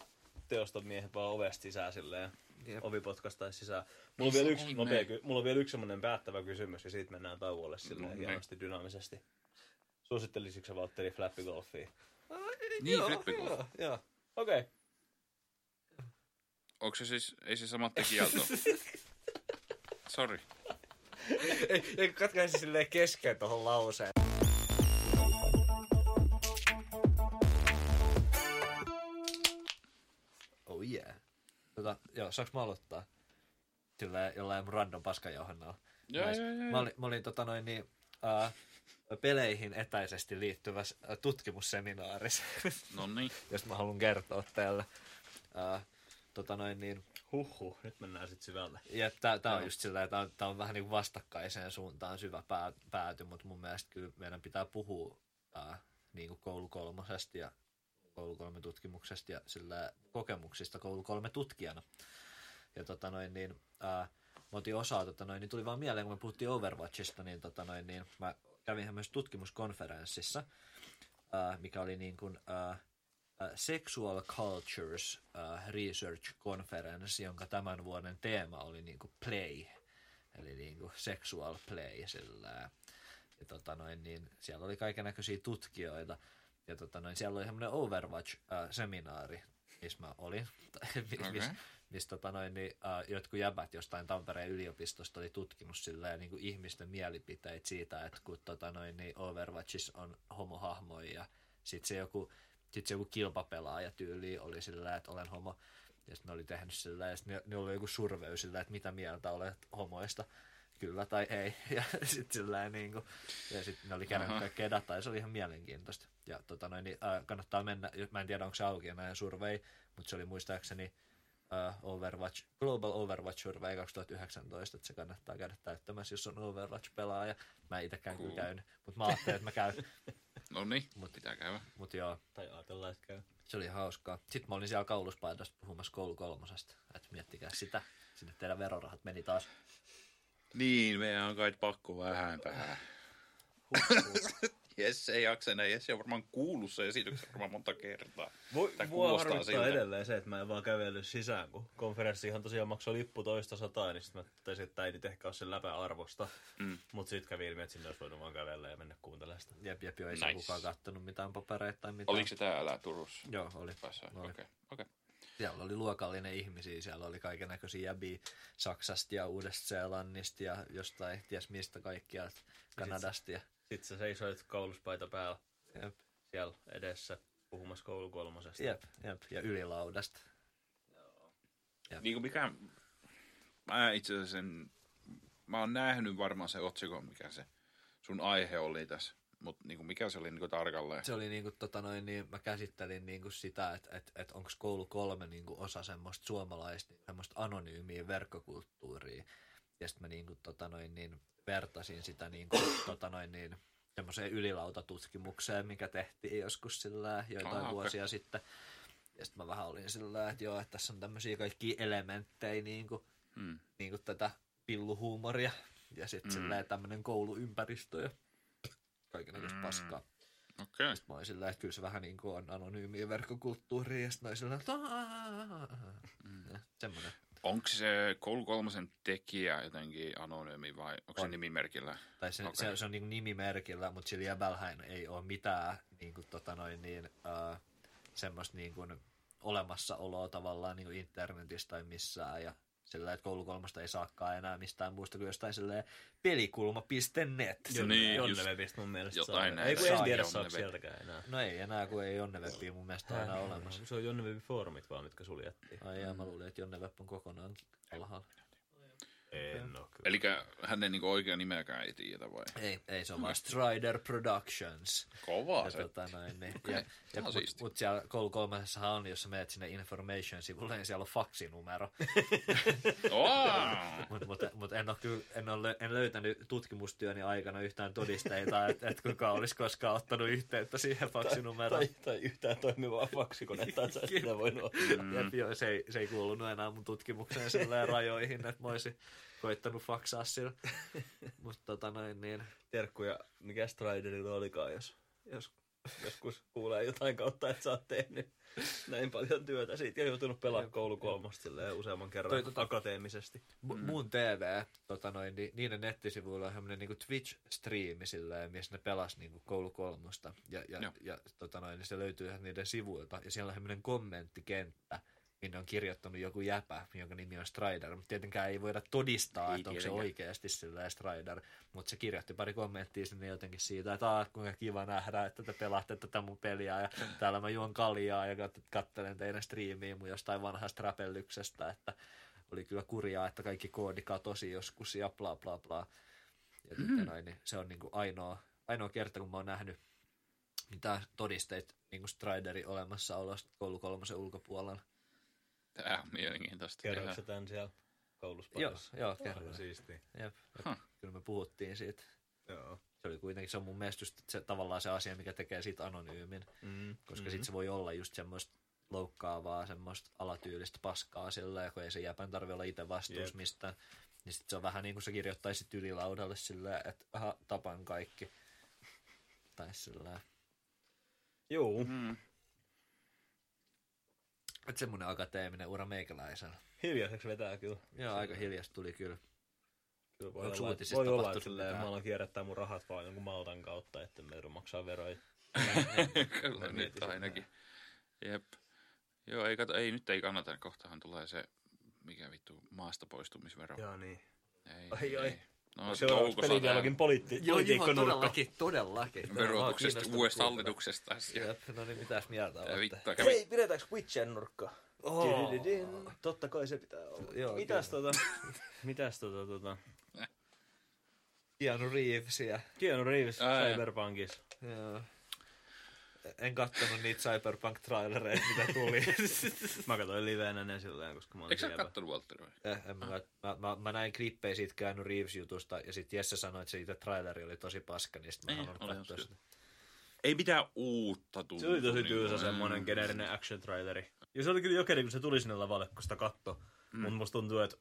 teoston miehet vaan ovesta sisään silleen. Jep. Ovi potkastaisi sisään. Mulla on, vielä yksi, Ei nopea, ky- mulla on vielä yksi semmonen päättävä kysymys ja siitä mennään tauolle silleen No niin. hienosti dynaamisesti. Suosittelisitko sä Valtteri Flappigolfia? Niin, Flippigolf. Joo, joo. Okei. Okay. Onko se siis, ei se sama tekijältä <laughs> Sori. Ei, ei katkaisi silleen kesken tohon lauseen. Tota, joo, saaks mä aloittaa? Silleen jollain random paskajauhannalla. Joo, joo, joo. Mä olin, mä olin tota noin niin, äh, peleihin etäisesti liittyvässä äh, tutkimusseminaarissa, <laughs> No niin. josta mä haluan kertoa teille. Äh, tota noin niin, Huhhuh, nyt mennään sit syvälle. ja tää, tää on just sillä, että tää on vähän niin kuin vastakkaiseen suuntaan syvä pää, pääty, mutta mun mielestä kyllä meidän pitää puhua ää, niin kuin koulu kolmosesta ja koulu kolme tutkimuksesta ja sillä kokemuksista koulu kolme tutkijana. Ja tota noin, niin, ää, mä otin osaa, tota noin, niin tuli vaan mieleen, kun me puhuttiin Overwatchista, niin, tota noin, niin mä kävin myös tutkimuskonferenssissa, ää, mikä oli niin kuin, ää, Sexual Cultures ää, Research Conference, jonka tämän vuoden teema oli niin kuin play, eli niin kuin sexual play. Sillä, ja tota noin, niin siellä oli kaiken näköisiä tutkijoita, ja tota noin, siellä oli semmoinen Overwatch-seminaari, missä mä olin, <laughs> missä Okei. missä tota noin, niin, äh, jotkut jäbät jostain Tampereen yliopistosta oli tutkinut silleen, niin kuin ihmisten mielipiteitä siitä, että kun tota noin, niin Overwatchissa on homohahmoja ja sitten se joku, sit se joku kilpapelaaja tyyli oli sillä että olen homo. Ja sitten ne oli tehnyt sillä ja sitten ne, ne oli joku survey sillä että mitä mieltä olet homoista, kyllä tai ei. <laughs> Ja sitten sillä niin kuin, ja sitten ne oli kerännyt Aha. kaikkea dataa ja se oli ihan mielenkiintoista. Ja tota noin, niin, äh, kannattaa mennä, mä en tiedä onko se auki enää survey, mutta se oli muistaakseni uh, Overwatch, Global Overwatch Survey 2019, että se kannattaa käydä täyttämässä, jos on Overwatch-pelaaja. Mä en itsekään Cool. kyllä käynyt, mutta mä ajattelin, että mä käyn. <laughs> No niin, pitää käydä. Mutta joo, Tai ajatellaan, että käy. se oli hauskaa. Sitten mä olin siellä kauluspaidasta puhumassa koulu kolmosesta. Että miettikää sitä. Sinne teidän verorahat meni taas. Niin, meidän on kai pakko vähän tähän. Jesse ei jaksa enää. Jesse on varmaan kuullut sen esityksen varmaan monta kertaa. Voi, mua harmittaa siltä. edelleen se, että mä en vaan kävellyt sisään, kun konferenssihan tosiaan maksoi lippu toista sataa, niin sitten mä totesin, että ei nyt ehkä ole sen läpä arvosta. Mm. Mutta sitten kävi ilmi, että sinne olisi voinut vaan kävellä ja mennä kuuntelemaan sitä. Jep, jep, joo, ei Nice. nice. kukaan kattonut mitään papereita tai mitään. Oliko se täällä Turussa? Joo, oli. Okei. Oli. Okay. Okay. Siellä oli luokallinen ihmisiä, siellä oli kaiken näköisiä jäbiä Saksasta ja Uudesta-Seelannista ja jostain, ties mistä kaikkia, Kanadasta. Ja, Sitten sä seisoit kauluspaita päällä jep, siellä edessä puhumassa koulukolmosesta. jep, jep, ja ylilaudasta. Niin kuin mikä... Mä itse asiassa sen... Mä oon nähnyt varmaan se otsikon, mikä se sun aihe oli tässä. Mutta niin kuin mikä se oli niin kuin tarkalleen? Se oli niinku, tota noin, niin mä käsittelin niinku sitä, että et, et onko koulu kolme niinku osa semmoista suomalaista semmoista anonyymiä verkkokulttuuria. Ja sitten mä niinku, tota noin, niin vertasin sitä niinku, <coughs> tota noin, niin, semmoiseen ylilautatutkimukseen, mikä tehtiin joskus sillä joitain Ah, okei. vuosia sitten. Ja sitten mä vähän olin sillä että joo, että tässä on tämmöisiä kaikkia elementtejä niinku, Hmm. niinku tätä pilluhuumoria. Ja sitten Mm. mm. tämmöinen kouluympäristö ja kaikenlaista Mm. paskaa. Okei. Okay. Mä olin sillä, että kyllä se vähän niin kuin on anonyymiä verkkokulttuuria, ja sitten mä olin sillä, että Mm. Semmoinen. Onko se koulu kolmosen tekijä jotenkin anonyymi vai onko se On. nimimerkillä? Tai se, okay. se, se, on niin nimimerkillä, mutta sillä jäbällähän ei ole mitään niin kuin, tota noin, niin, uh, semmoista niin kuin, olemassaoloa tavallaan niin kuin internetissä tai missään. Ja Sillä että koulukolmasta ei saakaan enää mistään muusta kuin jostain silleen pelikulma.net. Joo, niin, just Jonnevepistä mun mielestä jotain saa. Ei kun en tiedä saako sieltäkään enää. No ei enää, kun ei Jonneveppiä mun mielestä aina olemassa. Se on Jonnevepi foorumit vaan, mitkä suljettiin. Ai jaa, mä luulin, että Jonnevep on kokonaan alhaalla. En oo kyllä. Eli hänen niinku oikea nimeäkään ei tiedetä vai? Ei, ei se on vaan Strider Productions. Kovaa Ja, se. tota, noin, niin, Okei, ja, ja, mut, siisti. mut siellä koulu kolmasessahan on, jos sä menet sinne information-sivulle, niin siellä on faksinumero. <laughs> Mutta mut, mut en, oo kyllä, en, ole, en löytänyt tutkimustyöni aikana yhtään todisteita, että et kuka olisi koskaan ottanut yhteyttä siihen faksinumeroon. Tai, tai yhtään toimivaa faksikonetta, että sä et sitä voinut ottaa. Mm. Jep, joo, se, ei, se ei kuulunut enää mun tutkimukseen rajoihin, että mä olisin koittanut faksaa sillä. <laughs> Mutta tota noin niin. Terkkuja, mikä Striderilla olikaan, jos, jos joskus kuulee jotain kautta, että sä oot tehnyt näin paljon työtä siitä ja joutunut pelaamaan koulu kolmosta silleen useamman kerran Toi tota- akateemisesti. M- mun TV, tota noin, niin, niiden nettisivuilla on semmoinen niinku Twitch-striimi silleen, missä ne pelas niinku koulu kolmosta. Ja, ja, Joo. ja tota noin, niin se löytyy ihan niiden sivuilta. Ja siellä on semmoinen kommenttikenttä, minne on kirjoittanut joku jäpä, jonka nimi on Strider. Mutta tietenkään ei voida todistaa, Ei että onko se oikeasti silleen Strider. Mutta se kirjoitti pari kommenttia sinne jotenkin siitä, että aah, kuinka kiva nähdä, että te pelaatte tätä mun peliä. Ja täällä mä juon kaljaa ja kat- kattelen teidän striimiä mun jostain vanhasta räpellyksestä, että oli kyllä kurjaa, että kaikki koodi katosi joskus ja bla bla bla. Ja mm. noin, niin se on niinku ainoa, ainoa kerta, kun mä oon nähnyt mitään todisteita niin Striderin olemassaolosta koulu kolmosen ulkopuolella. Tää on mielenkiintoista. Kerroitko sä tän siellä koulussa Joo, joo, kerran. siistiä. Jep, Huh. kyllä me puhuttiin siitä. Joo. Se oli kuitenkin, se on mun mielestä just se, tavallaan se asia, mikä tekee siitä anonyymin, Mm. koska mm sit se voi olla just semmoista loukkaavaa, semmoista alatyylistä paskaa sillä, kun ei se jäpän tarvi olla itse vastuussa mistään. Niin sit se on vähän niin kuin sä kirjoittaisit ylilaudalle silleen, että aha, tapan kaikki. Tai sillä Juu. Mm. Että semmoinen akateeminen ura meikäläisellä. Hiljaiseksi vetää kyllä. Joo, aika hiljasta tuli kyllä. kyllä voi Onks olla, voi olla että silleen, mä alan kierrättää mun rahat vaan jonkun Maltan kautta, että me maksaa veroja. Kyllä nyt ainakin. Jep. Joo, ei, kato, ei nyt ei kannata. Kohtahan tulee se, mikä vittu, maasta poistumisvero. Joo niin. Ei, Ai, ai. No, Seuraavaksi toukossa pelidialogin poliitti, Joo, joo, politiikkonurkka. todellakin, todellakin. verotuksesta, uudesta hallituksesta. Jep, no niin, mitäs mieltä olette? Hei, pidetäänkö Witchen nurkka? Oh. Totta kai se pitää olla. Joo, mitäs tota, <laughs> mitäs tota, tota, Keanu Reevesia. Keanu Reeves. Cyberpunkissa. Joo. En kattonut niitä Cyberpunk-trailereita, mitä tuli. <laughs> Mä katsoin liveenä ne silleen, koska mä olin eikö sä kattonut Walter vai? Eh, en mä, kat- mä, mä, mä, näin klippejä siitä Keanu Reeves-jutusta, ja sitten Jesse sanoi, että se itse traileri oli tosi paska, niin sit mä oli katsoa sitä. Ei mitään uutta tullut. Se oli tosi niin tylsä kuin- semmonen geneerinen action traileri. Ja se oli kyllä jokeri, kun se tuli sinne lavalle, kun sitä katto. Mm. Mutta musta tuntuu, että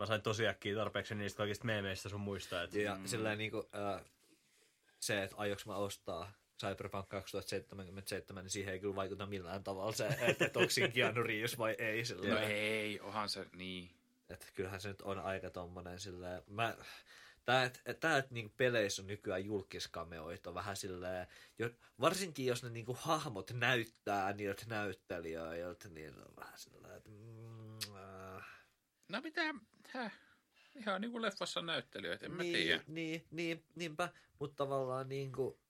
mä sain tosi äkkiä tarpeeksi niistä kaikista meemeistä sun muista. Että Ja mm. silleen niinku, äh, se, että aioks mä ostaa Cyberpunk 2077, niin siihen ei kyllä vaikuta millään tavalla se, että, että onko siinä Keanu Reeves vai ei. No Silleen. ei, onhan se niin. Että kyllähän se nyt on aika tommonen silleen, mä, tää, et, tää, et niinku peleissä on nykyään julkiskameoita on vähän silleen, jo, varsinkin jos ne niinku hahmot näyttää niiltä näyttelijöiltä, niin on vähän silleen, että mm, äh, No mitä, häh? Ihan niin kuin leffassa näyttelijöitä, en mä niin, tiedä. niin, niin, niinpä, mutta tavallaan niinku,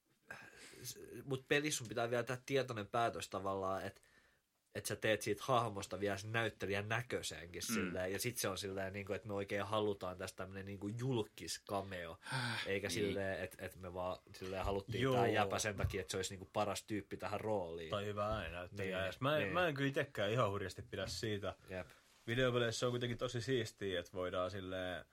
mutta pelissä sun pitää vielä tehdä tietoinen päätös tavallaan, että että sä teet siitä hahmosta vielä sen näyttelijän näköisenkin mm. silleen, ja sit se on silleen, niin kuin, että me oikein halutaan tästä tämmönen niin kuin julkis cameo, eikä niin. silleen, että, että me vaan silleen haluttiin Joo. tää jäpä sen takia, että se olisi niin kuin paras tyyppi tähän rooliin. Tai hyvä ääninäyttelijä. Niin, Niin, mä, en, niin. mä en kyllä itsekään ihan hurjasti pidä siitä. Jep. Videopeleissä on kuitenkin tosi siistiä, että voidaan silleen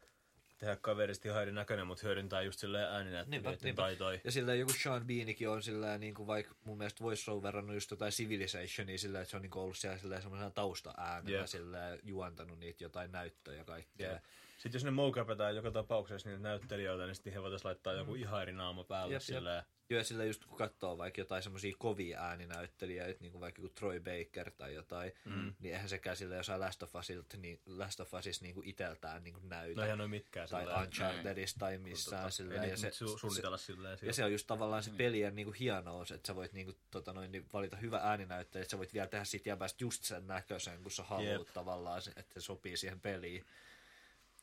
tehdä kaverista ihan eri näköinen, mutta hyödyntää just silleen ääninäyttelijöiden taitoja. Ja silleen joku Sean Beanikin on silleen, niin kuin vaikka mun mielestä voiceoverannut just jotain Civilizationia silleen, että se on niin kuin ollut siellä silleen semmoisena taustaäänellä Jep. silleen juontanut niitä jotain näyttöjä ja kaikkea. Jep. Sitten jos ne mocapetaan joka tapauksessa niitä näyttelijöitä, niin sitten he voitaisiin laittaa joku ihan eri naama päälle Mm. Jep, jep. Silleen. Joo, sillä just kun katsoo vaikka jotain semmoisia kovia ääninäyttelijöitä, niin kuin vaikka joku Troy Baker tai jotain, mm. niin eihän sekään sillä jossain Last of, Usilta, niin Last of Usissa niin kuin iteltään niin kuin näytä. No eihän noin mitkään tai silleen. Unchartedissa tai missään. Tota, sillä, ei ja se, su- suunnitella silleen. ja se on just tavallaan se pelien niinku hienous, että sä voit niinku, tota noin, niin valita hyvä ääninäyttelijä, että sä voit vielä tehdä siitä jäbästä just sen näköisen, kun sä haluat Jep. tavallaan, että se sopii siihen peliin.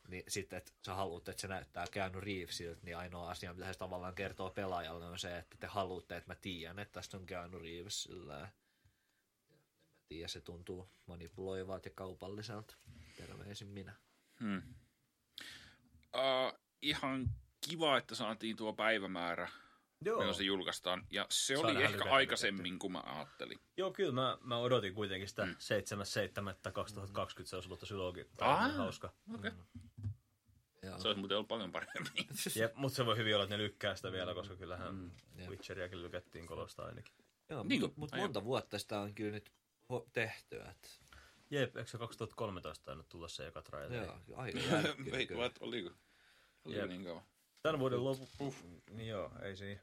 Niin sitten, että sä haluat, että se näyttää Keanu Reevesiltä, niin ainoa asia, mitä se tavallaan kertoo pelaajalle, on se, että te haluatte, että mä tiedän, että tästä on Keanu Reeves sillä tiedä, se tuntuu manipuloivalta ja kaupalliselta. Terveisin minä. Hmm. Uh, ihan kiva, että saatiin tuo päivämäärä, Joo. milloin se julkaistaan. Ja se Saa oli ehkä aikaisemmin kuin mä ajattelin. Joo, kyllä mä, mä odotin kuitenkin sitä mm. 7.7.2020, se olisi ollut tosi loogi. Ah. hauska. Okei. Joo. Se olisi muuten ollut paljon paremmin. <laughs> Jep, mutta se voi hyvin olla, että ne lykkää sitä vielä, koska kyllähän mm. Jep. Witcheriäkin lykättiin kolosta ainakin. Joo, Niin mutta kuin- mut monta vuotta sitä on kyllä nyt ho- tehty. Että, Jep, eikö se 2013 tainnut tulla se eka traileri? joo, aika järkkyy Wait, what? Oliko? Oliko Jep. niin kauan? Tämän vuoden lopu... Niin joo, ei siinä.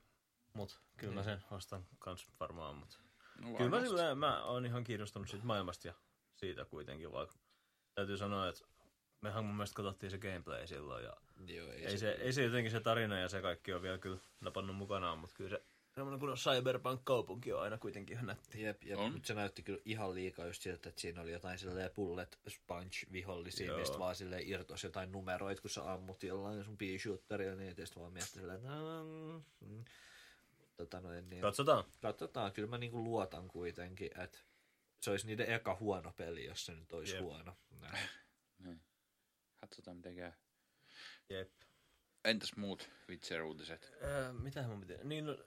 Mut kyllä mä sen ostan kans varmaan, mut... No, Kyllä mä, sillä, mä oon ihan kiinnostunut siitä maailmasta ja siitä kuitenkin, vaikka täytyy sanoa, että mehän mun mielestä katsottiin se gameplay silloin ja Joo, ei, ei se, ei se jotenkin se tarina ja se kaikki on vielä kyllä napannut mukanaan, mutta kyllä se semmoinen kun Cyberpunk-kaupunki on aina kuitenkin ihan nätti. Jep, jep, On. mutta se näytti kyllä ihan liikaa just siltä, että siinä oli jotain silleen bullet sponge vihollisia, Joo. mistä vaan silleen irtos jotain numeroita, kun sä ammut jollain sun pea-shooterilla, niin tietysti vaan miettii silleen, että. Tota noin, niin, Katsotaan. katsotaan, kyllä mä niinku luotan kuitenkin, että se olisi niiden eka huono peli, jos se nyt olisi Jep. huono. Näin. <laughs> Katsotaan miten käy. Jep. Entäs muut Witcher-uutiset? Öö, mitähän mun pitää... Niin, no,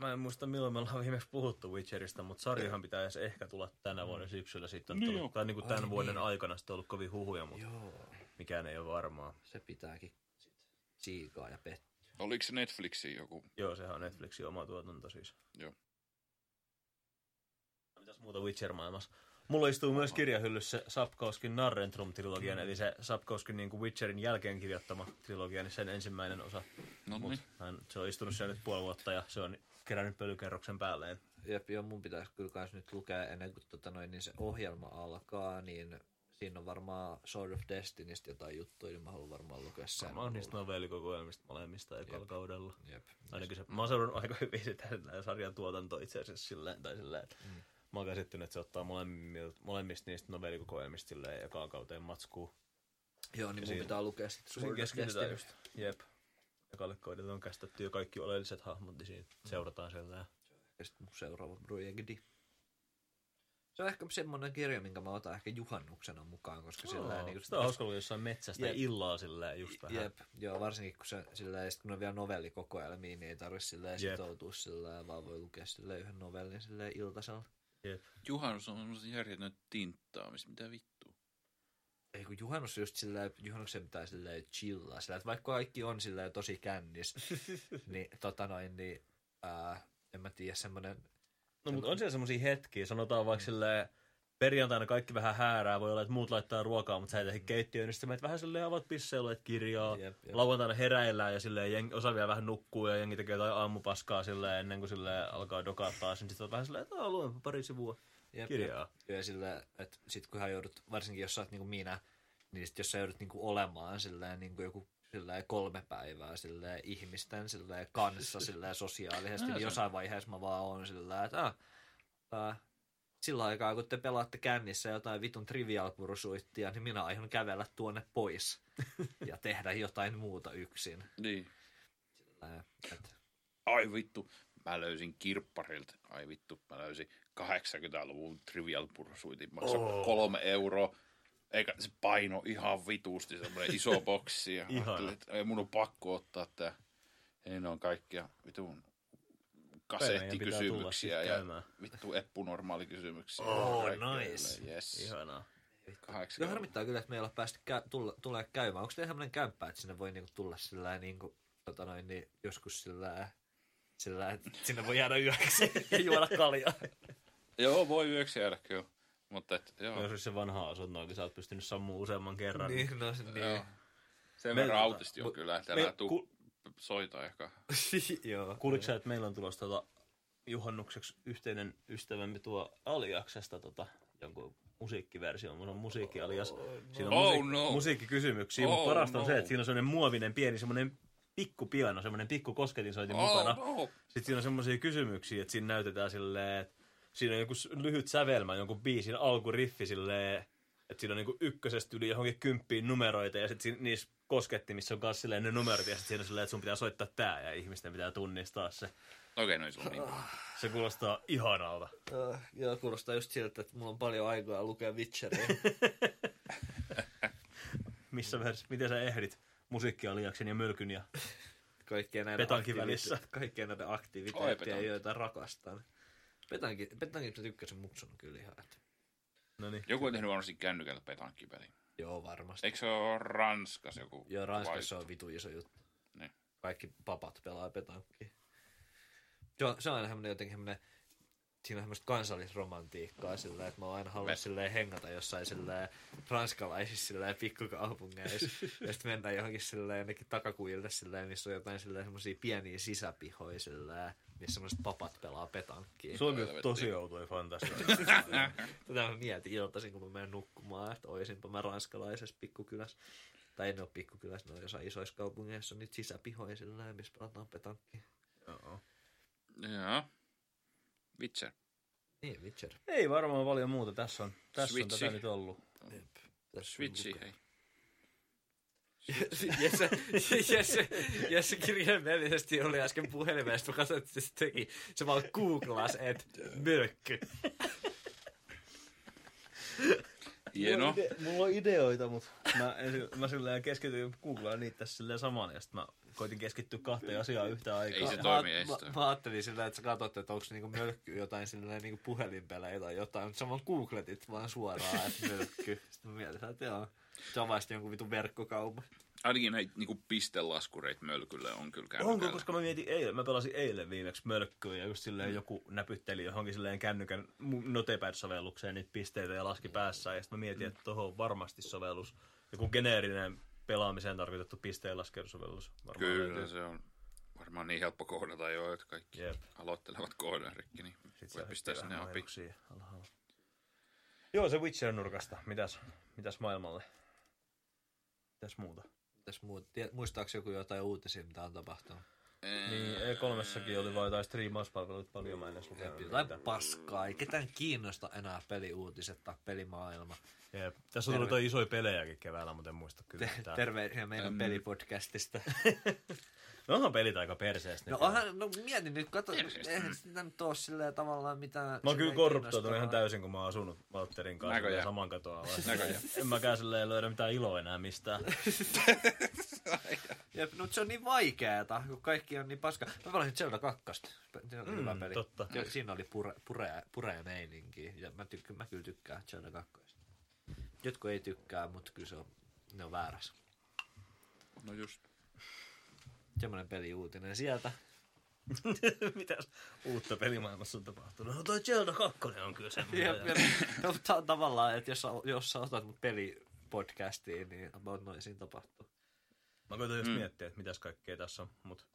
mä en muista milloin me ollaan viimeksi puhuttu Witcherista, mutta sarjahan pitäisi ehkä tulla tänä vuoden syksyllä sitten. Niin tullut, tai niin kuin tämän Ai vuoden niin. aikana sitten on ollut kovin huhuja, mutta Joo, mikään ei ole varmaa. se pitääkin sit siikaa ja pettyä. Oliko se Netflixin joku? Joo, sehän on Netflixin oma tuotanto siis. Joo. Mitäs muuta Witcher-maailmassa? Mulla istuu myös kirjahyllyssä Sapkowskin Narrentrum-trilogian, eli se Sapkowskin niin kuin Witcherin jälkeen kirjoittama trilogia, niin sen ensimmäinen osa. No Mut niin. hän, se on istunut siellä nyt puoli vuotta ja se on kerännyt pölykerroksen päälleen. Jep, joo, mun pitäisi kyllä kans nyt lukea ennen kuin tota noin, niin se ohjelma alkaa, niin siinä on varmaan Sword of Destinystä jotain juttuja, niin mä haluan varmaan lukea sen. Mä oon niistä novellikokoelmista molemmista ekalla Jep. kaudella. Jep. Ainakin se, mä oon seurannut aika hyvin sitä sarjan tuotantoa itse asiassa silleen, tai silleen, että mm. mä oon käsittänyt, että se ottaa molemmilta, molemmista niistä novellikokoelmista silleen ekaan kauteen matskuu. Joo, niin mun siinä- pitää lukea sitten Sword of just. Jep. Ekalle kaudelle on käsitetty jo kaikki oleelliset hahmot, niin siinä seurataan siellä. Ja sitten mun seuraava projekti. Se on ehkä semmoinen kirja, minkä mä otan ehkä juhannuksena mukaan, koska sillä niin Sitä on hauska jossain metsästä Jep. illaa silleen just vähän. Jep, joo, varsinkin kun, se, sillä, sit kun on vielä novellikokoelmia, niin ei tarvitse sillä sitoutua sillä, vaan voi lukea sillä yhden novellin sillä iltasella. Jep. Juhannus on semmoista järjetön tinttaamista. Mitä vittua? Ei kun juhannus on just sillä, juhannuksen pitää sillä chillaa sillä, että vaikka kaikki on sillä tosi kännis, <laughs> niin tota noin, niin ää, en mä tiedä semmonen, No mutta on siellä semmosia hetkiä, sanotaan vaikka silleen, perjantaina kaikki vähän häärää, voi olla, että muut laittaa ruokaa, mutta sä et ehdi keittiöön, niin sitten menet vähän silleen avaat pisseen, luet kirjaa. Jep, jep. Lauantaina heräillään ja silleen jengi, osa vielä vähän nukkuu ja jengi tekee jotain aamupaskaa silleen ennen kuin silleen alkaa dokaa taas, niin sitten on vähän silleen, että "Aa, luenpa pari sivua Jep, kirjaa. Ja sillä, että sit kun hän joudut, varsinkin jos sä oot niinku minä, niin sit jos sä joudut niinku olemaan silleen niinku joku silleen kolme päivää silleen ihmisten silleen kanssa silleen sosiaalisesti, niin <laughs> jossain vaiheessa mä vaan oon silleen, että ah, äh, sillä aikaa kun te pelaatte kännissä jotain vitun trivial pursuittia, niin minä aion kävellä tuonne pois ja <laughs> tehdä jotain muuta yksin. Niin. Silleen, et, Ai vittu. Mä löysin kirpparilta. Ai vittu. Mä löysin 80-luvun Trivial Pursuitin. Maksaa oh. kolme euroa. Eikä se paino ihan vitusti, semmoinen iso <laughs> boksi. Ja ajattelin, että ei mun on pakko ottaa tää. Ei ne on kaikkia vitun kasettikysymyksiä ja vittu eppunormaalikysymyksiä. Oh, Kaikkea nice. Yes. Ihanaa. Joo, 80 harmittaa kyllä, että me ei olla päästy kä- tulla, tulee käymään. Onko teillä sellainen kämppä, että sinne voi niinku tulla sillä niinku, tota noin, niin joskus sillä, sillä että sinne voi jäädä yöksi <laughs> ja juoda kaljaa? Joo, voi yöksi jäädä kyllä. Mutta et, joo. Jos olisi se vanha asunto, niin sä oot pystynyt sammumaan useamman kerran. niin, no, se- niin. joo. Sen Me- verran autisti on kyllä, että älä tuu ku- soita ehkä. <laughs> Joo. Kuuliko sä, että meillä on tulossa tota, juhannukseksi yhteinen ystävämme tuo Aliaksesta tota, jonkun musiikkiversio. Mulla on musiikkialias. Siinä on Oh, musiik- no. musiikkikysymyksiä, Oh, mutta parasta on no. se, että siinä on semmoinen muovinen pieni semmoinen pikku piano, semmoinen pikku kosketinsoitin mukana. Oh, no. Sitten siinä on semmoisia kysymyksiä, että siinä näytetään silleen, että siinä on joku lyhyt sävelmä, jonkun biisin alkuriffi silleen, että siinä on niinku ykkösestä yli johonkin kymppiin numeroita ja sitten niissä koskettimissa on myös silleen ne numerot ja sitten siinä on silleen, että sun pitää soittaa tää ja ihmisten pitää tunnistaa se. Okei, no ei sulla niin. Se kuulostaa ihanalta. Uh, joo, kuulostaa just siltä, että mulla on paljon aikaa lukea Witcheria. <laughs> Missä vers, miten sä ehdit musiikkialiaksen ja mölkyn ja... Kaikkien näiden, välissä. kaikkien näiden aktiviteetteja, joita rakastan. Petankin, tykkäsin mutsuna kyllä ihan. Että. No niin. Joku on tehnyt varmasti kännykältä petankkipelin. Joo, varmasti. Eikö se ole Ranskas joku? Joo, Ranskassa on vitu iso juttu. Niin. Kaikki papat pelaa petankkia. Joo, se on aina semmoinen jotenkin semmoinen, siinä on semmoista kansallisromantiikkaa silleen, että mä oon aina halunnut silleen hengata jossain silleen ranskalaisissa silleen pikkukaupungeissa. <laughs> ja sitten mennään johonkin silleen jonnekin takakuille silleen, missä on jotain silleen semmoisia pieniä sisäpihoja silleen, missä semmoiset papat pelaa petankkia. Se on kyllä tosi outo ja fantastia. <laughs> Tätä mä mietin iltaisin, kun mä menen nukkumaan, että oisinpa mä ranskalaisessa pikkukylässä. Tai en ole pikkukylässä, ne on jossain isoissa kaupungeissa on niitä sisäpihoja sillä missä pelataan petankkia. Joo. Joo. Witcher. Niin, Witcher. Ei varmaan paljon muuta. Tässä on, tässä on tätä nyt ollut. Jep. Tässä Switchi, on hei. Jesse, Jesse, Jesse kirjaimellisesti oli äsken puhelimesta, mä katsoin, että se teki. Se vaan googlas, että mölkky. Hieno. Mulla on, ide- mulla on ideoita, mutta mä, mä silleen keskityin googlaan niitä tässä silleen saman ja sitten mä koitin keskittyä kahteen asiaan yhtä aikaa. Ei se toimi, ei mä, se mä, toimi. mä, ajattelin sillä, että sä katsot, että onko niinku mölkky jotain silleen niinku puhelinpelejä tai jotain, mutta sä vaan googletit vaan suoraan, että mölkky. Sitten mä mietin, että joo, se on vasta jonkun vitun verkkokauppa. Ainakin näitä niinku pistelaskureita mölkylle on kyllä käynyt. Onko, koska mä mietin eilen, mä pelasin eilen viimeksi mölkkyä ja just silleen joku näpytteli johonkin silleen kännykän Notepad-sovellukseen niitä pisteitä ja laski päässä ja sitten mä mietin, että tuohon on varmasti sovellus. Joku geneerinen pelaamiseen tarkoitettu pisteenlaskelusovellus. Varmaan Kyllä löytyy. se on varmaan niin helppo koodata jo, että kaikki Jep. aloittelevat koodarikki, niin Sitten voi pistää sinne api. Joo, se Witcher-nurkasta. Mitäs, mitäs maailmalle? Mitäs muuta? Mitäs muut? Tie- Muistaaks joku jotain uutisia, mitä on tapahtunut? Niin, E3 oli vain jotain striimauspalveluita paljon, mä en edes lukenut Jotain niitä. paskaa. Ei ketään kiinnosta enää peliuutiset tai pelimaailma. Jep. Tässä on tullut jotain isoja pelejäkin keväällä, mutta en muista kyllä. Te- terveisiä meidän Äm. pelipodcastista. <laughs> No onhan pelit aika perseestä. No, onhan, no mietin nyt, kato, eihän sitä nyt ole silleen tavallaan mitään... Mä oon kyllä korruptoitunut ihan täysin, kun mä oon asunut Valtterin kanssa Näköjään. saman katoa. Näköjään. En mäkään silleen löydä mitään iloa enää mistään. <laughs> Jep, no se on niin vaikeeta, kun kaikki on niin paska. Mä pelasin Zelda 2. Se oli Mm, hyvä peli. totta. Ja Siinä oli pure, pure, pure meininki. Ja mä, tykk, mä kyllä tykkään Zelda 2. Jotkut ei tykkää, mutta kyllä se on, ne on väärässä. No just. Semmoinen peliuutinen sieltä. <laughs> Mitäs uutta pelimaailmassa on tapahtunut? No toi Zelda 2 on kyllä semmoinen. Jep, jep. No, ta- tavallaan, että jos, sä- jos sä otat mut pelipodcastiin, niin about noin siinä tapahtuu. Mä koitan just Mm. miettiä, että mitäs kaikkea tässä on, mut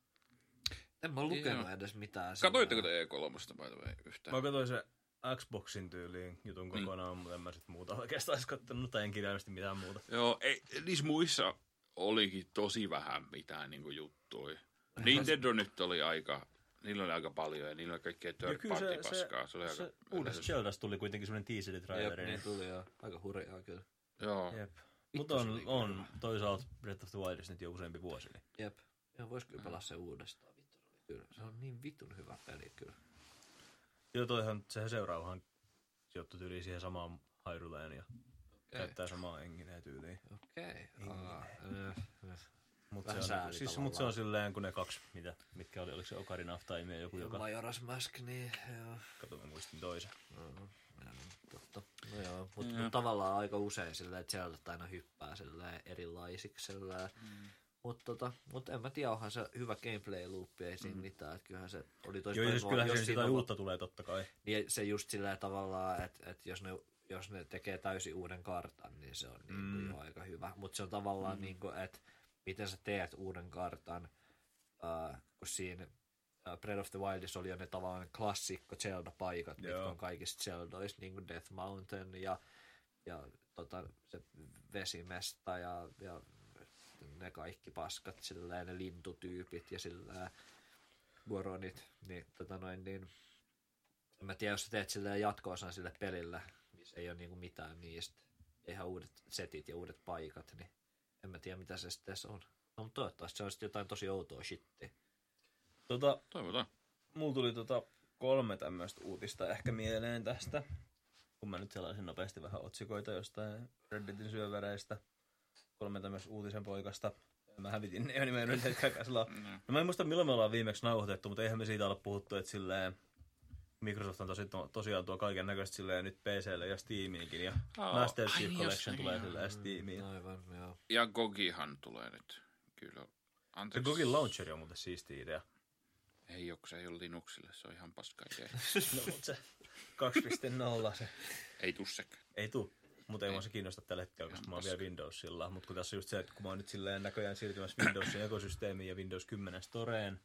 En mä lukenut Joo. edes mitään. Katoitteko te E3 by the way yhtään? mä katsoin se Xboxin tyyliin jutun Niin. kokonaan, mutta en mä sit muuta oikeastaan edes kattonut, tai en kirjaimesti mitään muuta. Joo, ei, niissä muissa olikin tosi vähän mitään niinku juttuja. Nintendo nyt oli aika, niillä oli aika paljon ja niillä oli kaikkea Ja third se, party se, paskaa. Se, se aika uudesta Zeldasta tuli kuitenkin semmoinen Jep, teaser-traileri. niin tuli joo. Aika hurjaa kyllä. Joo. Jep. Mutta on, on toisaalta Breath of the Wildista nyt jo useampi vuosi. Niin. Jep. Joo, vois kyllä pelaa se uudestaan. Vittu, se oli kyllä. Se on niin vitun hyvä peli kyllä. Joo, toihan se seuraavahan sijoittui tyyliin siihen samaan Hyruleen ja käyttää samaa engineä tyyliin. Okei. Äh, äh. Mutta se, on, sääli siis, mut se on silleen, kun ne kaksi, mitä, mitkä oli, oliko se Ocarina of Time ja joku, joka, Majora's Mask, niin joo. kato mä muistin toisen. No, totta. No joo, mutta Joo. mut tavallaan aika usein silleen, että sieltä aina hyppää silleen erilaisiksi silleen. Mm. Mutta tota, mut en mä tiedä, onhan se hyvä gameplay loopi, ei siinä mitään. Että kyllähän se oli tosi Joo, siis kyllähän siinä jotain uutta tulee totta kai. Niin se just sillä tavallaan, että, että jos, ne, jos ne tekee täysin uuden kartan, niin se on niin kuin Mm. jo aika hyvä. Mutta se on tavallaan mm. niin kuin, että miten sä teet uuden kartan, uh, kun siinä uh, Breath of the Wildissa oli jo ne tavallaan klassikko Zelda-paikat, mitkä Joo. on kaikista Zeldoista, niin kuin Death Mountain ja, ja tota, se vesimesta ja, ja ne kaikki paskat, silleen, ne lintutyypit ja silleen, Goronit, niin, tota noin, niin en mä tiedä, jos sä teet silleen jatko-osan sille pelille, ei ole niinku mitään niistä, ihan uudet setit ja uudet paikat, niin en mä tiedä, mitä se sitten on. No, mutta toivottavasti se on sitten jotain tosi outoa shittiä. Tota, Toivotaan. mulla tuli tota kolme tämmöistä uutista ehkä mieleen tästä. Kun mä nyt sellaisin nopeasti vähän otsikoita jostain Redditin syöväreistä. Kolme tämmöistä uutisen poikasta. Mä hävitin ne jo niin mä en silloin. No mä en muista milloin me ollaan viimeksi nauhoitettu, mutta eihän me siitä ole puhuttu, että silleen Microsoft on tosi, to, tosiaan tuo kaiken näköistä silleen nyt PClle ja Steamiinkin. Ja Aa, Master Chief niin, Collection tulee joo. silleen Steamiin. Aivan, joo. Ja Gogihan tulee nyt. Kyllä. Se Anteeksi. Gogin Launcher on muuten siisti idea. Ei ole, se ei ole Linuxille. Se on ihan paska idea. <laughs> No, mutta se 2.0 se ei tuu sekään. Ei tuu, mutta ei mua se kiinnosta tällä hetkellä, koska mä oon vielä Windowsilla. Mutta kun tässä on just se, että kun mä oon nyt silleen näköjään siirtymässä Windowsin ekosysteemiin ja Windows 10 Storeen,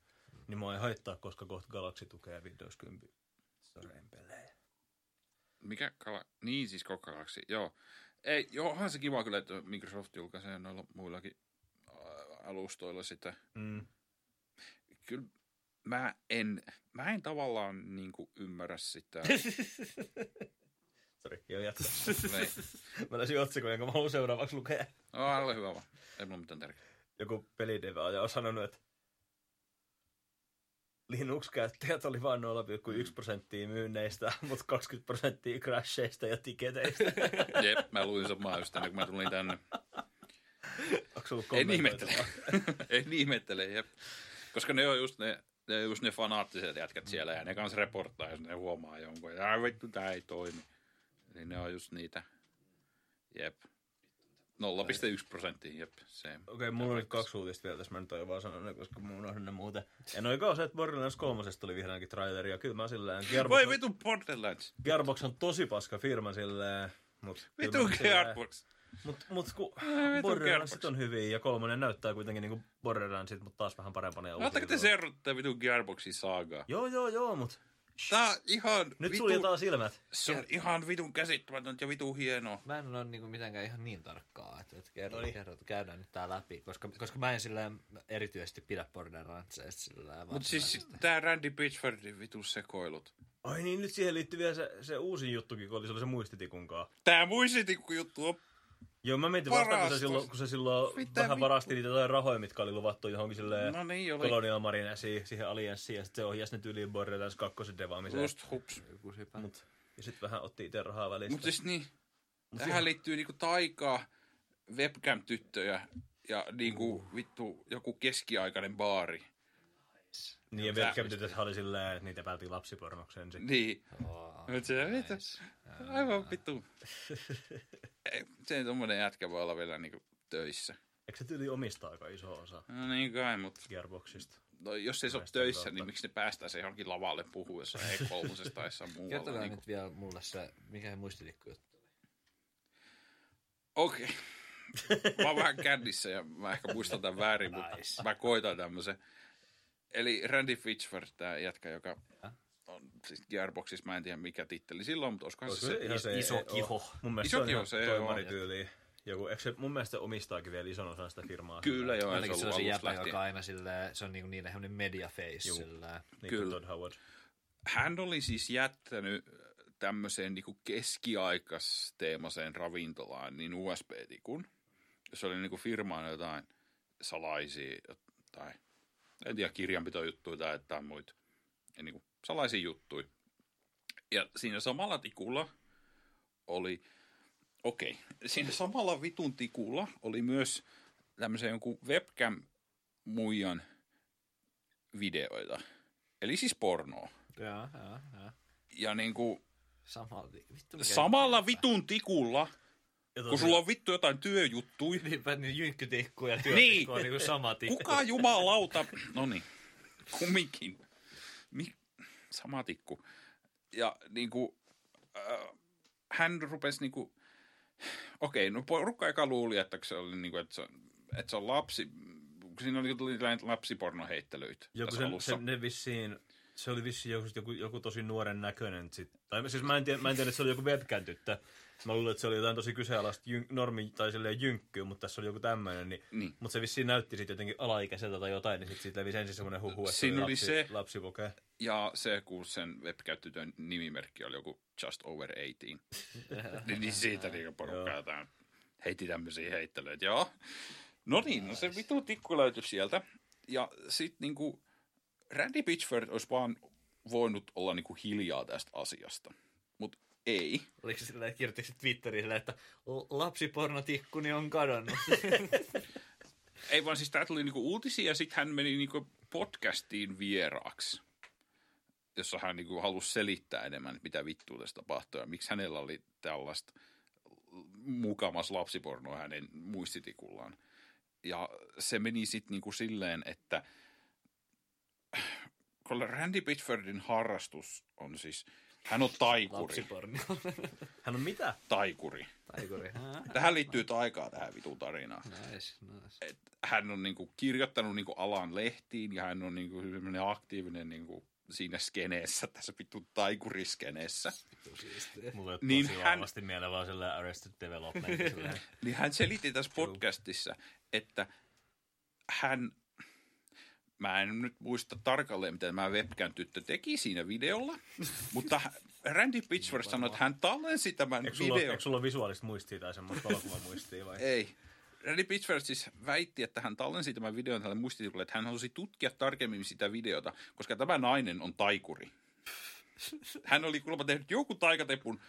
niin mua ei haittaa, koska kohta Galaxy tukee Windows 10 Storeen pelejä. Mikä kala? Niin siis koko. Joo. Ei, joo, onhan se kiva kyllä, että Microsoft julkaisee noilla muillakin ä, alustoilla sitä. Mm. Kyllä mä en, mä en tavallaan niin kuin ymmärrä sitä. Sori, joo jatka. Ei. mä löysin otsikon, jonka mä haluan seuraavaksi lukea. No, ole hyvä vaan. Ei mulla mitään tärkeää. Joku pelideve on sanonut, että Linux-käyttäjät oli vain 0,1 prosenttia myynneistä, mutta 20 prosenttia crasheista ja tiketeistä. <laughs> Jep, mä luin samaa just ennen kuin mä tulin tänne. Onko sulla En ihmettele. <laughs> en ihmettele, jep. Koska ne on just ne, ne, on just ne fanaattiset jätkät siellä ja ne kans reporttaa, jos ne huomaa jonkun. Ja "Ai vittu, tää ei toimi. Niin ne on just niitä. Jep. 0,1 prosenttia, jep. Se. Okei, okay, mulla on nyt kaksi uutista vielä tässä, mä nyt oon vaan sanonut, koska mä unohdin ne muuten. Ja noin on se, että Borderlands 3 tuli vihdoinkin traileri, ja kyllä mä silleen, Gearbox, Voi vitu Borderlands. Gearbox on tosi paska firma silleen, mut... Vitu Gearbox. Mut, mut kun Borderlandsit on hyviä, ja kolmonen näyttää kuitenkin niinku Borderlandsit, mutta taas vähän parempana ja Oletteko te uusiutuvana. seurannut tätä vitu Gearboxin saagaa? Joo, joo, joo, mut Tää on ihan nyt vitu... suljetaan silmät. Se on ihan vitun käsittämätöntä ja vitu hienoa. Mä en ole niinku mitenkään ihan niin tarkkaa, että, että kerro, Noniin. kerro, että käydään nyt tää läpi, koska, koska mä en silleen erityisesti pidä Borderlandsista silleen Mut siis tää Randy Pitchfordin vitu sekoilut. Ai niin, nyt siihen liittyy vielä se, se uusin juttukin, kun oli se, se muistitikkunkaan. Tää muistitikku juttu on Joo, mä mietin vasta, kun se Varastos. silloin, kun se silloin Mitä vähän varasti niitä jotain rahoja, mitkä oli luvattu johonkin silleen No niin oli. Colonial Marinesiin, siihen Allianssiin, ja sitten se ohjasi ne tyyliin Borderlands 2 devaamiseen. Just hups. Mut, ja sitten vähän otti itse rahaa välistä. Mut siis niin, Mut tähän liittyy niinku taikaa, webcam-tyttöjä ja niinku vittu joku keskiaikainen baari. niin, ja tää- webcam oli silleen, että niitä päätyi lapsipornokseen. Niin. Niin. Oh, Mut se vittu, nice. aivan vittu. <laughs> Ei, Se tommonen jätkä voi olla vielä niinku töissä. Eikö se tyyli omistaa aika iso osa No niin kai, mut Gearboxista? no, jos ei se ole töissä, kautta. niin miksi ne päästää se johonkin lavalle puhuessa E3 tai jossain muualla. Kertokaa Niinku. nyt vielä mulle se, mikä muistitikku juttu. Okei. <laughs> Mä oon vähän kännissä ja mä ehkä muistan tämän väärin, mutta Nice. mä koitan tämmöisen. Eli Randy Fitchford, tämä jätkä, joka Ja. On siis Gearboxissa, mä en tiedä mikä titteli silloin, mutta olisikohan Olisiko se, se se ihan se iso EO? kiho. Mun mielestä Iso se on kiho, ihan se toimarityyli. Joku, eikö se mun mielestä omistaakin vielä ison osan sitä firmaa? Kyllä joo, Ainakin on se on se jäpä, lähtien. joka aina silleen, se on niinku niiden semmonen media face Juu. silleen. Niin Kyllä. kuin Todd Howard. Hän oli siis jättänyt tämmöiseen niin keskiaikasteemaseen ravintolaan niin USB-tikun. Se oli niin kuin firmaan jotain salaisia tai en tiedä kirjanpitojuttuja tai jotain muita. Ja niin kuin salaisia juttuja. Ja siinä samalla tikulla oli, okei, okay, siinä samalla vitun tikulla oli myös tämmöisen jonkun webcam-muijan videoita. Eli siis pornoa. Joo, joo, joo. Ja niin kuin, Samalla, vittu samalla vitun tikulla, Ja kun sulla on vittu jotain työjuttui, Niinpä niin jynkkytikku ja työtikku on niinku sama tikku. kuka jumalauta, no niin, kumminkin, Mi- sama tikku. Ja niin kuin, äh, hän rupesi niin kuin, okei, no porukka eka luuli, että se oli niin kuin, että se on, että se on lapsi siinä oli, näitä lapsipornoheittelyitä Joku sen, alussa. sen, ne vissiin, se oli vissiin joku, joku, joku tosi nuoren näköinen. Sit, tai siis mä en, tiedä, mä en tiedä, että se oli joku webcam tyttö. Mä luulen, että se oli jotain tosi kyseenalaista jyn, normi tai silleen jynkkyä, mutta tässä oli joku tämmöinen. Niin, Niin. Mutta se vissiin näytti sitten jotenkin alaikäiseltä tai jotain, niin sitten siitä levisi ensin semmoinen huhu, että Siinä oli lapsi, se- lapsipoke. Ja se, kun sen webkäyttötön nimimerkki oli joku Just Over 18. <laughs> niin, niin siitä niin porukka Joo. jotain heitti tämmöisiä heittelyitä. Joo. No niin, no se vitu tikku löytyi sieltä. Ja sitten niinku Randy Pitchford olisi vaan voinut olla niinku hiljaa tästä asiasta. Ei. Oliko se sillä, että kirjoittiko se Twitteriin sillä, että lapsipornotikkuni on kadonnut? <laughs> Ei vaan siis tää tuli niinku uutisia ja sitten hän meni niinku podcastiin vieraaksi, jossa hän niinku halusi selittää enemmän, että mitä vittua tässä tapahtui ja miksi hänellä oli tällaista mukamas lapsipornoa hänen muistitikullaan. Ja se meni sitten niinku silleen, että <clears throat> kun Randy Pitchfordin harrastus on siis, hän on taikuri. <laughs> Hän on mitä? Taikuri. Taikuri. Tähän liittyy taikaa tähän vitun tarinaan. Nice, nice. Et hän on niinku kirjoittanut niinku alan lehtiin ja hän on niinku aktiivinen niinku siinä skeneessä, tässä vittu taikuriskeneessä. Mulla on Niin tosi hän- vahvasti mieleen vaan silleen Arrested Development. <laughs> Niin hän selitti tässä podcastissa, että hän, mä en nyt muista tarkalleen, mitä tämä webcam tyttö teki siinä videolla, mutta Randy Pitchford sanoi, että hän tallensi tämän Eikö sulla, videon. eikö sulla ole visuaalista muistia tai semmoista valokuvamuistia vai? Ei. Randy Pitchford siis väitti, että hän tallensi tämän videon tälle muistitikulle, että hän halusi tutkia tarkemmin sitä videota, koska tämä nainen on taikuri. Hän oli kuulemma tehnyt joku taikatepun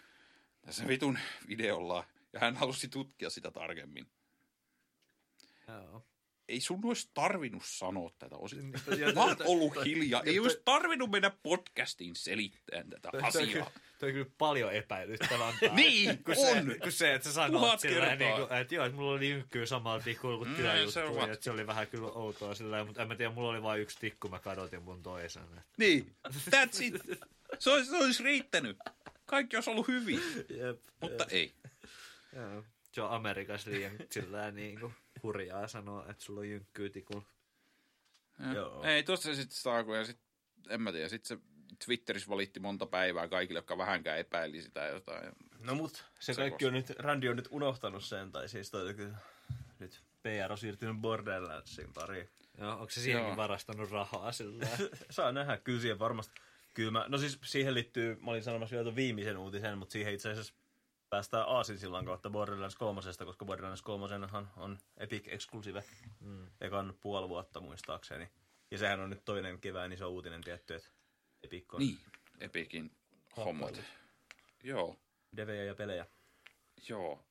tässä vitun videolla, ja hän halusi tutkia sitä tarkemmin. Joo. Ei sun olisi tarvinnut sanoa tätä osin. Ja- Mä oon ollut hiljaa. Ei toi- olisi tarvinnut mennä podcastiin selittämään tätä asiaa. kyllä, toi kyllä paljon epäilyttävämpää. <laughs> Niin, kun on. Se, kun se, että sä sanoit sillä niin kuin, että joo, että mulla oli ynkkyä samalla tikulla kuin Mm, se on ja va- että se oli vähän kyllä outoa sillä mutta en mä tiedä, mulla oli vain yksi tikku, mä kadotin mun toisen. Niin, that's it. Se olisi, se olisi riittänyt. Kaikki olisi ollut hyvin, Jep. mutta ei. Joo. Se on Amerikassa liian sillä niin kuin hurjaa sanoa, että sulla on tikulla. Joo. Ei, tuosta se sitten saa, ja sit, en mä tiedä, sitten se Twitterissä valitti monta päivää kaikille, jotka vähänkään epäili sitä jotain. No mut se, Se kaikki on nyt, Randy on nyt unohtanut sen, tai siis toi nyt PR on siirtynyt Borderlandsin pariin. Joo, onko se siihenkin Joo. varastanut rahaa sillä <laughs> Saa nähdä, kyllä siihen varmasti. Kyllä mä, no siis siihen liittyy, mä olin sanomassa vielä viimeisen uutisen, mutta siihen itse asiassa päästään Aasinsillan kautta Borderlands 3, koska Borderlands 3 on Epic Exclusive mm. ekan puoli vuotta muistaakseni. Ja sehän on nyt toinen kevään iso uutinen tietty, että Epic on Niin, Epikin hommat. Joo, devejä ja pelejä joo.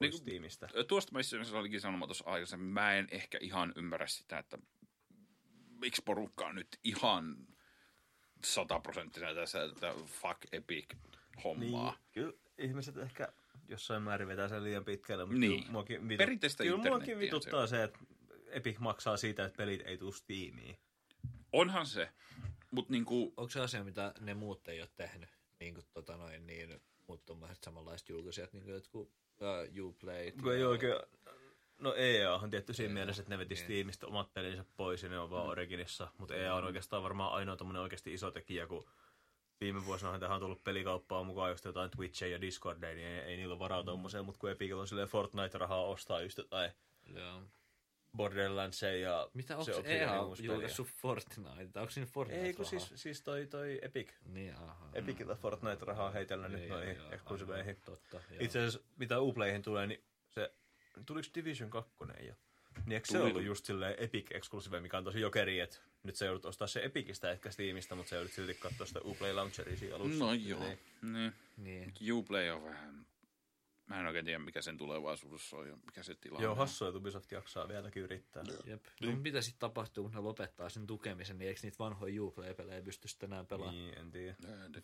Niin tiimistä. Tuosta mä itse olikin sanoma tuossa aikaisemmin. Mä en ehkä ihan ymmärrä sitä, että miksi porukka on nyt ihan sataprosenttisena tässä tätä fuck epic hommaa. Niin, kyllä ihmiset ehkä jossain määrin vetää sen liian pitkälle, mutta Niin. muakin, vitu, Perinteistä kyllä muakin vituttaa se, että Epic maksaa siitä, että pelit ei tuu Steamiin. Onhan se, mutta niinku, Onko se asia, mitä ne muut ei ole tehnyt? Niin kuin tota noin, niin muut tuommoiset samanlaiset julkaisijat, niin kuin jotkut uh, Uplay. Kun ei oikein, no EA on tietty siinä mielessä, että ne veti niin. Steamista omat pelinsä pois ja ne on vaan Originissa, mutta EA on oikeastaan varmaan ainoa tommonen oikeasti iso tekijä, kun viime vuosina tähän on tullut pelikauppaa mukaan just jotain Twitchia ja Discordia, niin ei, ei niillä ole varaa tommoseen, mutta kun Epicillä on silleen Fortnite-rahaa ostaa just jotain Joo. Borderlandsia ja Mitä, onko se Obsidianin EA julkaissut Fortnite? Onko siinä Fortnite Ei, kun siis, siis toi, toi Epic. Niin, aha. Epicillä Fortnite-rahaa heitellä nyt noihin eksklusiveihin. Totta, joo. Itse asiassa, mitä Uplayhin tulee, niin se, tuliko Division 2 jo? Niin eikö se Tuli. ollut just silleen Epic Exclusive, mikä on tosi jokeri, että nyt sä joudut ostaa se Epicistä ehkä Steamista, mutta sä joudut silti katsoa sitä Uplay Launcheria siinä alussa. no joo. Niin. Niin. Niin. Uplay on vähän, mä en oikein tiedä mikä sen tulevaisuudessa on ja mikä se tilanne Joo, on. hassua, että Ubisoft jaksaa vieläkin yrittää. Jep. No, mitä sitten tapahtuu, kun ne lopettaa sen tukemisen, niin eikö niitä vanhoja Uplay-pelejä pysty sitten enää pelaamaan? Niin, en tiedä.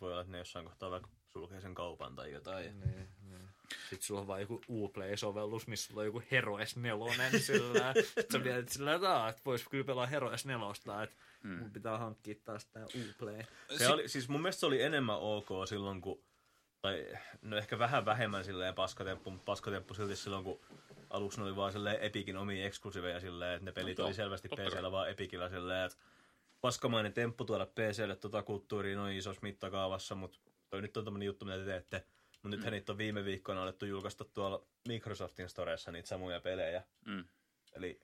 Voi olla, että ne jossain kohtaa vaikka sulkee sen kaupan tai jotain. Niin, niin. Sitten sulla on vaan joku Uplay-sovellus, missä sulla on joku Heroes 4 sillä Sitten sä mietit sillä että, että vois kyllä pelaa Heroes 4, että Hmm. mun pitää hankkia taas tää Uplay. Se oli, siis mun mielestä se oli enemmän ok silloin, kun tai no ehkä vähän vähemmän silleen paskatemppu, mutta paskatemppu silti silloin, kun aluksi ne oli vaan silleen Epicin omia eksklusiiveja silleen, että ne pelit No oli selvästi. PCllä vaan Epicillä silleen, että paskamainen temppu tuoda PClle tota kulttuuria noin isossa mittakaavassa, mutta toi nyt on tämmönen juttu, mitä te teette. Mutta nythän niitä on viime viikkoina alettu julkaista tuolla Microsoftin storessa niitä samoja pelejä. Mm. Eli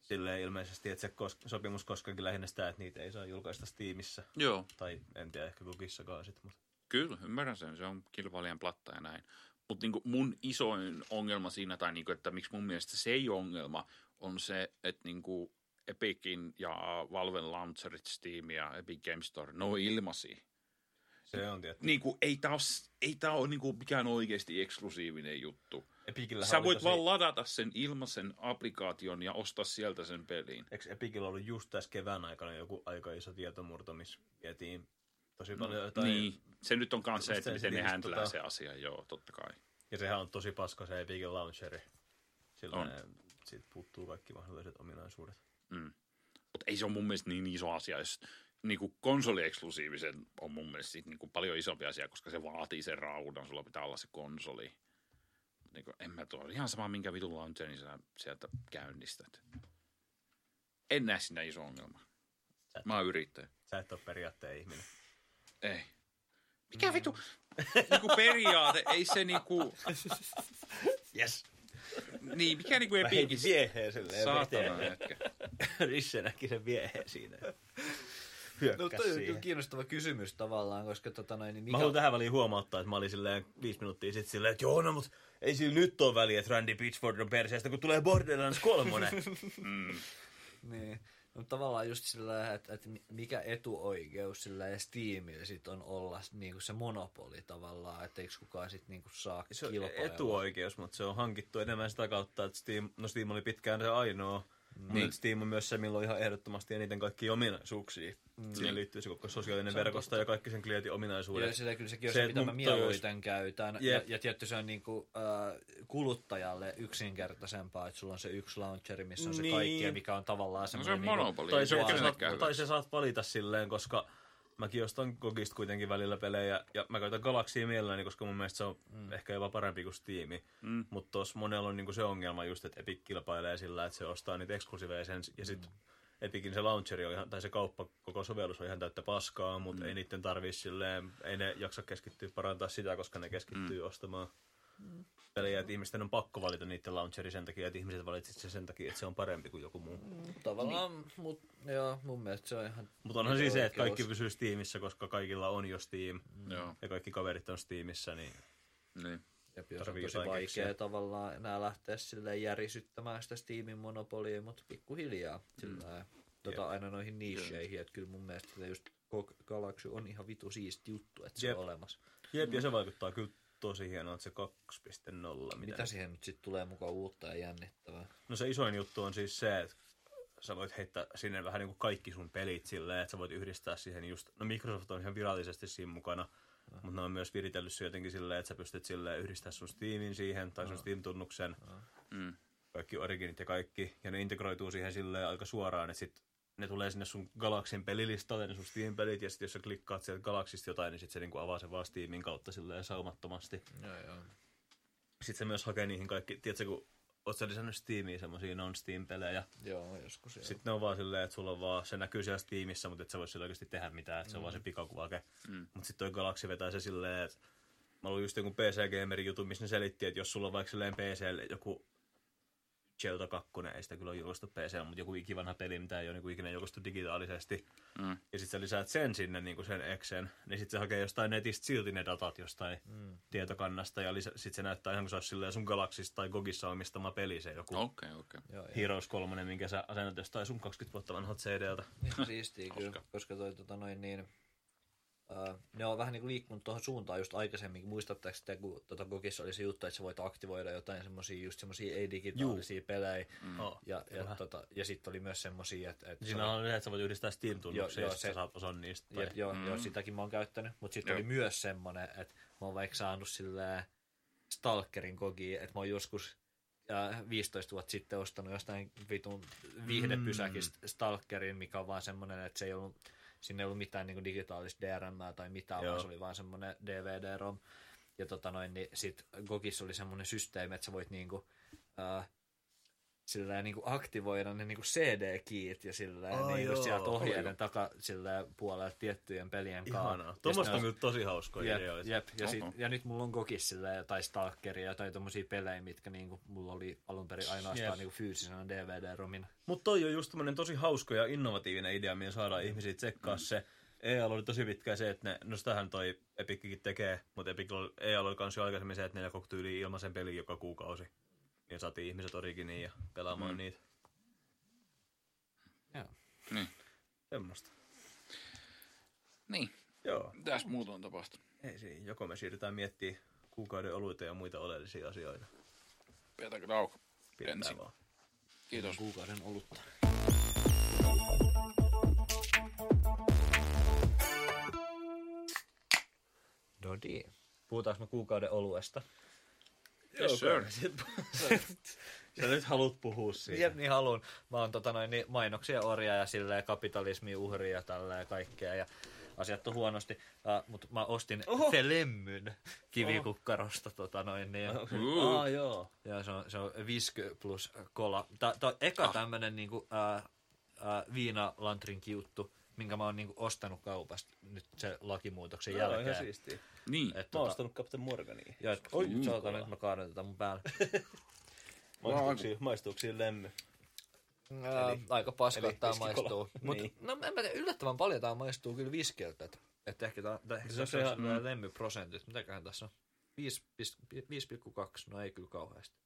silleen ilmeisesti, että se kos- sopimus koskeekin lähinnä sitä, että niitä ei saa julkaista Steamissa. Joo, Tai en tiedä, ehkä Googissakaan sit, mutta Kyllä, ymmärrän sen. Se on kilpailijan platta ja näin. Mutta niinku mun isoin ongelma siinä, tai niinku, että miksi mun mielestä se ei ongelma, on se, että niinku Epicin ja Valven launcherit, Steam ja Epic Game Store, ne on ilmaisia. Se on tietty. Niinku, ei tämä ole, ei tää ole niinku mikään oikeasti eksklusiivinen juttu. Epicillä Sä voit vaan ladata sen ilmaisen applikaation ja ostaa sieltä sen pelin. Eikö Epicillä ollut just tässä kevään aikana joku aika iso tietomurto, missä vietiin tosi paljon jotain... Niin, se nyt on se, Just että miten ne siis, häntlää tota- se asia, joo, totta kai. Ja sehän on tosi paska se Epicin launcheri. Sillä On. siitä puuttuu kaikki mahdolliset ominaisuudet. Mutta ei se ole mun mielestä niin iso asia, jos niinku konsolieksklusiivisen on mun mielestä sit niinku paljon isompi asia, koska se vaatii sen raudan, sulla pitää olla se konsoli. Niinku, en mä tuo, ihan sama minkä vitun launcherin sä sieltä käynnistät. En näe siinä iso ongelma. Mä oon yrittäjä. Sä et ole periaatteen ihminen. Ei. Mikä vitu? niinku periaate, ei se niinku, <laughs> Yes. niin mikä niinku Mä heitin epikis. vieheen silleen Saatana hetken. <laughs> Risse näki sen vieheen siinä. No Hyökkäs toi on kiinnostava kysymys tavallaan, koska tota noin, niin Mä mikä... haluan tähän väliin huomauttaa, että mä olin silleen viisi minuuttia sitten silleen, että joo, no mut ei sillä nyt ole väliä, että Randy Pitchford on perseestä, kun tulee Borderlands 3. <laughs> Niin. No, tavallaan just sillä, että, että mikä etuoikeus sillä ja Steamillä sit on olla niinku se monopoli tavallaan, että eikö kukaan sit niinku saa se on kilpailla. etuoikeus, mutta se on hankittu enemmän sitä kautta, että Steam, no Steam oli pitkään se ainoa. Niin. Niin. Steam on myös se, millä on ihan ehdottomasti eniten kaikkia ominaisuuksia. Mm. Siihen liittyy se koko sosiaalinen verkosto ja kaikki sen klientin ominaisuudet. Ja sillä kyllä sekin on Se, se, mitä mä mieluiten käytän. Ja, Jep. ja tietty se on niinku, äh, kuluttajalle yksinkertaisempaa, että sulla on se yksi launcheri, missä on se Niin. kaikki, ja mikä on tavallaan No se on semmoinen... monopoli. Tai se, se sä tai se saat valita silleen, koska mäkin ostan Gogista kuitenkin välillä pelejä, ja mä käytän Galaxia mielelläni, koska mun mielestä se on mm. ehkä jopa parempi kuin Steam. Mm. Mutta tuossa monella on niinku se ongelma just, että Epic kilpailee sillä, että se ostaa niitä eksklusiiveja sen, ja sitten mm. Epicin se launcheri on ihan, tai se kauppa, koko sovellus on ihan täyttä paskaa, mutta mm. ei niiden tarvii silleen, ei ne jaksa keskittyä parantaa sitä, koska ne keskittyy mm. ostamaan pelejä, että ihmisten on pakko valita niiden launcheri sen takia, että ihmiset valitsivat sen sen takia, että se on parempi kuin joku muu. Mm. Tavallaan, niin. mut, joo, mun mielestä se on ihan... Mutta onhan siis se, että kaikki pysyy Steamissa, koska kaikilla on jo Steam. Joo, Ja kaikki kaverit on Steamissa, niin niin. Ja jos on tosi vaikea keksiä. tavallaan enää lähteä silleen järisyttämään sitä Steamin monopolia, mutta pikkuhiljaa sillä tota, aina noihin nicheihin, että kyllä mun mielestä just Galaxy on ihan vitu siisti juttu, että se Jep. on olemassa. Jep, ja se vaikuttaa kyllä tosi hienolta se 2.0. Mitä? Mitä siihen nyt sitten tulee mukaan uutta ja jännittävää? No se isoin juttu on siis se, että sä voit heittää sinne vähän niin kuin kaikki sun pelit silleen, että sä voit yhdistää siihen just, no Microsoft on ihan virallisesti siinä mukana, mutta ne on myös viritellyt se jotenkin silleen, että sä pystyt silleen yhdistää sun Steamin siihen, tai sun Steam-tunnuksen, Mm. kaikki originit ja kaikki, ja ne integroituu siihen silleen aika suoraan, että sit ne tulee sinne sun Galaxin pelilistalle, ne sun Steam-pelit, ja sitten jos sä klikkaat sieltä Galaxista jotain, niin sit se niinku avaa sen vaan Steamin kautta silleen saumattomasti. Joo, joo. Sitten se myös hakee niihin kaikki, tiedätkö, kun oot sä lisännyt Steamiin semmosia non-Steam-pelejä, Joo, joskus joo. sitten ne on vaan silleen, että sulla on vaan, se näkyy siellä Steamissa, mutta et sä voi sillä oikeasti tehdä mitään, että se on vaan se pikakuvake. Mm. Mutta sitten toi Galaxy vetää se silleen, että mä luin just joku PC Gamerin jutun, missä ne selitti, että jos sulla on vaikka silleen PClle joku Zelda 2, ei sitä kyllä ole julkaistu PC, mutta joku ikivanha peli, mitä ei ole niin ikinä julkaistu digitaalisesti, Mm. ja sitten sä lisäät sen sinne niin kuin sen Exen, niin sitten se hakee jostain netistä silti ne datat jostain mm. tietokannasta, ja sitten se näyttää ihan kuin se olisi silleen sun Galaxista tai Gogissa omistama peli, se joku Okei, okei. joo, joo. Heroes 3, minkä sä asennat jostain sun 20 vuotta vanhalta CD-ltä. Ihan siistiä kyllä, koska toi tota noin niin, ne on vähän niin kuin liikkunut tuohon suuntaan just aikaisemmin. Muistatteko te, kun tota Gogissa oli se juttu, että sä voit aktivoida jotain semmosia just semmosia ei-digitaalisia pelejä. Mm. Oh, Ja, ja, Vähän. tota, ja sitten oli myös semmosia, että... että Siinä on se, että sä voit yhdistää Steam-tunnuksia ja sit sä se- saat osan niistä. Tai... Jep, joo, mm. joo, sitäkin mä oon käyttänyt. Mutta sitten oli myös semmonen, että mä oon vaikka saanut sillä Stalkerin kogiin, että mä oon joskus äh, 15 vuotta sitten ostanut jostain vitun viihdepysäkistä mm. Stalkerin, mikä on vaan semmonen, että se ei ollut, siinä ei ollut mitään niin digitaalista DRM tai mitään, Joo. vaan se oli vaan semmonen DVD-ROM. Ja tota noin, niin sit Gogissa oli semmoinen systeemi, että sä voit niinku, ää, sillä niinku aktivoida ne niinku CD-kiit ja sillä Aa, niinku joo, sieltä ohjeiden taka sillä puolella tiettyjen pelien kanssa. Tuommoista on kyllä tosi hauskoja Jep, ideoita. jep. Ja, sit, ja nyt mulla on Gogis sillä tai Stalkeria tai tommosia pelejä, mitkä niinku, mulla oli alun perin ainoastaan Jep. niinku fyysisenä DVD-romina. Mutta toi on just tämmönen tosi hauska ja innovatiivinen idea, millä saadaan ihmisiä tsekkaa se. EA oli tosi pitkään se, että ne, no sitähän toi Epickin tekee, mutta Epic oli, EA oli kans jo aikaisemmin se, että ne jakoi tyyliin ilmaisen pelin joka kuukausi. Niin saatiin ihmiset originiin ja pelaamaan Mm. niitä. Joo. Niin. Semmosta. Niin. Joo. Tässä muuta on tapahtunut. Ei siinä. Joko me siirrytään miettimään kuukauden oluita ja muita oleellisia asioita. Pidetäänkö tauko? Pidetään Ensin. vaan. Kiitos. Kuukauden olutta. No niin. Puhutaanko me kuukauden oluesta? Yes, sir. <laughs> <laughs> Sä nyt haluat puhua siitä. Jep, niin haluun. Mä oon tota noin, niin mainoksia orja ja silleen kapitalismi uhri ja tälleen kaikkea. Ja asiat on huonosti. Uh, mutta mä ostin Oho. Felemmyn kivikukkarosta. Tota noin, niin, Uh. Aa, joo. ja se on, se on visky plus kola. Tää tää on eka Ah. tämmönen niinku, ää, ää, viinalantrin kiuttu, minkä mä oon niinku ostanut kaupasta nyt se lakimuutoksen ihan jälkeen. siistiä. Niin. Et, Mä oon tota, ostanut Captain Morgania. ja, et, oi, Mm, kola. nyt mä kaadan tätä mun päälle. <laughs> Maistuuko siinä- lemmy? Ää, Eli- aika paska, eli että tää viskikola. maistuu. Mut, Niin. no en mä tiedä, yllättävän paljon tää maistuu kyllä viskiltä. Että et ehkä tää, tää ehkä Se se on ihan- ihan, mm. lemmyprosentit. Mitäköhän tässä on? 5,2, no ei kyllä kauheasti.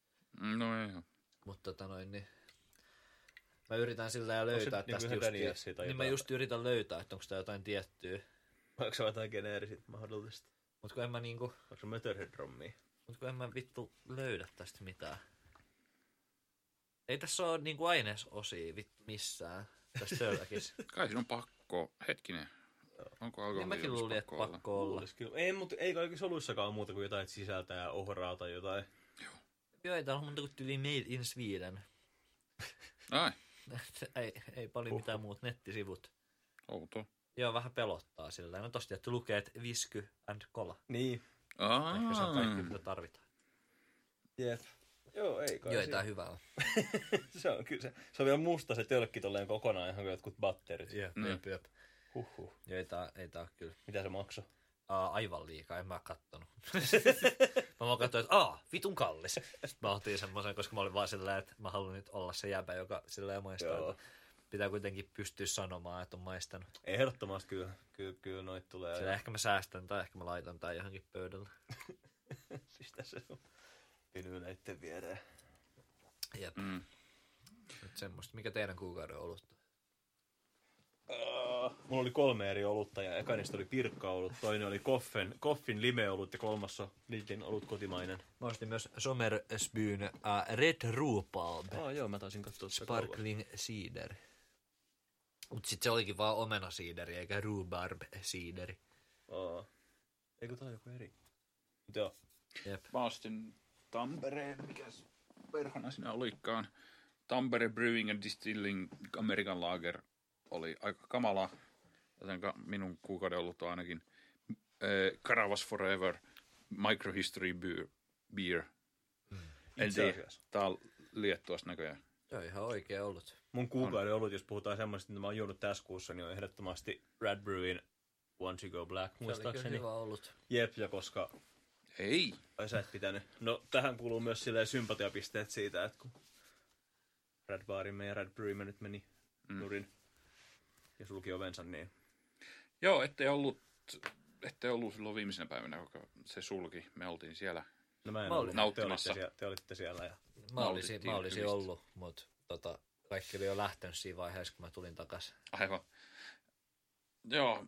No ei. Mutta tota noin, niin mä yritän sillä ja löytää niinku tästä ihan just, tai niin mä just yritän löytää, että onko tää jotain tiettyä. Onko se jotain geneerisit mahdollista? Mut kun en mä niinku, Onko se Motorhead-rommia? mut kun en mä vittu löydä tästä mitään. Ei tässä ole niinku ainesosia vittu missään tässä <laughs> tölkissä. Kai siinä on pakko. Hetkinen. Onko ja alkoholi? mäkin luulin, että pakko olla. Kyllä. Ei, mutta ei kaikissa soluissakaan ole muuta kuin jotain että sisältää ohraa tai jotain. Joo, ei täällä on muuta kuin tyyli Made in Sweden. Ai, ei, ei paljon Uhuh. mitään muut nettisivut. outo. Joo, vähän pelottaa sillä. No tosta että lukee, että visky and cola. Niin. Aa. Ehkä se on kaikki, mitä tarvitaan. Jep. Joo, ei kai. Joo, ei tää hyvä on. <laughs> se on kyllä se. Se on vielä musta se tölkki tolleen kokonaan ihan kuin jotkut batterit. Jep, Mm. jep, jep. Huhhuh. Joo, ei tää, ei tää kyllä. Mitä se maksoi? Aa, aivan liikaa, en mä kattonut. mä vaan katsoin, että aa, vitun kallis. Sitten mä otin semmoisen, koska mä olin vaan silleen, että mä haluan nyt olla se jäbä, joka silleen maistaa. Pitää kuitenkin pystyä sanomaan, että on maistanut. Ehdottomasti kyllä, kyllä, kyllä noit tulee. Sillä ehkä mä säästän tai ehkä mä laitan tää johonkin pöydälle. <laughs> Siis tässä on vinyl näitten viereen. Jep, Mm. nyt semmoista. Mikä teidän kuukauden on ollut? Uh, mulla oli kolme eri olutta ja eka niistä oli pirkka-olut, toinen oli Koffen, Koffin limeolut ja kolmas on Lidlin olut kotimainen. Mä ostin myös Sommersbyn uh, Red Rupalb Ah, joo, mä taisin katsoa Sparkling Cider. Mut sit se olikin vaan omena siideri eikä rhubarb siideri. Aa. Eikö tää joku eri? Mut joo. Jep. Mä ostin Tampereen, mikäs perhana siinä olikaan. Tampere Brewing and Distilling American Lager oli aika kamala, jotenka minun kuukauden ollut on ainakin äh, Caravas Forever Microhistory Beer. beer. En Itse tiedä, tää on Liettuasta näköjään. Se on ihan oikea ollut. Mun kuukauden olut, jos puhutaan semmoista, mitä mä oon juonut tässä kuussa, niin on ehdottomasti Red Brewin Once You Go Black, Se oli muistaakseni. hyvä ollut. Jep, ja koska Ei, Ai sä et pitänyt. No tähän kuuluu myös silleen sympatiapisteet siitä, että kun Red Barin ja Red Brewin nyt meni mm. nurin ja sulki ovensa, niin joo, ettei ollut, ettei ollut silloin viimeisenä päivänä, kun se sulki. Me oltiin siellä. no mä en Mä ollut. olin Te nauttimassa. olitte, siellä, te olitte siellä ja Mä olisin, mä olisin ollut, mutta tota, kaikki oli jo lähtenyt siinä vaiheessa, kun mä tulin takas. Aivan. Joo,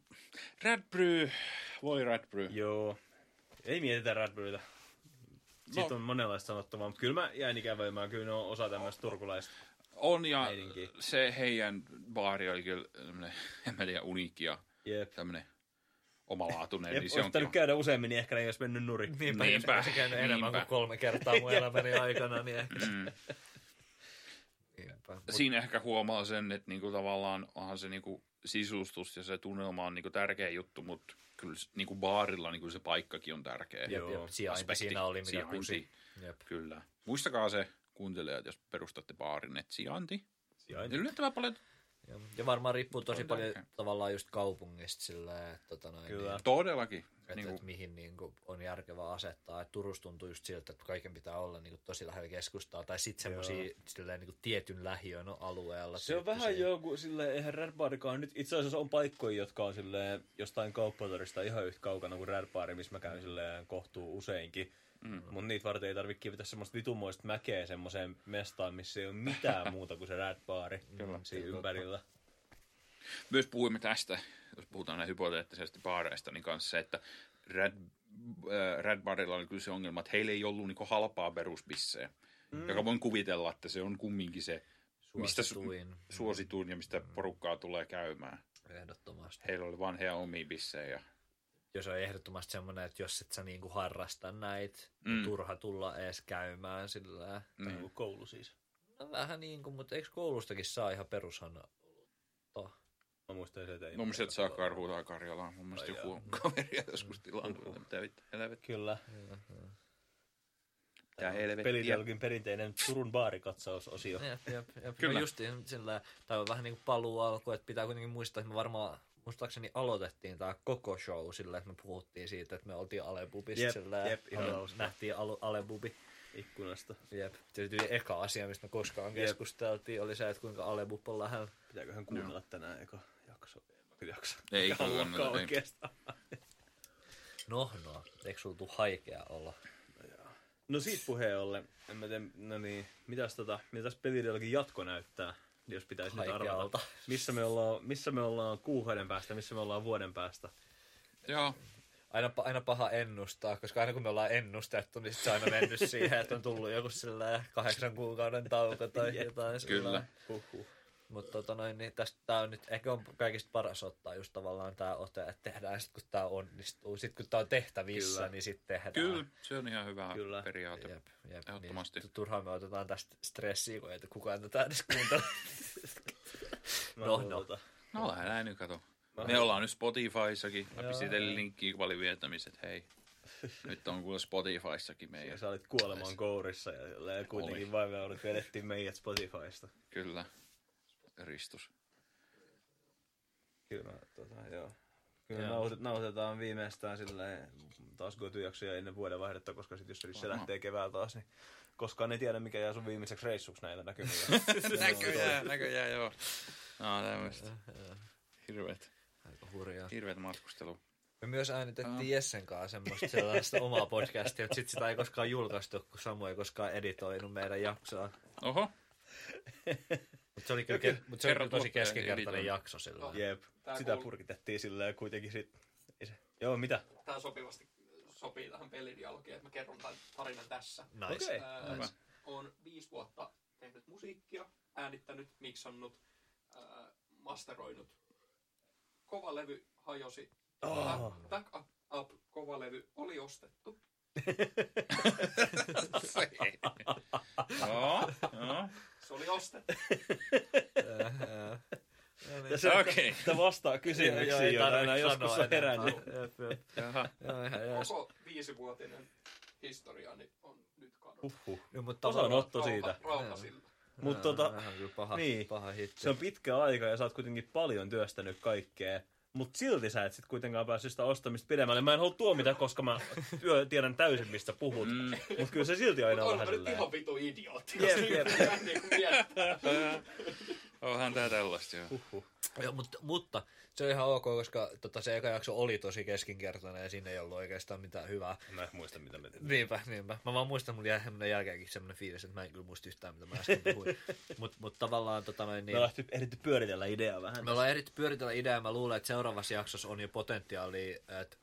Red Brew, voi Red Brew. joo, ei mietitä Red Brewtä. Siitä No. on monenlaista sanottavaa, mutta kyllä mä jäin ikävöimään, kyllä ne on osa tämmöistä turkulaista. On ja Meininki. se heidän baari oli kyllä tämmönen, <laughs> en mä tiedä, uniikki ja Jep. tämmönen omalaatuinen. Jep, niin se olisi pitänyt käydä useammin, niin ehkä ne ei olisi mennyt nurin. Niinpä, Niinpä, jos se käynyt enemmän niinpä. kuin kolme kertaa mun <laughs> elämäni aikana, niin ehkä. Mm. Niinpä. Mut, Siinä ehkä huomaa sen, että niinku tavallaan onhan se niinku sisustus ja se tunnelma on niinku tärkeä juttu, mutta kyllä niinku baarilla niinku se paikkakin on tärkeä. Jep, Joo. jep, sijainti siinä oli. Jep. Kyllä. Muistakaa se, kuuntelijat, jos perustatte baarin, että sijainti. Sijainti. Yllättävän paljon Ja, ja varmaan riippuu tosi On paljon tärkeä. tavallaan just kaupungista silleen, että tota noin, Kyllä. Niin, todellakin. että, Niinku, että mihin niin kuin, on järkevää asettaa. Et Turussa tuntuu just siltä, että kaiken pitää olla niin kuin, tosi lähellä keskustaa. Tai sitten semmoisia silleen, niin kuin, tietyn lähiön alueella. Se on vähän joku, silleen, eihän Red Barikaan nyt, itse asiassa on paikkoja, jotka on silleen, jostain kauppatorista ihan yhtä kaukana kuin Red Bari, missä mä käyn silleen kohtuu useinkin. Mm. Mutta niitä varten ei tarvitse kivitä semmoista vitumoista mäkeä semmoiseen mestaan, missä ei ole mitään <laughs> muuta kuin se Red Bari siinä ympärillä. Myös puhuimme tästä, jos puhutaan näin hypoteettisesti baareista, niin kanssa se, että Red, äh, Red Barilla oli kyllä se ongelma, että heillä ei ollut niinku halpaa perusbisseä. Mm. Joka voin kuvitella, että se on kumminkin se, mistä su- Suosituin. suosituin ja mistä porukkaa tulee käymään. Ehdottomasti. Heillä oli vaan heidän omia bissejä. Jos on ehdottomasti semmoinen, että jos et sä niinku harrasta näitä, Mm. mm. turha tulla edes käymään sillä. Tai joku koulu siis. No vähän niin kuin, mutta eikö koulustakin saa ihan perushana? Oh. Mä muistan se, että ei. Mun mielestä et saa karhuutaa Karjalaan. Mun mielestä Ai joku kaveri joskus tilannut, mitä vittu helvettiä. Kyllä. Tää helvettiä. Pelitelkin perinteinen Turun baarikatsausosio. Jep, jep, jep. Kyllä. No justiin sillä, tai on vähän niin kuin paluu alku, että pitää kuitenkin muistaa, että me varmaan muistaakseni aloitettiin tämä koko show sillä, että me puhuttiin siitä, että me oltiin Alebubista Jep, sillä, jep, ihan ale- hauska. nähtiin Alu, Alebubi. ikkunasta. Jep. Tietysti eka asia, mistä me koskaan keskusteltiin, oli se, että kuinka Alebub on lähellä. Pitääköhän kuunnella tänään eka jakso? Jakso. Ei kannata, oikeastaan. No, no, eikö sulla tuu haikea olla? No siitä puheen ollen, en mä tiedä, no niin, mitäs tota, mitäs pelidialogin jatko näyttää, jos pitäisi nyt arvata. Missä me, ollaan, missä me ollaan kuukauden päästä, missä me ollaan vuoden päästä. Joo, Aina, aina paha ennustaa, koska aina kun me ollaan ennustettu, niin se on aina mennyt siihen, että on tullut joku sillä kahdeksan kuukauden tauko tai jotain. Kyllä. Huhhuh. Mutta tota noin, niin tästä tää on nyt ehkä on kaikista paras ottaa just tavallaan tää ote, että tehdään sit kun tää onnistuu. Sitten kun tää on tehtävissä, Kyllä. niin sitten tehdään. kyllä, se on ihan hyvä Kyllä. periaate. Jep, jep, Ehdottomasti. Niin, turhaan me otetaan tästä stressiä, kun ei kukaan tätä edes kuuntele. <laughs> No, no, no. no. Lähdetään nyt kato. Me ollaan nyt Spotifyssakin. Mä pistin teille linkkiä kun olin viettämissä, että hei. <laughs> Nyt on kuule Spotifyssakin Ja meidän. sä olit kuolemaan kourissa ja, kuitenkin Oli. vaivaudut vedettiin meidät Spotifysta. Kyllä. Ristus. Kyllä, tota, joo. Kyllä Joo. nauhoitet, nauhoitetaan viimeistään silleen taas gotyjaksoja ennen vuoden vaihdetta, koska sit jos se lähtee keväällä taas, niin koskaan ei tiedä, mikä jää sun viimeiseksi reissuksi näillä näkymillä. <laughs> näköjään, näköjään, joo. No, tämmöistä. Hirveet, Aika hurjaa. hirveet matkustelu. Me myös äänitettiin Jessen kanssa semmoista sellaista <laughs> omaa podcastia, mutta sitten sitä ei koskaan julkaistu, kun Samu ei koskaan editoinut meidän jaksoa. Oho, <laughs> Mutta se oli kyllä, ke- mut se oli kyllä tosi keskinkertainen jakso silloin. Jep, Tää sitä kuul- purkitettiin silleen kuitenkin sit. Se. Joo, mitä? Tämä sopivasti sopii tähän pelidialogiin, että mä kerron tämän tarinan tässä. Nice. Okei. Ää, Hyvä. Olen viisi vuotta tehnyt musiikkia, äänittänyt, miksannut, ää, masteroinut. Kova levy hajosi. Oh. Back, back up, up, kova levy oli ostettu. Joo, joo. Se oli ostettu. Ja se, Okei. Tämä vastaa kysymyksiin, joita enää joskus on herännyt. Koko viisivuotinen historiani on nyt kadonnut. Huhhuh. Joo, mutta Osanotto siitä. Mutta tota, paha, niin. paha hitti. se on pitkä aika ja sä oot kuitenkin paljon työstänyt kaikkea. Mutta silti sä et sit kuitenkaan päässyt sitä ostamista pidemmälle. Mä en halua tuomita, koska mä työ, tiedän täysin, mistä puhut. Mm. Mutta kyllä se silti aina on Mutta vähän on nyt silleen. ihan vitu idiootti. Jep, jos jep. <laughs> Onhan tää tällaista, joo. Huhhuh. Joo, mutta, mutta se on ihan ok, koska tota, se eka jakso oli tosi keskinkertainen ja siinä ei ollut oikeastaan mitään hyvää. Mä en muista, mitä me teemme. Niinpä, niinpä. Mä vaan muistan, mulla jäi semmoinen jälkeenkin semmoinen fiilis, että mä en kyllä muista yhtään, mitä mä äsken puhuin. <laughs> Mutta mut tavallaan tota noin, Me niin, ollaan ehti- ehditty pyöritellä ideaa vähän. me ollaan ehditty pyöritellä ideaa. Mä luulen, että seuraavassa jaksossa on jo potentiaalia, että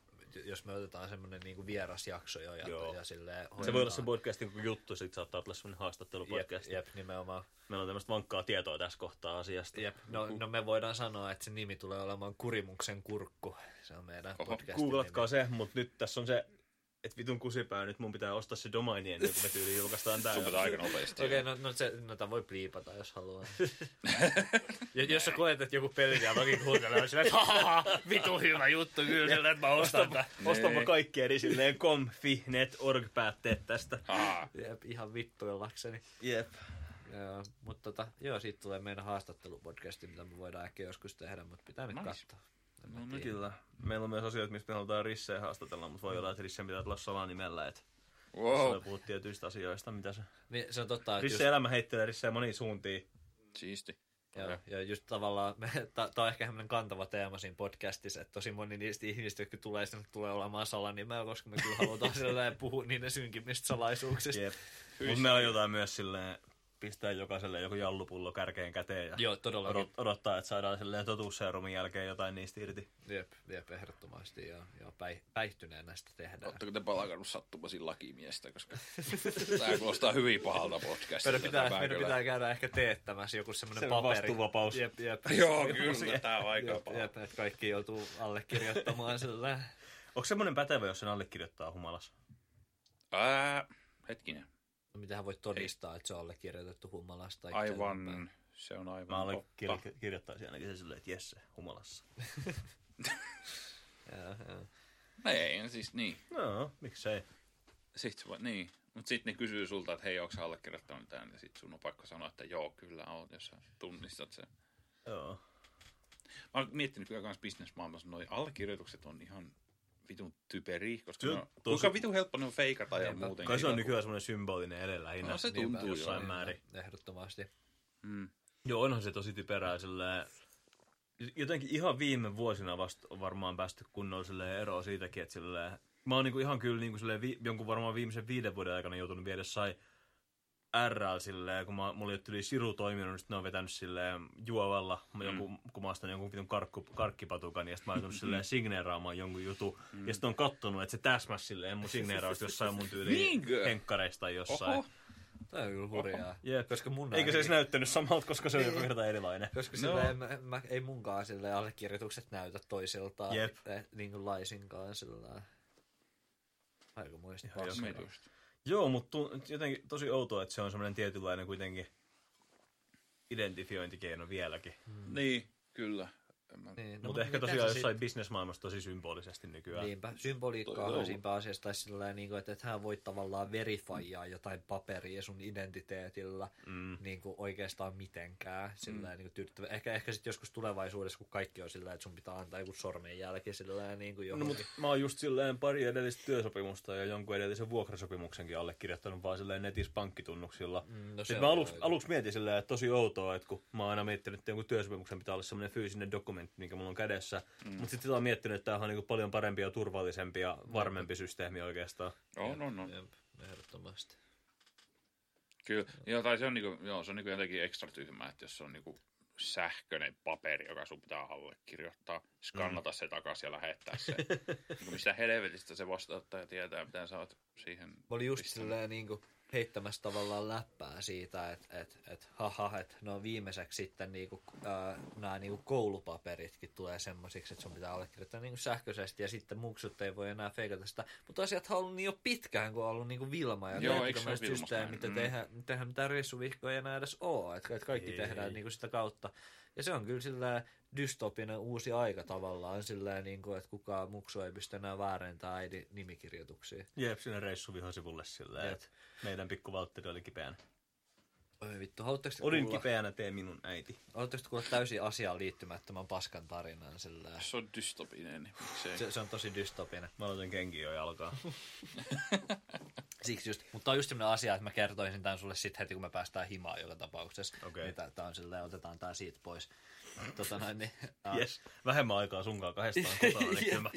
jos me otetaan semmoinen niin vierasjakso jo ja, Joo. ja silleen Se voi olla hoidetaan. se podcastin koko juttu, sit saattaa tulla semmonen haastattelupodcast. Jep, jep, nimenomaan. Meillä on tämmöistä vankkaa tietoa tässä kohtaa asiasta. Jep. No, no, me voidaan sanoa, että se nimi tulee olemaan Kurimuksen kurkku. Se on meidän Oho. podcastin Googlatkaa nimi. se, mutta nyt tässä on se että vitun kusipää, nyt mun pitää ostaa se domaini ennen kuin me tyyliin julkaistaan tää. Sun pitää aika nopeasti. Okei, okay, no, no, se, no tämän voi bliipata, jos haluaa. <laughs> ja jos sä koet, että joku peli ja login kuuntelee, on silleen, että hahaha, vitu hyvä juttu kyllä, että mä ostan tämän. Ostanpa kaikki eri silleen com, fi, net, org päätteet tästä. Jep, ihan vittuillakseni. Jep. Joo, mutta tota, joo, siitä tulee meidän haastattelupodcasti, mitä me voidaan ehkä joskus tehdä, mutta pitää nyt Nice. katsoa. No, no kyllä. Meillä on myös asioita, mistä me halutaan Risseen haastatella, mutta voi olla, että Rissen pitää tulla salanimellä. Että wow. wow. puhut tietyistä asioista, mitä se... Niin, se on totta, että Risse just, elämä heittelee Risseen moniin suuntiin. Siisti. joo, ja just tavallaan, <laughs> tämä on ehkä semmoinen kantava teema siinä podcastissa, että tosi moni niistä ihmisistä, jotka tulee sinne, tulee olemaan salanimellä, koska me kyllä halutaan <laughs> sellainen puhua niiden synkimmistä salaisuuksista. Jep. Mutta me aiotaan myös silleen pistää jokaiselle joku jallupullo kärkeen käteen ja Joo, todellakin. odot, odottaa, että saadaan silleen totuusseerumin jälkeen jotain niistä irti. Jep, jep, ehdottomasti. Ja, ja päi, päihtyneenä sitä tehdään. Oletteko te palakannut sattumasi lakimiestä, koska <laughs> tämä kuulostaa hyvin pahalta podcastilta. Meidän pitää, meidän kyllä. pitää käydä ehkä teettämässä joku semmoinen paperi. vastuuvapaus. Jep, jep. Joo, kyllä, tämä on aika Jep, paha. jep, että kaikki joutuu allekirjoittamaan <laughs> sillä. Onko semmoinen pätevä, jos sen allekirjoittaa humalassa? Ää, hetkinen. No, mitähän voit todistaa, että se on allekirjoitettu humalasta? tai? Aivan, se on aivan Mä totta. allekirjoittaisin ainakin se silleen, että Jesse, humalassa. <laughs> Joo, joo. Ei, siis niin. No, miksei. Sitten se voi, niin. Mutta sitten ne kysyy sulta, että hei, onko sä allekirjoittanut tämän? Ja sitten sun on pakko sanoa, että joo, kyllä on, jos sä tunnistat sen. Joo. Mä oon miettinyt kyllä kans bisnesmaailmassa, noi allekirjoitukset on ihan vitun typeri, koska Se on on, tosi- kuinka vitun helppo ne on feikata ja muuten. Kai se on nykyään semmoinen symbolinen ele lähinnä. No se Niinpä, tuntuu jossain jo. määrin. Ehdottomasti. Mm. Joo, onhan se tosi typerää silleen. Jotenkin ihan viime vuosina vasta on varmaan päästy kunnolla silleen eroon siitäkin, että silleen, mä oon niinku ihan kyllä niinku silleen vi, jonkun varmaan viimeisen viiden vuoden aikana joutunut viedä sai RL silleen, kun mä, mulla ei ole yli siru toiminut, niin sit ne on vetänyt silleen juovalla, mm. jonkun, kun mä ostan jonkun vitun karkku, karkkipatukan, ja sit mä oon joutunut silleen signeeraamaan jonkun jutun, mm. ja sit on kattonut, että se täsmäs silleen mun signeeraus jossain mun tyyliin henkkareista tai jossain. Oho. Tämä on kyllä hurjaa. Jep. Koska mun Eikä se edes näyttänyt samalta, koska se on joku kerta erilainen. Koska No. silleen, mä, mä, ei munkaan silleen allekirjoitukset näytä toisiltaan. Jep. Eh, niin kuin laisinkaan sillä Aika muista paskaa. Joo, mutta jotenkin tosi outoa, että se on semmoinen tietynlainen kuitenkin identifiointikeino vieläkin. Niin, kyllä. Mä... Niin, No, mutta ehkä tosiaan sä sit- jossain bisnesmaailmassa tosi symbolisesti nykyään. Niinpä, symboliikkaa Toi on siinä asiassa, tai sillä niin kuin, että et hän voi tavallaan verifioida jotain paperia sun identiteetillä Mm. niin kuin oikeastaan mitenkään. Sillä niin kuin tyydyttävä. Ehkä, ehkä sitten joskus tulevaisuudessa, kun kaikki on sillä että sun pitää antaa joku sormenjälki sillä niin kuin No, johonkin. mutta mä oon just silleen pari edellistä työsopimusta ja jonkun edellisen vuokrasopimuksenkin allekirjoittanut vaan silleen netissä pankkitunnuksilla. Mm, no Sitten mä aluksi, aluksi mietin silleen, että tosi outoa, että kun mä oon aina miettinyt, että jonkun työsopimuksen pitää olla semmoinen fyysinen dokumentti, mikä mulla on kädessä. Mm. Mutta sitten on miettinyt, että tämä on niinku paljon parempi ja turvallisempi ja varmempi systeemi oikeastaan. On, on. Jep, ehdottomasti. Kyllä. Joo, tai se on, niinku, joo, se on niinku jotenkin ekstra tyhmää, että jos se on niinku sähköinen paperi, joka sun pitää allekirjoittaa, skannata se takaisin ja lähettää se. <laughs> niinku mistä helvetistä se vastaanottaja tietää, mitä sä oot siihen Mä olin just silleen niin kuin heittämässä tavallaan läppää siitä, että et, et, haha, että no viimeiseksi sitten niin kuin, äh, nämä niin kuin koulupaperitkin tulee semmosiksi, että sun pitää allekirjoittaa niin kuin sähköisesti ja sitten muksut ei voi enää feikata sitä. Mutta asiat on ollut niin jo pitkään, kun on ollut niin kuin Vilma ja Joo, eikö se näin? että Mm. eihän, eihän mitään reissuvihkoja enää edes ole, että että kaikki Ei. tehdään niin kuin sitä kautta. Ja se on kyllä sillä dystopinen uusi aika tavallaan, sillä niin kuin, että kukaan muksu ei pysty enää väärentämään äidin nimikirjoituksia. Jep, sinne reissu vihosivulle silleen, Jep. että meidän pikku Valtteri oli kipeänä. Oi vittu, haluatteko te Olin kuulla, kipeänä, tee minun äiti. haluatteko te kuulla täysin asiaan liittymättömän paskan tarinan? Sillä Se on dystopinen, niin miksei. se, se, on tosi dystopinen. Mä aloitan kenkiä jo jalkaa. <laughs> <laughs> Siksi just, mutta tämä on just sellainen asia, että mä kertoisin tämän sulle sitten heti, kun me päästään himaan joka tapauksessa. Okei. Niin tää, on silleen, otetaan tää siitä pois. Tota noin, niin, äh, Yes. Vähemmän aikaa sunkaan kahdestaan <laughs> kotona, niin kyllä mä...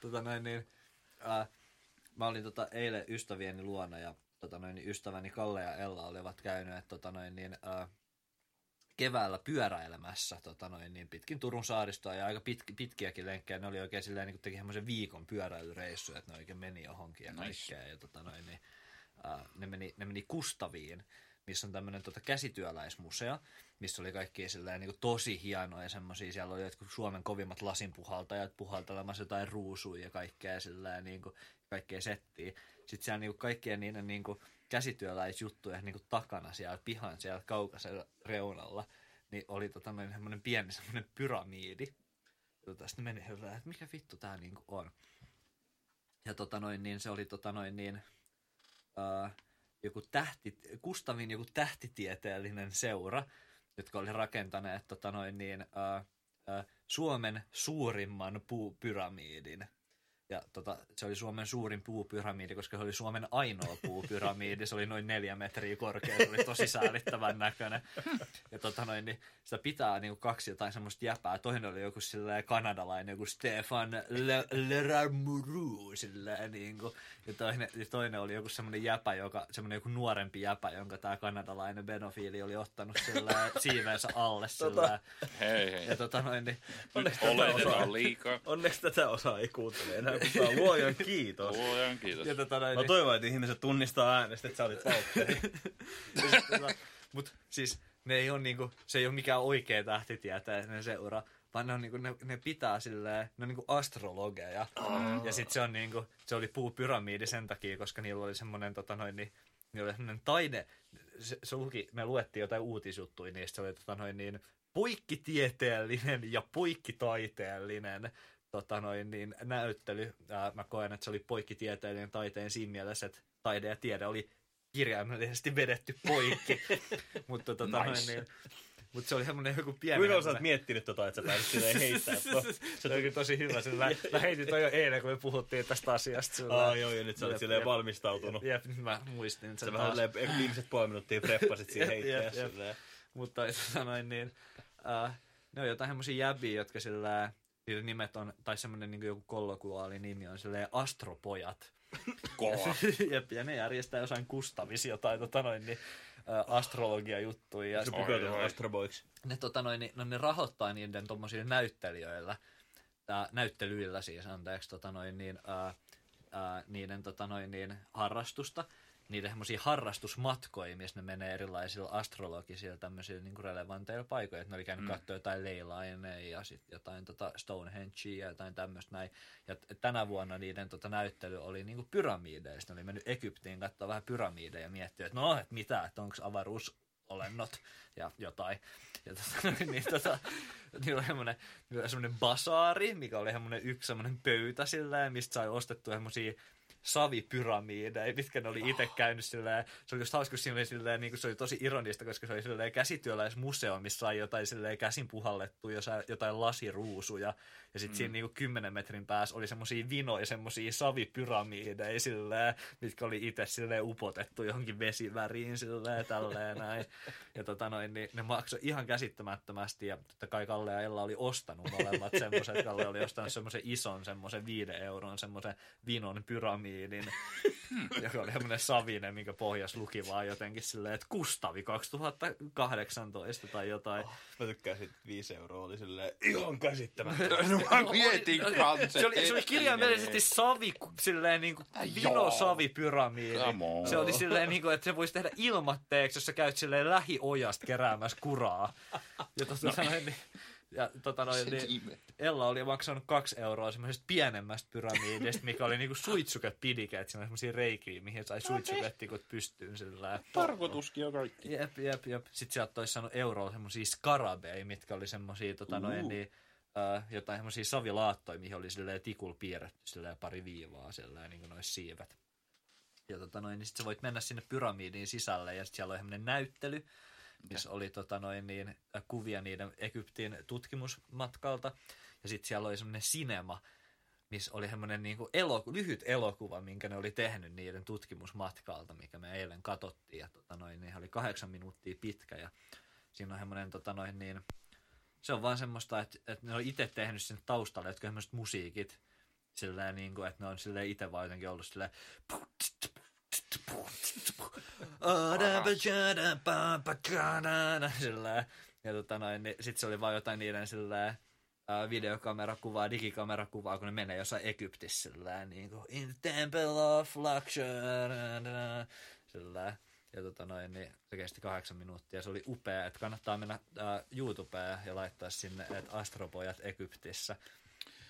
Tota noin, niin, mä olin tota eilen ystävieni luona ja tota noin, niin ystäväni Kalle ja Ella olivat käyneet tota noin, niin, äh, keväällä pyöräilemässä tota noin, niin pitkin Turun saaristoa ja aika pit, pitkiäkin lenkkejä. Ne oli oikein silleen, niin teki semmoisen viikon pyöräilyreissu, että ne oikein meni johonkin ja Nice. kaikkea. Ja tota noin, niin, äh, ne, meni, ne meni Kustaviin missä on tämmöinen tota, käsityöläismuseo, missä oli kaikki silleen, niin kuin, tosi hienoja semmoisia. Siellä oli jotkut Suomen kovimmat lasinpuhaltajat puhaltelemassa jotain ruusuja ja kaikkea silleen, niin kuin, kaikkea settiä. Sitten siellä niin kuin, kaikkien niiden niin kuin, käsityöläisjuttujen niin kuin, takana siellä pihan siellä kaukaisella reunalla, niin oli tota, noin, semmoinen pieni semmoinen pyramiidi. Tota, sitten meni hyvä, että mikä vittu tää niin kuin, on. Ja tota noin, niin se oli tota noin, niin, uh, joku tähti, Kustavin joku tähtitieteellinen seura, jotka oli rakentaneet tota noin, niin, uh, uh, Suomen suurimman puupyramiidin. Ja tota, se oli Suomen suurin puupyramiidi, koska se oli Suomen ainoa puupyramiidi. Se oli noin neljä metriä korkea, se oli tosi säälittävän näköinen. Ja tota noin, niin sitä pitää niinku kaksi jotain semmoista jäpää. Toinen oli joku silleen kanadalainen, joku Stefan Leramuru, silleen niinku. Ja toinen, ja toinen oli joku semmoinen jäpä, joka, semmoinen joku nuorempi jäpä, jonka tämä kanadalainen benofiili oli ottanut silleen siiveensä alle silleen. Hei, hei. Ja tota noin, niin Onneksi tätä osaa, liikaa. onneksi tätä osaa ei kuuntele enää kukaan. Luojan kiitos. Luojan kiitos. ja tota noin, Mä niin- toivon, että ihmiset tunnistaa äänestä, että sä olit Valtteri. <laughs> tota, Mutta siis ne ei ole niinku, se ei ole mikään oikea tähtitieteellinen seura, vaan ne, on niinku, ne, ne pitää silleen, ne on niinku astrologeja. Ja sit se on niinku, se oli puupyramiidi sen takia, koska niillä oli semmoinen tota noin, niin, niillä oli semmoinen taide, se, se luki, me luettiin jotain uutisjuttuja niistä, se oli tota noin niin, poikkitieteellinen ja poikkitaiteellinen tota noin, niin, näyttely. Ää, mä koen, että se oli poikkitieteellinen taiteen siinä mielessä, että taide ja tiede oli kirjaimellisesti vedetty poikki. <laughs> Mutta tota, Nice. noin, niin, mutta se oli semmoinen joku pieni... Kuinka sä oot miettinyt tota, että sä pääsit silleen <laughs> heittää to? se oli tosi hyvä. Sillä, mä heitin toi jo eilen, kun me puhuttiin tästä asiasta. Sillä, Aa, joo, ja nyt sä Jep, silleen jep. valmistautunut. Jep, nyt mä muistin sen Sä vähän silleen viimeiset puoli minuuttia preppasit <laughs> Jep, jep, jep. silleen. Mutta sanoin niin, äh, ne on jotain semmoisia jäbiä, jotka sillä niiden nimet on, tai semmoinen niin joku kollokuaali nimi on silleen astropojat. <laughs> Kova. <laughs> Jep, ja ne järjestää jossain Kustavissa jotain tota noin, niin, äh, astrologiajuttuja. Ja Se pukeutuu oi. astroboiksi. ne, tota noin, niin, no, ne rahoittaa niiden tommosilla näyttelijöillä, tää, näyttelyillä siis, anteeksi, tota noin, niin, ää, ää, niiden tota noin, niin, harrastusta, niiden semmoisia harrastusmatkoja, missä ne menee erilaisilla astrologisilla tämmöisillä niin relevanteilla paikoilla. Että ne oli käynyt mm. katsoa jotain Leilaineja ja sitten jotain tota Stonehengea ja jotain tämmöistä näin. Ja tänä vuonna niiden tota, näyttely oli niin pyramiideista. Ne oli mennyt Egyptiin katsoa vähän pyramiideja ja miettiä, että no, että mitä, että onko avaruus olennot ja jotain. Ja tota, <laughs> niin, tota, niillä oli semmoinen, semmoinen basaari, mikä oli semmoinen yksi semmoinen pöytä silleen, mistä sai ostettua semmoisia savipyramiideja, mitkä ne oli itse käynyt silleen. Se oli just hauska, kun siinä oli silleen, niin kuin se oli tosi ironista, koska se oli silleen käsityöläismuseo, missä sai jotain silleen käsin puhallettua, jotain, jotain lasiruusuja. Ja sitten mm. siinä niin kuin 10 metrin päässä oli semmoisia vinoja, semmoisia savipyramiideja silleen, mitkä oli itse silleen upotettu johonkin vesiväriin silleen tälleen näin. Ja tota noin, niin ne maksoi ihan käsittämättömästi ja totta kai Kalle ja Ella oli ostanut molemmat semmoiset. Kalle oli ostanut semmoisen ison, semmoisen viiden euron, semmoisen vinon pyramiidin, <laughs> joka oli semmoinen savinen, minkä pohjas luki vaan jotenkin silleen, että Kustavi 2018 tai jotain. Mä tykkään sit 5 euroa oli silleen ihan <laughs> käsittämättä. No mä mietin kanssa. Se oli, se oli kirjaimellisesti savi, silleen niin kuin vino savipyramiidi. Se oli silleen niin kuin, että se voisi tehdä ilmatteeksi, jos sä käyt silleen lähiojasta keräämässä kuraa. <laughs> Ja tota, noin, niin, ja tota noin, niin. Ella oli maksanut kaksi euroa semmoisesta pienemmästä pyramiidista, mikä oli niinku suitsukepidike, että siinä oli semmoisia reikiä, mihin sai suitsuketikut pystyyn sillä Tarkoituskin on kaikki. Jep, jep, jep. Sitten sieltä olisi saanut euroa semmoisia skarabeja, mitkä oli semmoisia tota, noin, niin, uh, jotain semmoisia savilaattoja, mihin oli silleen tikul piirretty silleen pari viivaa, silleen niin kuin noissa siivet. Ja tota noin, niin sit sä voit mennä sinne pyramiidin sisälle ja sitten siellä oli semmoinen näyttely, missä oli tota noin, niin, kuvia niiden Egyptin tutkimusmatkalta. Ja sitten siellä oli semmoinen sinema, missä oli semmoinen niin eloku- lyhyt elokuva, minkä ne oli tehnyt niiden tutkimusmatkalta, mikä me eilen katsottiin. Ja tota noin, niin oli kahdeksan minuuttia pitkä ja siinä on semmoinen tota noin, niin, se on vaan semmoista, että, että ne on itse tehnyt sinne taustalle, jotka on semmoiset musiikit, silleen niin kuin, että ne on silleen itse vaan jotenkin ollut silleen. Ja tota noin, niin sit se oli vaan jotain niiden silleen videokamerakuvaa, digikamerakuvaa, kun ne menee jossain Egyptissä silleen, niin kuin In the Temple of Luxor, silleen. Ja tota noin, niin se kesti kahdeksan minuuttia. Se oli upea, että kannattaa mennä äh, YouTubeen ja laittaa sinne, että Astropojat Egyptissä.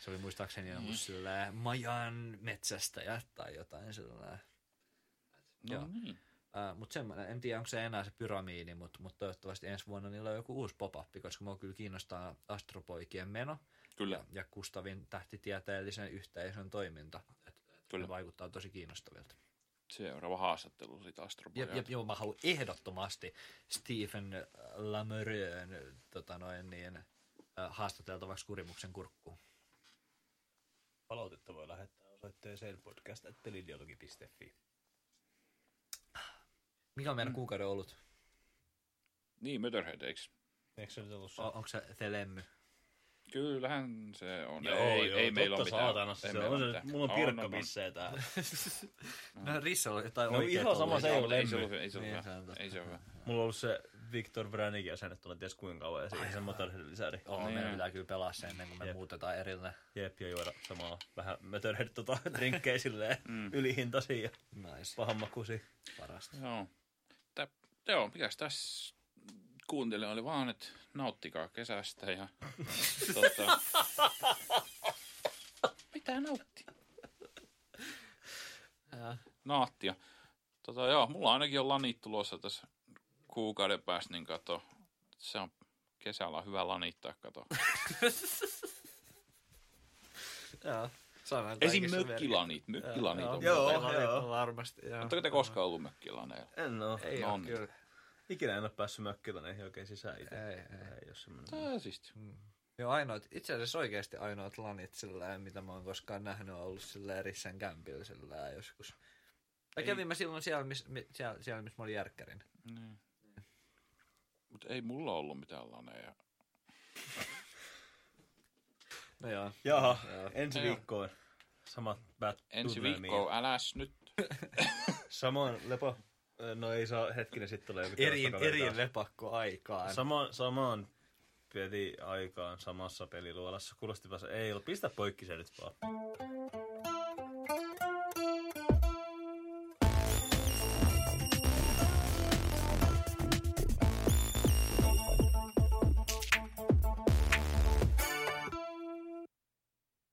Se oli muistaakseni joku mm. silleen Majan metsästäjät tai jotain sellainen. No Joo. niin. Uh, mutta semmoinen, en tiedä onko se enää se pyramiidi, mutta mut toivottavasti ensi vuonna niillä on joku uusi pop koska mua kyllä kiinnostaa astropoikien meno Kyllä. ja, ja Kustavin tähtitieteellisen yhteisön toiminta. Et, et Kyllä. Vaikuttaa tosi kiinnostavilta. Seuraava haastattelu siitä Ja, Astropojat. ja, ja mä haluan ehdottomasti Stephen Lameurön tota noin, niin, haastateltavaksi kurimuksen kurkkuun. Palautetta voi lähettää osoitteeseen podcast.pelidialogi.fi. Mikä on meidän mm. kuukauden ollut? Niin, Motorhead, eikö? Eikö se nyt ollut se? O, onko se Thelemmy? Kyllähän se on. Joo, ei, joo, ei meillä ole totta mitään. saatanassa. Ei Se meillä on se, mitään. mulla on pirkkapissejä täällä. <laughs> No Rissa oli jotain No oikeeta ihan sama se ei ole Ei se ole, ei se ole Niin, hyvä. Ei se ole hyvä. Mulla on ollut se Victor Brannick jäsenet tuolla ties kuinka kauan ja siihen sen Motorheadin lisäri. Oo, Niin. meidän pitää kyllä pelaa se ennen kuin me Jep. muutetaan erillinen. Jep, ja juoda samaa vähän Motorhead tota, <laughs> drinkkejä silleen mm. ylihintaisia ja Nice. pahanmakuisia. Parasta. Joo. Joo, mikäs tässä kuuntelin oli vaan, että nauttikaa kesästä ja <laughs> tota, pitää nauttia. Naattia. Tota, joo, mulla ainakin on lanit tulossa tässä kuukauden päästä, niin kato, se on kesällä on hyvä lanittaa, kato. <laughs> Joo. Saadaan Esim. mökkilanit, mökkilanit on. Joo, Joo, joo. joo. Varmasti, joo. Oletteko te koskaan ollut mökkilaneilla? En oo. Ei on. kyllä. Ikinä en ole päässyt mökkilaneihin oikein sisään itse. Ei, ei. ei ole semmoinen. Tää on siisti. Joo, ainoat, itse asiassa oikeasti ainoat lanit sillä mitä mä oon koskaan nähnyt on ollut sillä Rissen kämpillä sillä joskus. Mä Ei. kävin mä silloin siellä, missä siellä, siellä, missä mä olin järkkärin. Niin. Mutta ei mulla ollut mitään laneja. No joo. Jaha, Joo. ensi Joo. viikkoon. Samat bad Ensi tunnelmia. viikko, äläs nyt. <laughs> Samoin lepo. No ei saa, hetkinen, sitten tulee joku Eri, telostakaveri eri taas. lepakko aikaan. Samaan, samaan peli aikaan samassa peliluolassa. Kuulostipa se, ei ollut, pistä poikki se nyt vaan.